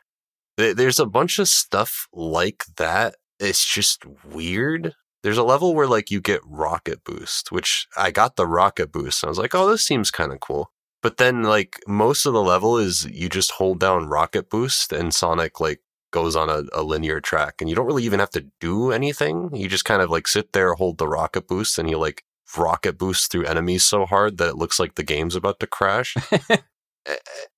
There's a bunch of stuff like that. It's just weird. There's a level where like you get rocket boost, which I got the rocket boost. and I was like, "Oh, this seems kind of cool." But then like most of the level is you just hold down rocket boost and Sonic like goes on a, a linear track and you don't really even have to do anything. You just kind of like sit there, hold the rocket boost, and you like rocket boost through enemies so hard that it looks like the game's about to crash. I- eh,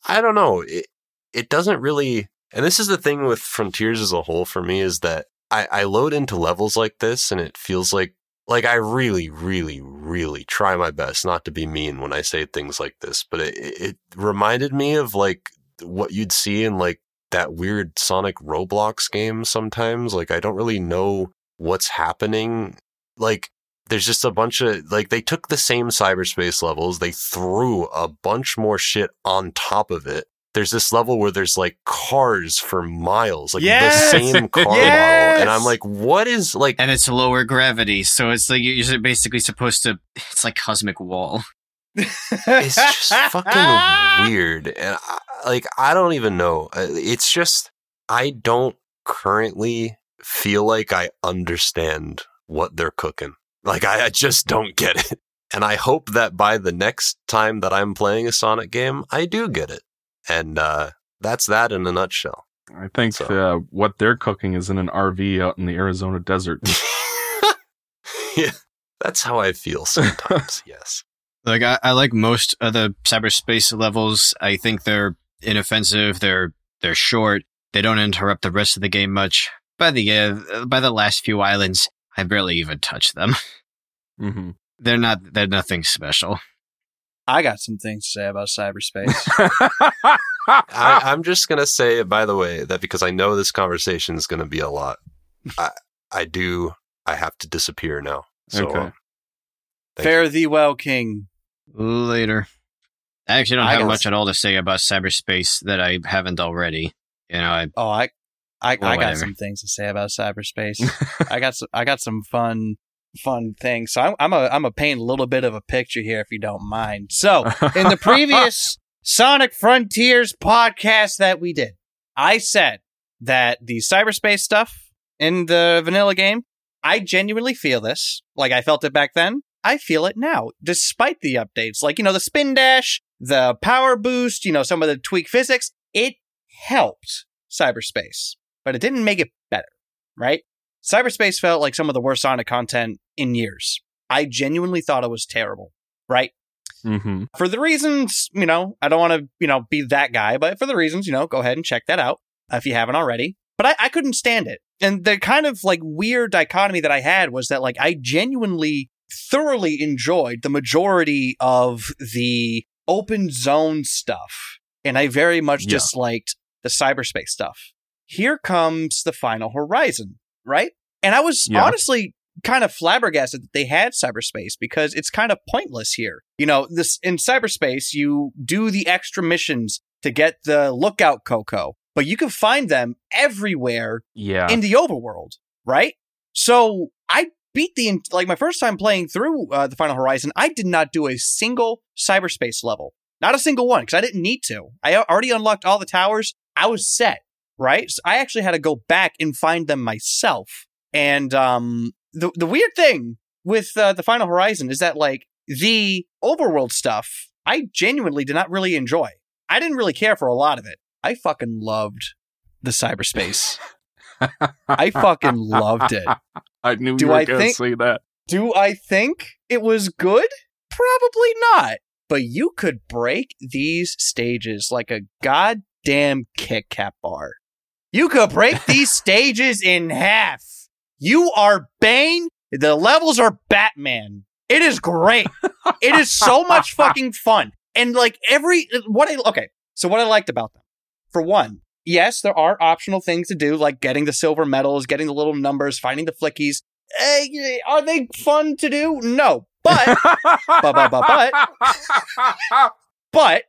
I don't know. It, it doesn't really, and this is the thing with Frontiers as a whole for me is that I, I load into levels like this and it feels like, like I really, really, really try my best not to be mean when I say things like this, but it, it reminded me of like what you'd see in like that weird Sonic Roblox game sometimes. Like, I don't really know what's happening. Like, there's just a bunch of, like, they took the same cyberspace levels, they threw a bunch more shit on top of it. There's this level where there's like cars for miles, like Yes! the same car model. And I'm like, what is like, And it's lower gravity, so it's like you're basically supposed to. It's like cosmic wall. It's just fucking weird and I, like i don't even know Uh, it's just i don't currently feel like i understand what they're cooking. Like i, I just don't get it and i hope that by the next time that i'm playing a sonic game i do get it and uh that's that in a nutshell. I think So- uh, what they're cooking is in an RV out in the Arizona desert. yeah that's how i feel sometimes yes Like I, I like most of the cyberspace levels. I think they're inoffensive. They're they're short. They don't interrupt the rest of the game much. By the uh, by the last few islands, I barely even touch them. hmm They're not. They're nothing special. I got some things to say about cyberspace. I, I'm just gonna say, by the way, that because I know this conversation is gonna be a lot, I I do I have to disappear now. So Okay. um, thank Fare you. thee well, King. Later. I actually don't I have much at all to say about cyberspace that I haven't already. You know, I Oh, I, I, Well, I got some things to say about cyberspace. I got some, I got some fun, fun things. So I'm, I'm a, I'm a paint a little bit of a picture here, if you don't mind. So in the previous Sonic Frontiers podcast that we did, I said that the cyberspace stuff in the vanilla game, I genuinely feel this. Like I felt it back then. I feel it now, despite the updates. Like, you know, the spin dash, the power boost, you know, some of the tweak physics. It helped cyberspace, but it didn't make it better, right? Cyberspace felt like some of the worst Sonic content in years. I genuinely thought it was terrible, right? hmm for the reasons, you know, I don't want to, you know, be that guy, but for the reasons, you know, go ahead and check that out if you haven't already. But I, I couldn't stand it. And the kind of like weird dichotomy that I had was that like I genuinely thoroughly enjoyed the majority of the open zone stuff. And I very much Yeah. disliked the cyberspace stuff. Here comes the final horizon, right? And I was Yeah. honestly kind of flabbergasted that they had cyberspace because it's kind of pointless here. You know, this in cyberspace, you do the extra missions to get the lookout Koco, but you can find them everywhere Yeah. in the overworld, right? So I beat the like my first time playing through uh, the Final Horizon. I did not do a single cyberspace level, not a single one, because I didn't need to. I already unlocked all the towers. I was set, right? So I actually had to go back and find them myself. And um, the the weird thing with uh, the Final Horizon is that like the overworld stuff, I genuinely did not really enjoy. I didn't really care for a lot of it. I fucking loved the cyberspace. I fucking loved it. I knew Do you were going to say that. Do I think it was good? Probably not. But you could break these stages like a goddamn Kit Kat bar. You could break these stages in half. You are Bane. The levels are Batman. It is great. it is so much fucking fun. And like every what I okay. So what I liked about them, for one, yes, there are optional things to do, like getting the silver medals, getting the little numbers, finding the flickies. Eh, are they fun to do? No, but but but but but but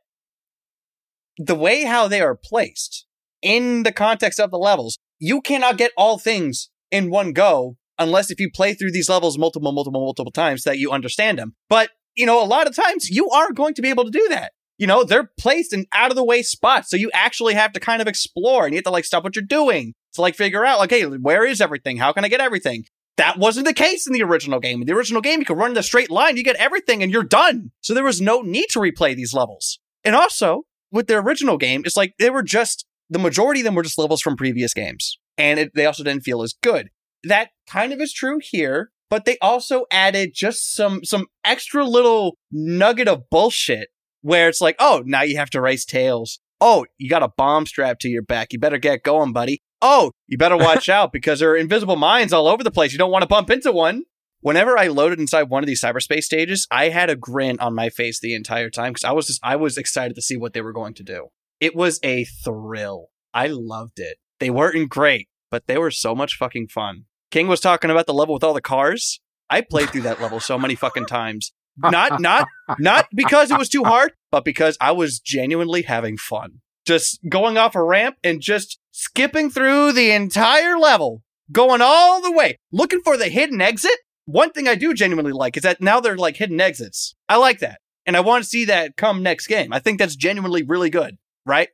the way how they are placed in the context of the levels, you cannot get all things in one go unless if you play through these levels multiple, multiple, multiple times that you understand them. But, you know, a lot of times you are going to be able to do that. You know, they're placed in out of the way spots. So you actually have to kind of explore and you have to like stop what you're doing to like figure out, like, hey, where is everything? How can I get everything? That wasn't the case in the original game. In the original game, you could run in a straight line, you get everything, and you're done. So there was no need to replay these levels. And also, with the original game, it's like they were just the majority of them were just levels from previous games, and it, they also didn't feel as good. That kind of is true here, but they also added just some some extra little nugget of bullshit where it's like, oh, now you have to race tails. Oh, you got a bomb strapped to your back. You better get going, buddy. Oh, you better watch out because there are invisible mines all over the place. You don't want to bump into one. Whenever I loaded inside one of these cyberspace stages, I had a grin on my face the entire time because I was just I was excited to see what they were going to do. It was a thrill. I loved it. They weren't great, but they were so much fucking fun. King was talking about the level with all the cars. I played through that level so many fucking times. Not not not because it was too hard, but because I was genuinely having fun. Just going off a ramp and just skipping through the entire level, going all the way, looking for the hidden exit. One thing I do genuinely like is that now they're like hidden exits. I like that. And I want to see that come next game. I think that's genuinely really good, right?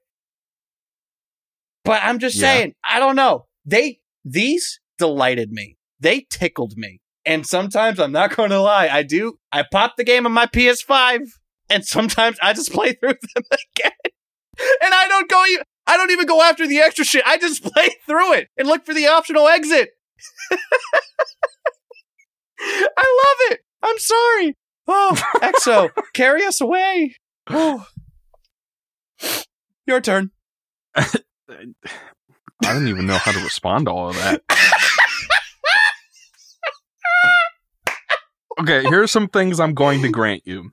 But I'm just Yeah. saying, I don't know. They, these delighted me. They tickled me. And sometimes I'm not going to lie. I do. I pop the game on my PS5 and sometimes I just play through them again. And I don't go, I don't even go after the extra shit. I just play through it and look for the optional exit. I love it. I'm sorry. Oh, EXO, carry us away. Oh. Your turn. I don't even know how to respond to all of that. Okay, here are some things I'm going to grant you.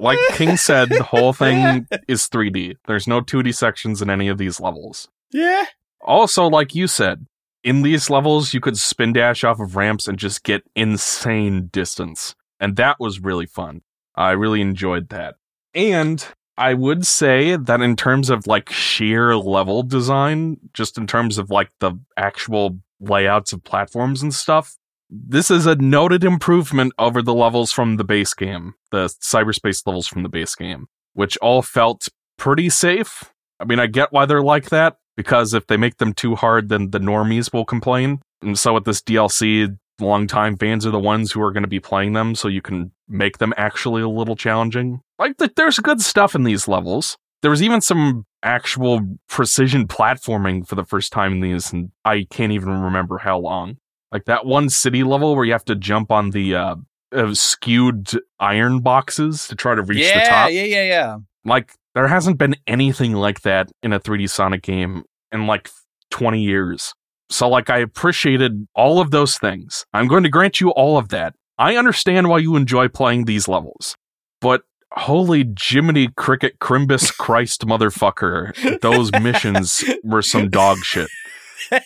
Like King said, the whole thing is 3D. There's no 2D sections in any of these levels. Yeah. Also, like you said, in these levels, you could spin dash off of ramps and just get insane distance. And that was really fun. I really enjoyed that. And I would say that in terms of like sheer level design, just in terms of like the actual layouts of platforms and stuff, this is a noted improvement over the levels from the base game, the cyberspace levels from the base game, which all felt pretty safe. I mean, I get why they're like that, because if they make them too hard, then the normies will complain. And so with this DLC, longtime fans are the ones who are going to be playing them, so you can make them actually a little challenging. Like, th- there's good stuff in these levels. There was even some actual precision platforming for the first time in these, and I can't even remember how long. Like that one city level where you have to jump on the uh, uh, skewed iron boxes to try to reach yeah, the top. yeah, yeah, yeah. Like there hasn't been anything like that in a 3D Sonic game in like 20 years. So like I appreciated all of those things. I'm going to grant you all of that. I understand why you enjoy playing these levels. But holy Jiminy Cricket Crimbus Christ motherfucker, those missions were some dog shit.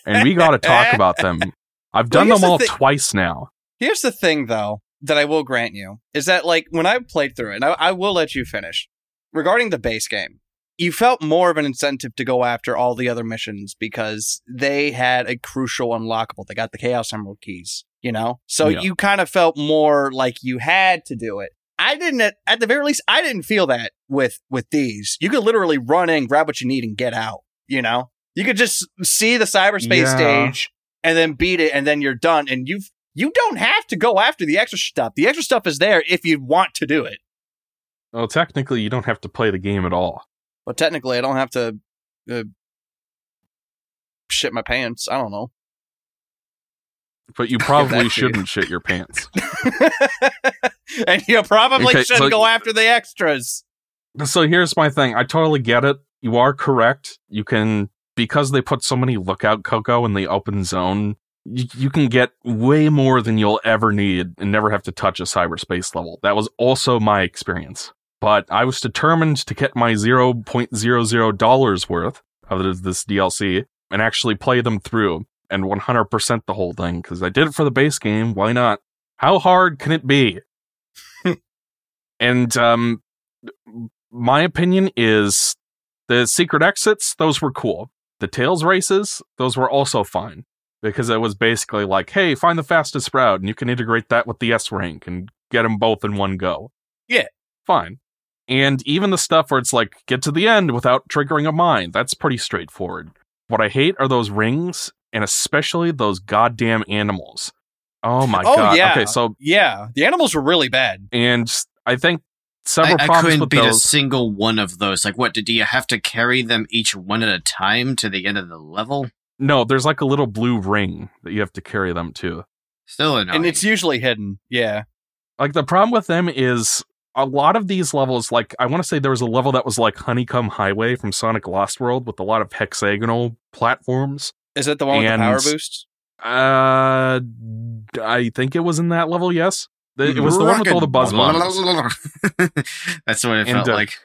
And we got to talk about them. I've done here's them the all thi- twice now. Here's the thing, though, that I will grant you is that, like, when I played through it, and I, I will let you finish, regarding the base game, you felt more of an incentive to go after all the other missions because they had a crucial unlockable. They got the Chaos Emerald keys, you know? So Yeah. you kind of felt more like you had to do it. I didn't, at, at the very least, I didn't feel that with, with these. You could literally run in, grab what you need, and get out, you know? You could just see the cyberspace Yeah. stage and then beat it, and then you're done. And you've you don't have to go after the extra stuff. The extra stuff is there if you want to do it. Well, technically, you don't have to play the game at all. But technically, I don't have to uh, shit my pants. I don't know. But you probably shouldn't shit your pants. and you probably Okay, shouldn't so- go after the extras. So here's my thing. I totally get it. you are correct. You can because they put so many lookout Koco in the open zone. You, you can get way more than you'll ever need and never have to touch a cyberspace level. That was also my experience. But I was determined to get my $0.00 worth of this DLC and actually play them through and 100% the whole thing because I did it for the base game. Why not? How hard can it be? and um, my opinion is the secret exits, those were cool. The Tails races, those were also fine because it was basically like, hey, find the fastest sprout and you can integrate that with the S rank and get them both in one go. Yeah. Fine. And even the stuff where it's like, get to the end without triggering a mine, that's pretty straightforward. What I hate are those rings and especially those goddamn animals. Oh my Oh, god. yeah. Okay, so Yeah, the animals were really bad. and I think several I, I problems couldn't with beat a single one of those. Like, what? Did you have to carry them each one at a time to the end of the level? No, there's like a little blue ring that you have to carry them to. Still annoying. And it's usually hidden. Yeah. Like the problem with them is a lot of these levels, like I want to say there was a level that was like Honeycomb Highway from Sonic Lost World with a lot of hexagonal platforms. Is that the one with the power And- boost? Uh, I think it was in that level. Yes, The- it was the one with all the buzz bombs. That's what it And, felt uh, like.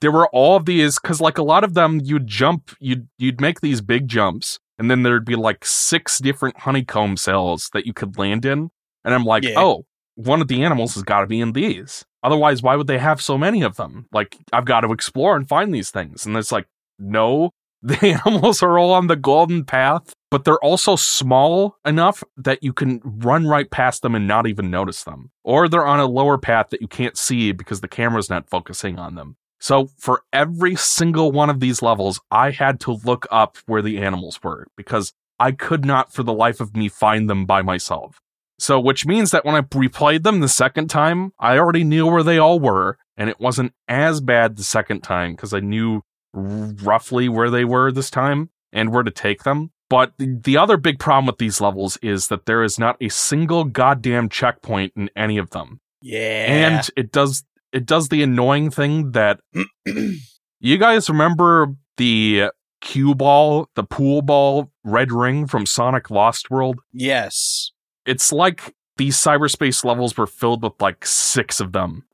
there were all of these because like a lot of them you'd jump you'd you'd make these big jumps and then there'd be like six different honeycomb cells that you could land in and i'm like Yeah. oh one of the animals has got to be in these otherwise why would they have so many of them like i've got to explore and find these things and it's like no the animals are all on the golden path but they're also small enough that you can run right past them and not even notice them or they're on a lower path that you can't see because the camera's not focusing on them so for every single one of these levels, I had to look up where the animals were because I could not for the life of me find them by myself. So which means that when I replayed them the second time, I already knew where they all were and it wasn't as bad the second time because I knew roughly where they were this time and where to take them. But the, the other big problem with these levels is that there is not a single goddamn checkpoint in any of them Yeah. and it does it does the annoying thing that you guys remember the cue ball, the pool ball red ring from Sonic Lost World? yes. It's like these cyberspace levels were filled with like six of them.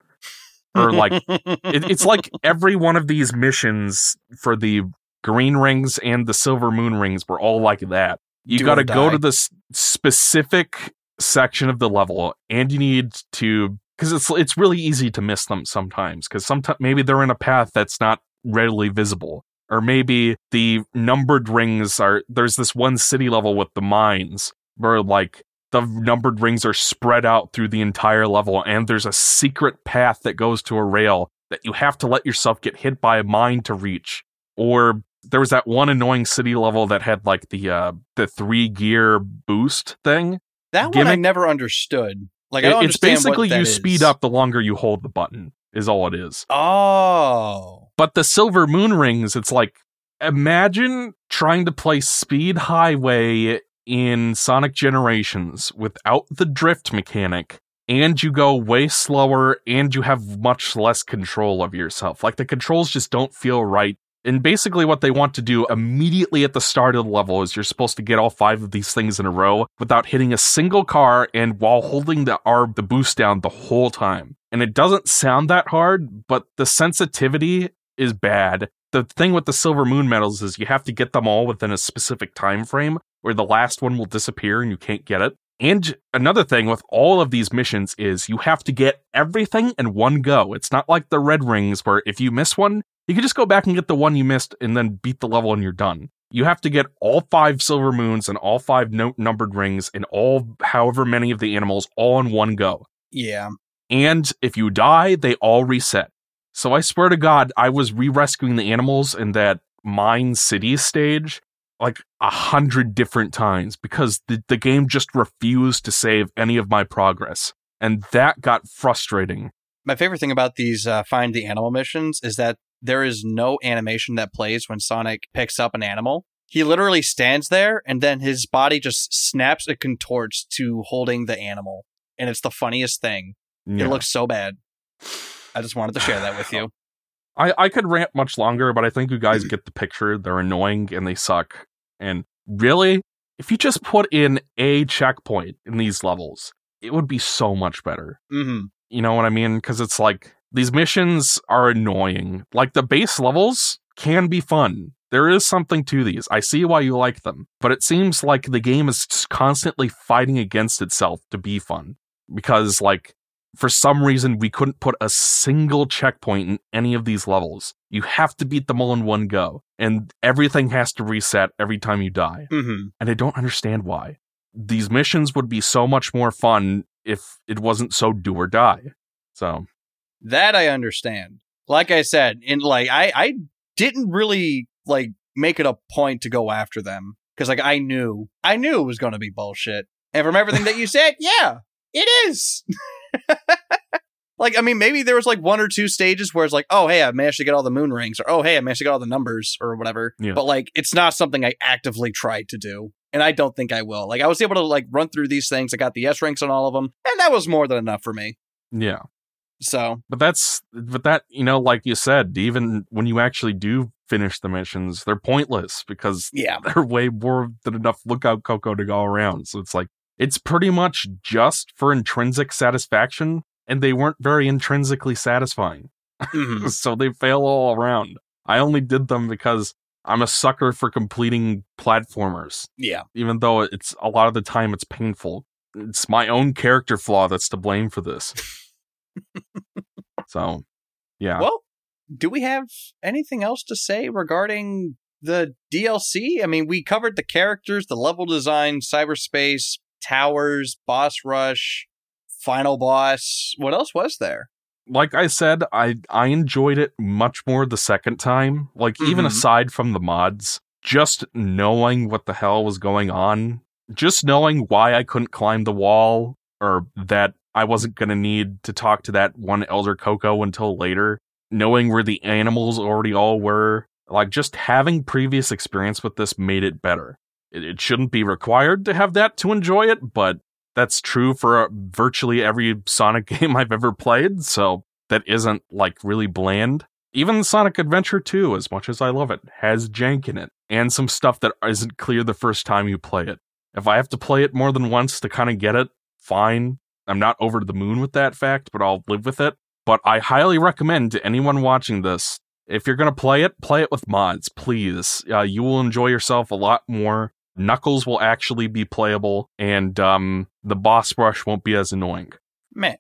Or like it, it's like every one of these missions for the green rings and the silver moon rings were all like that. You got to go to this specific section of the level, and you need to because it's it's really easy to miss them sometimes because sometimes maybe they're in a path that's not readily visible, or maybe the numbered rings are there's this one city level with the mines where like the numbered rings are spread out through the entire level, and there's a secret path that goes to a rail that you have to let yourself get hit by a mine to reach. Or there was that one annoying city level that had like the uh the three gear boost thing. that one I never understood. Like I It- don't it's basically you is. speed up the longer you hold the button, is all it is. Oh. But the silver moon rings, it's like imagine trying to play Speed Highway in Sonic Generations without the drift mechanic, and you go way slower and you have much less control of yourself. Like the controls just don't feel right. And basically, what they want to do immediately at the start of the level is you're supposed to get all five of these things in a row without hitting a single car and while holding the R the boost down the whole time. And it doesn't sound that hard, but the sensitivity is bad. The thing with the silver moon medals is you have to get them all within a specific time frame where the last one will disappear and you can't get it. And another thing with all of these missions is you have to get everything in one go. It's not like the red rings where if you miss one, you can just go back and get the one you missed and then beat the level and you're done. You have to get all five silver moons and all five no- numbered rings and all however many of the animals all in one go. Yeah. And if you die, they all reset. So I swear to God, I was re rescuing the animals in that Mine City stage like a hundred different times because the, the game just refused to save any of my progress. And that got frustrating. My favorite thing about these uh, find the animal missions is that there is no animation that plays when Sonic picks up an animal. He literally stands there and then his body just snaps and contorts to holding the animal. And it's the funniest thing. Yeah. It looks so bad. I just wanted to share that with you. I, I could rant much longer, but I think you guys get the picture. They're annoying and they suck. And really, if you just put in a checkpoint in these levels, it would be so much better. Mm-hmm. You know what I mean? Because it's like these missions are annoying. Like the base levels can be fun. There is something to these. I see why you like them, but it seems like the game is constantly fighting against itself to be fun. Because, like, for some reason, we couldn't put a single checkpoint in any of these levels. You have to beat them all in one go, and everything has to reset every time you die. Mm-hmm. And I don't understand why. These missions would be so much more fun if it wasn't so do or die. So, That I understand. Like I said, in like I I didn't really like make it a point to go after them because like I knew I knew it was going to be bullshit. And from everything that you said, yeah, it is. like I mean, maybe there was like one or two stages where it's like, oh hey, I managed to get all the moon rings, or oh hey, I managed to get all the numbers, or whatever. Yeah. But like, it's not something I actively tried to do. And I don't think I will. Like, I was able to like run through these things. I got the S ranks on all of them, and that was more than enough for me. yeah. So, But that's, but that, you know, like you said, even when you actually do finish the missions, they're pointless because yeah. they're way more than enough lookout Koco to go around. So it's like, it's pretty much just for intrinsic satisfaction, and they weren't very intrinsically satisfying. Mhm. so they fail all around. I only did them because I'm a sucker for completing platformers, Yeah. even though it's a lot of the time it's painful. It's my own character flaw that's to blame for this. so, yeah. Well, do we have anything else to say regarding the DLC? I mean, we covered the characters, the level design, cyberspace, towers, boss rush, final boss. What else was there? like I said, I I enjoyed it much more the second time. Like even Mhm. aside from the mods, just knowing what the hell was going on, just knowing why I couldn't climb the wall or that I wasn't going to need to talk to that one elder Koco until later, knowing where the animals already all were, like just having previous experience with this made it better. It, it shouldn't be required to have that to enjoy it, but that's true for uh, virtually every Sonic game I've ever played, so that isn't like really bland. Even Sonic Adventure 2, as much as I love it, has jank in it and some stuff that isn't clear the first time you play it. If I have to play it more than once to kind of get it, fine. I'm not over the moon with that fact, but I'll live with it. But I highly recommend to anyone watching this if you're going to play it, play it with mods, please. Uh, you will enjoy yourself a lot more. Knuckles will actually be playable, and um, the boss rush won't be as annoying. Man,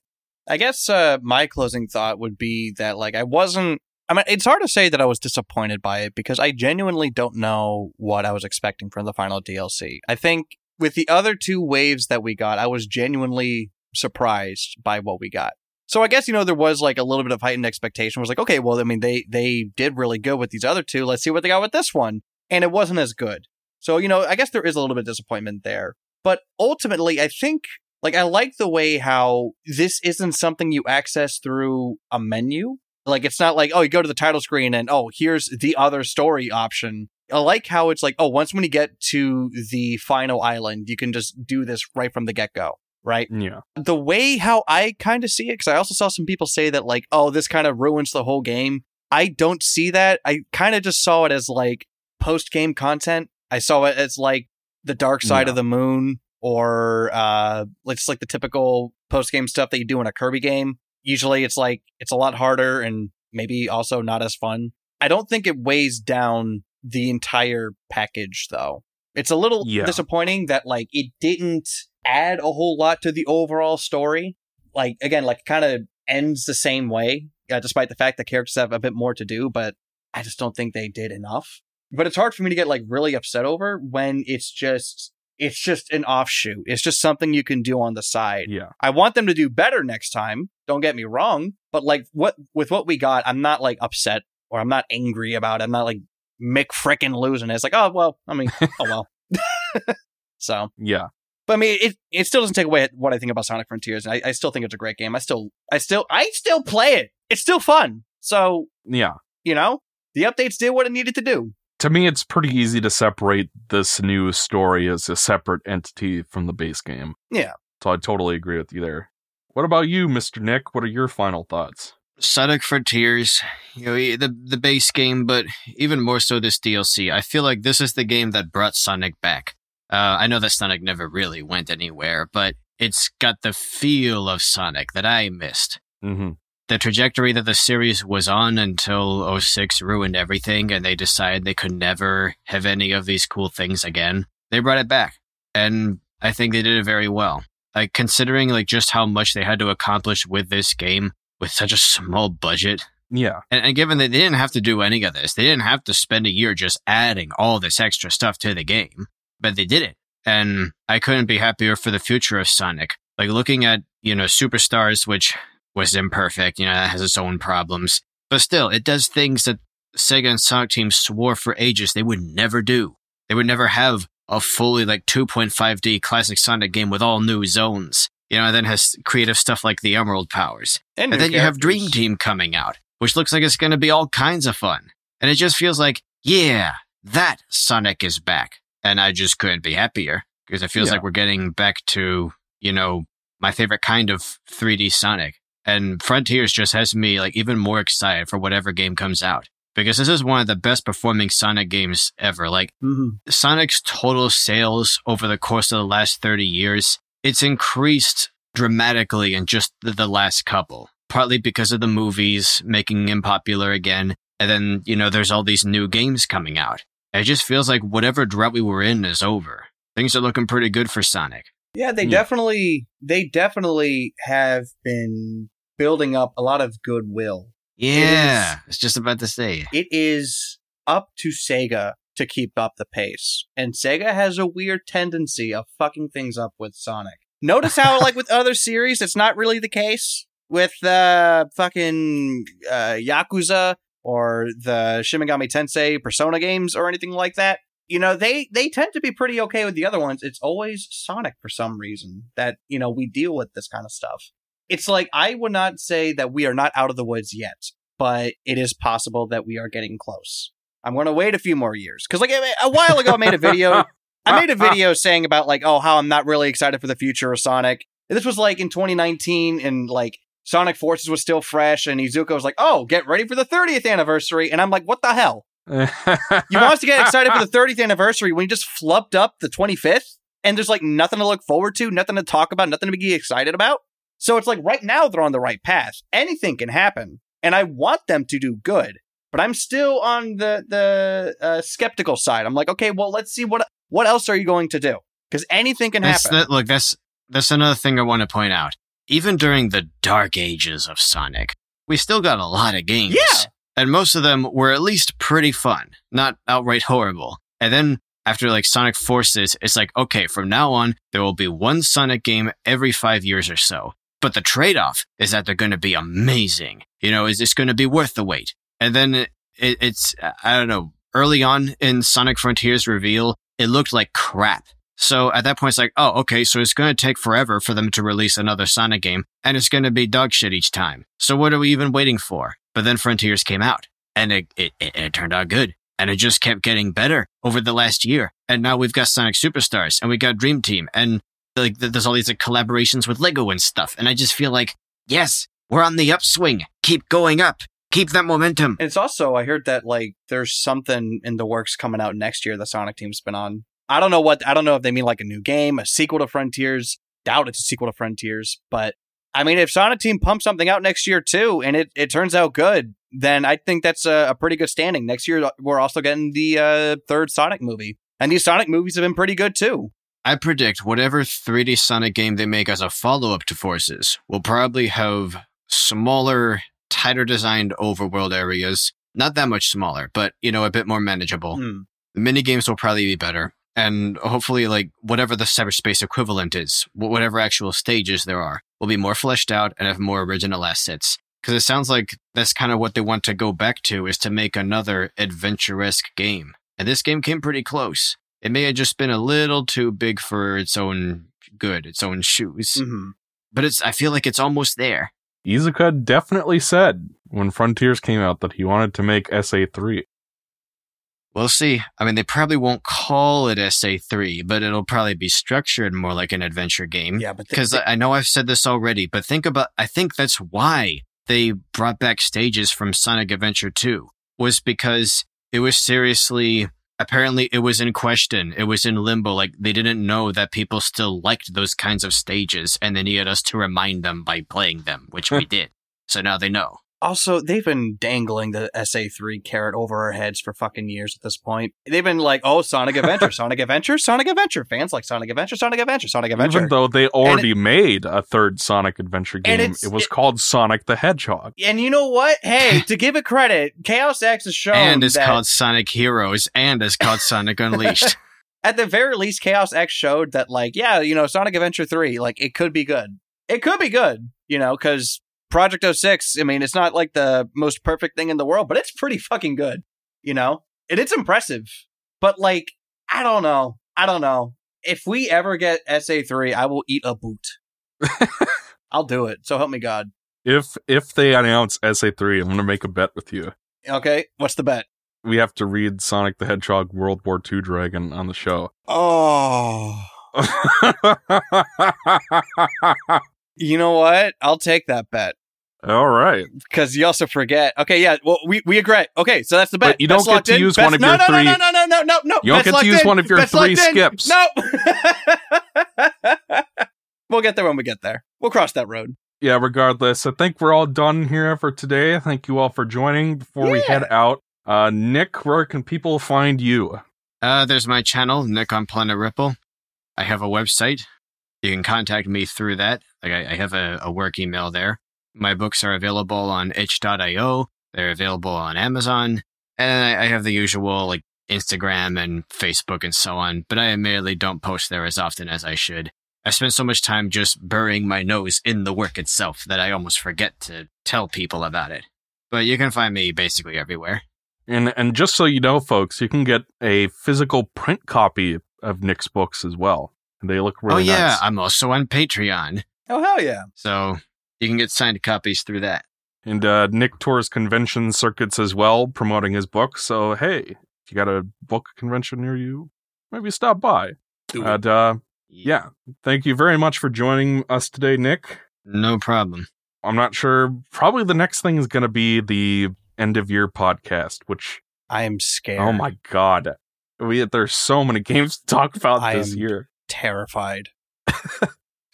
I guess uh, my closing thought would be that like I wasn't. I mean, it's hard to say that I was disappointed by it because I genuinely don't know what I was expecting from the final DLC. I think with the other two waves that we got, I was genuinely surprised by what we got. So I guess you know there was like a little bit of heightened expectation. It was like, okay, well, I mean, they they did really good with these other two. Let's see what they got with this one, and it wasn't as good. So you know, I guess there is a little bit of disappointment there. But ultimately, I think like I like the way how this isn't something you access through a menu. Like it's not like oh you go to the title screen and oh here's the other story option. I like how it's like oh once when you get to the final island you can just do this right from the get go right Yeah. the way how I kind of see it, because I also saw some people say that, like, oh, this kind of ruins the whole game. I don't see that. I kind of just saw it as like post game content. I saw it as like the dark side Yeah. of the moon or uh, it's like the typical post game stuff that you do in a Kirby game. Usually it's like it's a lot harder and maybe also not as fun. I don't think it weighs down the entire package though. It's a little Yeah. disappointing that like it didn't add a whole lot to the overall story. Like again, like kind of ends the same way, uh, despite the fact that characters have a bit more to do. But I just don't think they did enough. But it's hard for me to get like really upset over when it's just it's just an offshoot. It's just something you can do on the side. Yeah. I want them to do better next time. Don't get me wrong, but like what with what we got, I'm not like upset or I'm not angry about it. I'm not like Mick frickin' losing it. It's like, oh well, I mean, oh well. so, Yeah. But I mean, it it still doesn't take away what I think about Sonic Frontiers, and I, I still think it's a great game. I still, I still, I still play it. It's still fun. So Yeah. you know, the updates did what it needed to do. To me, it's pretty easy to separate this new story as a separate entity from the base game. Yeah. So I totally agree with you there. What about you, Mr. Nick? What are your final thoughts? Sonic Frontiers, you know, the the base game, but even more so this DLC. I feel like this is the game that brought Sonic back. Uh, I know that Sonic never really went anywhere, but it's got the feel of Sonic that I missed. Mm-hmm. The trajectory that the series was on until 06 ruined everything, and they decided they could never have any of these cool things again. They brought it back, and I think they did it very well. Like considering like just how much they had to accomplish with this game with such a small budget, Yeah. and, and given that they didn't have to do any of this, they didn't have to spend a year just adding all this extra stuff to the game, but they did it. And I couldn't be happier for the future of Sonic. Like looking at, you know, Superstars, which was imperfect, you know, that has its own problems, but still, it does things that Sega and Sonic Team swore for ages they would never do. They would never have a fully like 2.5D classic Sonic game with all new zones. You know, and then has creative stuff like the Emerald Powers. And, And then you have Dream. Team coming out, which looks like it's going to be all kinds of fun. And it just feels like, yeah, that Sonic is back. And I just couldn't be happier because it feels Yeah. like we're getting back to, you know, my favorite kind of 3D Sonic. And Frontiers just has me like even more excited for whatever game comes out because this is one of the best performing Sonic games ever. Like Mhm. Sonic's total sales over the course of the last 30 years, it's increased dramatically in just the, the last couple, partly because of the movies making him popular again. And then, you know, there's all these new games coming out. And it just feels like whatever drought we were in is over. Things are looking pretty good for Sonic. Yeah, they Yeah. definitely they definitely have been building up a lot of goodwill. Yeah, it's just about to say. It is up to Sega to keep up the pace. And Sega has a weird tendency of fucking things up with Sonic. Notice how like with other series it's not really the case with uh fucking uh Yakuza or the Shin Megami Tensei Persona games or anything like that. You know, they they tend to be pretty okay with the other ones. It's always Sonic for some reason that, you know, we deal with this kind of stuff. It's like I would not say that we are not out of the woods yet, but it is possible that we are getting close. I'm going to wait a few more years cuz like a while ago I made a video I made a video saying about like, oh, how I'm not really excited for the future of Sonic. And this was like in 2019, and like Sonic Forces was still fresh, and Iizuka was like, oh, get ready for the 30th anniversary. And I'm like, what the hell? You want us to get excited for the 30th anniversary when you just flubbed up the 25th, and there's like nothing to look forward to, nothing to talk about, nothing to be excited about. So it's like right now they're on the right path. Anything can happen, and I want them to do good. But I'm still on the the uh, skeptical side. I'm like, okay, well, let's see what what else are you going to do? Because anything can That's happen. the, look, that's that's another thing I want to point out. Even during the dark ages of Sonic, we still got a lot of games. Yeah. And most of them were at least pretty fun, not outright horrible. And then after like Sonic Forces, it's like, okay, from now on, there will be one Sonic game every five years or so. But the trade off is that they're going to be amazing. You know, is this going to be worth the wait? And then it, it, it's, I don't know, early on in Sonic Frontiers reveal, it looked like crap. So at that point, it's like, oh, okay, so it's going to take forever for them to release another Sonic game, and it's going to be dog shit each time. So what are we even waiting for? But then Frontiers came out, and it, it, it, it turned out good. And it just kept getting better over the last year. And now we've got Sonic Superstars, and we got Dream Team, and like th- there's all these like, collaborations with Lego and stuff. And I just feel like, yes, we're on the upswing. Keep going up. Keep that momentum. It's also, I heard that like there's something in the works coming out next year. The Sonic team's been on. I don't know what. I don't know if they mean like a new game, a sequel to Frontiers. Doubt it's a sequel to Frontiers, but I mean, if Sonic Team pumps something out next year too, and it, it turns out good, then I think that's a, a pretty good standing. Next year, we're also getting the uh, third Sonic movie, and these Sonic movies have been pretty good too. I predict whatever 3D Sonic game they make as a follow up to Forces will probably have smaller, tighter designed overworld areas. Not that much smaller, but, you know, a bit more manageable. Hmm. The mini games will probably be better. And hopefully, like, whatever the cyberspace equivalent is, whatever actual stages there are, will be more fleshed out and have more original assets. Because it sounds like that's kind of what they want to go back to is to make another adventure-esque game. And this game came pretty close. It may have just been a little too big for its own good, its own shoes. hmm But it's I feel like it's almost there. Iizuka definitely said when Frontiers came out that he wanted to make SA3. We'll see. I mean, they probably won't call it SA3, but it'll probably be structured more like an adventure game. Yeah, but Because th- I know I've said this already, but think about, I think that's why they brought back stages from Sonic Adventure 2 was because it was seriously apparently it was in question. It was in limbo. Like they didn't know that people still liked those kinds of stages and they needed us to remind them by playing them, which we did. So now they know. Also, they've been dangling the SA3 carrot over our heads for fucking years at this point. They've been like, oh, Sonic Adventure, Sonic Adventure, Sonic Adventure. Fans like Sonic Adventure, Sonic Adventure, Sonic Adventure. Even though they already made a third Sonic Adventure game, it's- it was it- called Sonic the Hedgehog. and you know what? Hey, to give it credit, Chaos X has shown and it's that called Sonic Heroes and it's called Sonic Unleashed. at the very least, Chaos X showed that, like, yeah, you know, Sonic Adventure 3, like, it could be good. It could be good, you know, because Project 06, I mean, it's not like the most perfect thing in the world, but it's pretty fucking good, you know? And it's impressive. But, like, I don't know. I don't know. If we ever get SA3, I will eat a boot. I'll do it. So help me God. If if they announce SA3, I'm gonna make a bet with you. Okay. What's the bet? We have to read Sonic the Hedgehog World War II Dragon on the show. Oh. You know what? I'll take that bet. All right. because you also forget. Okay, yeah, well, we, we agree. Okay, so that's the bet. But you don't get to in. use Bet's- one of no, your no, three- No, no, no, no, no, no. You don't get to use in. one of your Bet's three skips. No. we'll get there when we get there. We'll cross that road. Yeah, regardless, I think we're all done here for today. Thank you all for joining. Before we head out, uh, Nick, where can people find you? Uh, there's my channel, Nick on Planet Ripple. I have a website. You can contact me through that. Like I, I have a, a work email there. My books are available on itch.io. They're available on Amazon. And I, I have the usual like Instagram and Facebook and so on, but I admittedly don't post there as often as I should. I spend so much time just burying my nose in the work itself that I almost forget to tell people about it. But you can find me basically everywhere. And and just so you know, folks, you can get a physical print copy of Nick's books as well. They look really oh yeah, nice. I'm also on Patreon. Oh hell yeah! So you can get signed copies through that. And uh, Nick tours convention circuits as well, promoting his book. So hey, if you got a book convention near you, maybe stop by. Do it. And uh, yeah, thank you very much for joining us today, Nick. No problem. I'm not sure. Probably the next thing is going to be the end of year podcast, which I am scared. oh my god, we there's so many games to talk about I this am- year. terrified.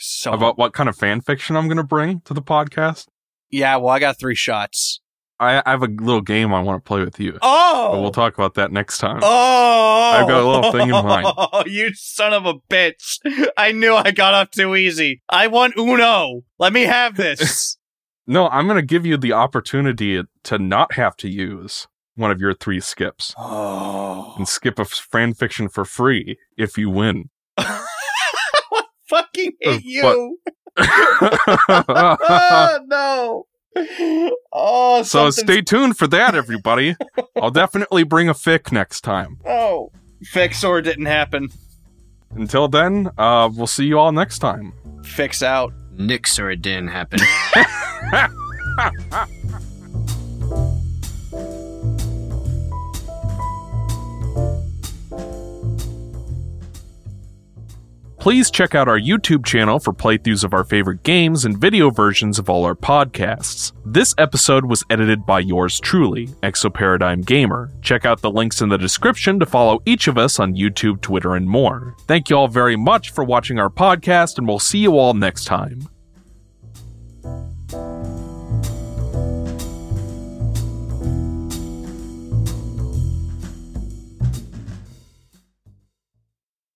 so About what kind of fan fiction I'm going to bring to the podcast. yeah. Well, I got three shots. I, I have a little game I want to play with you, Oh, but we'll talk about that next time. Oh, I've got a little thing in mind. Oh, you son of a bitch! I knew I got off too easy. I want Uno. Let me have this. No, I'm going to give you the opportunity to not have to use one of your three skips oh, and skip a fan fiction for free if you win. fucking hate Uh, you! oh, no. Oh, so stay tuned for that, everybody. I'll definitely bring a fic next time. Oh, fix or didn't happen. Until then, uh, we'll see you all next time. Fix out. Nix or it didn't happen. Please check out our YouTube channel for playthroughs of our favorite games and video versions of all our podcasts. This episode was edited by yours truly, Exoparadigm Gamer. Check out the links in the description to follow each of us on YouTube, Twitter, and more. Thank you all very much for watching our podcast, and we'll see you all next time.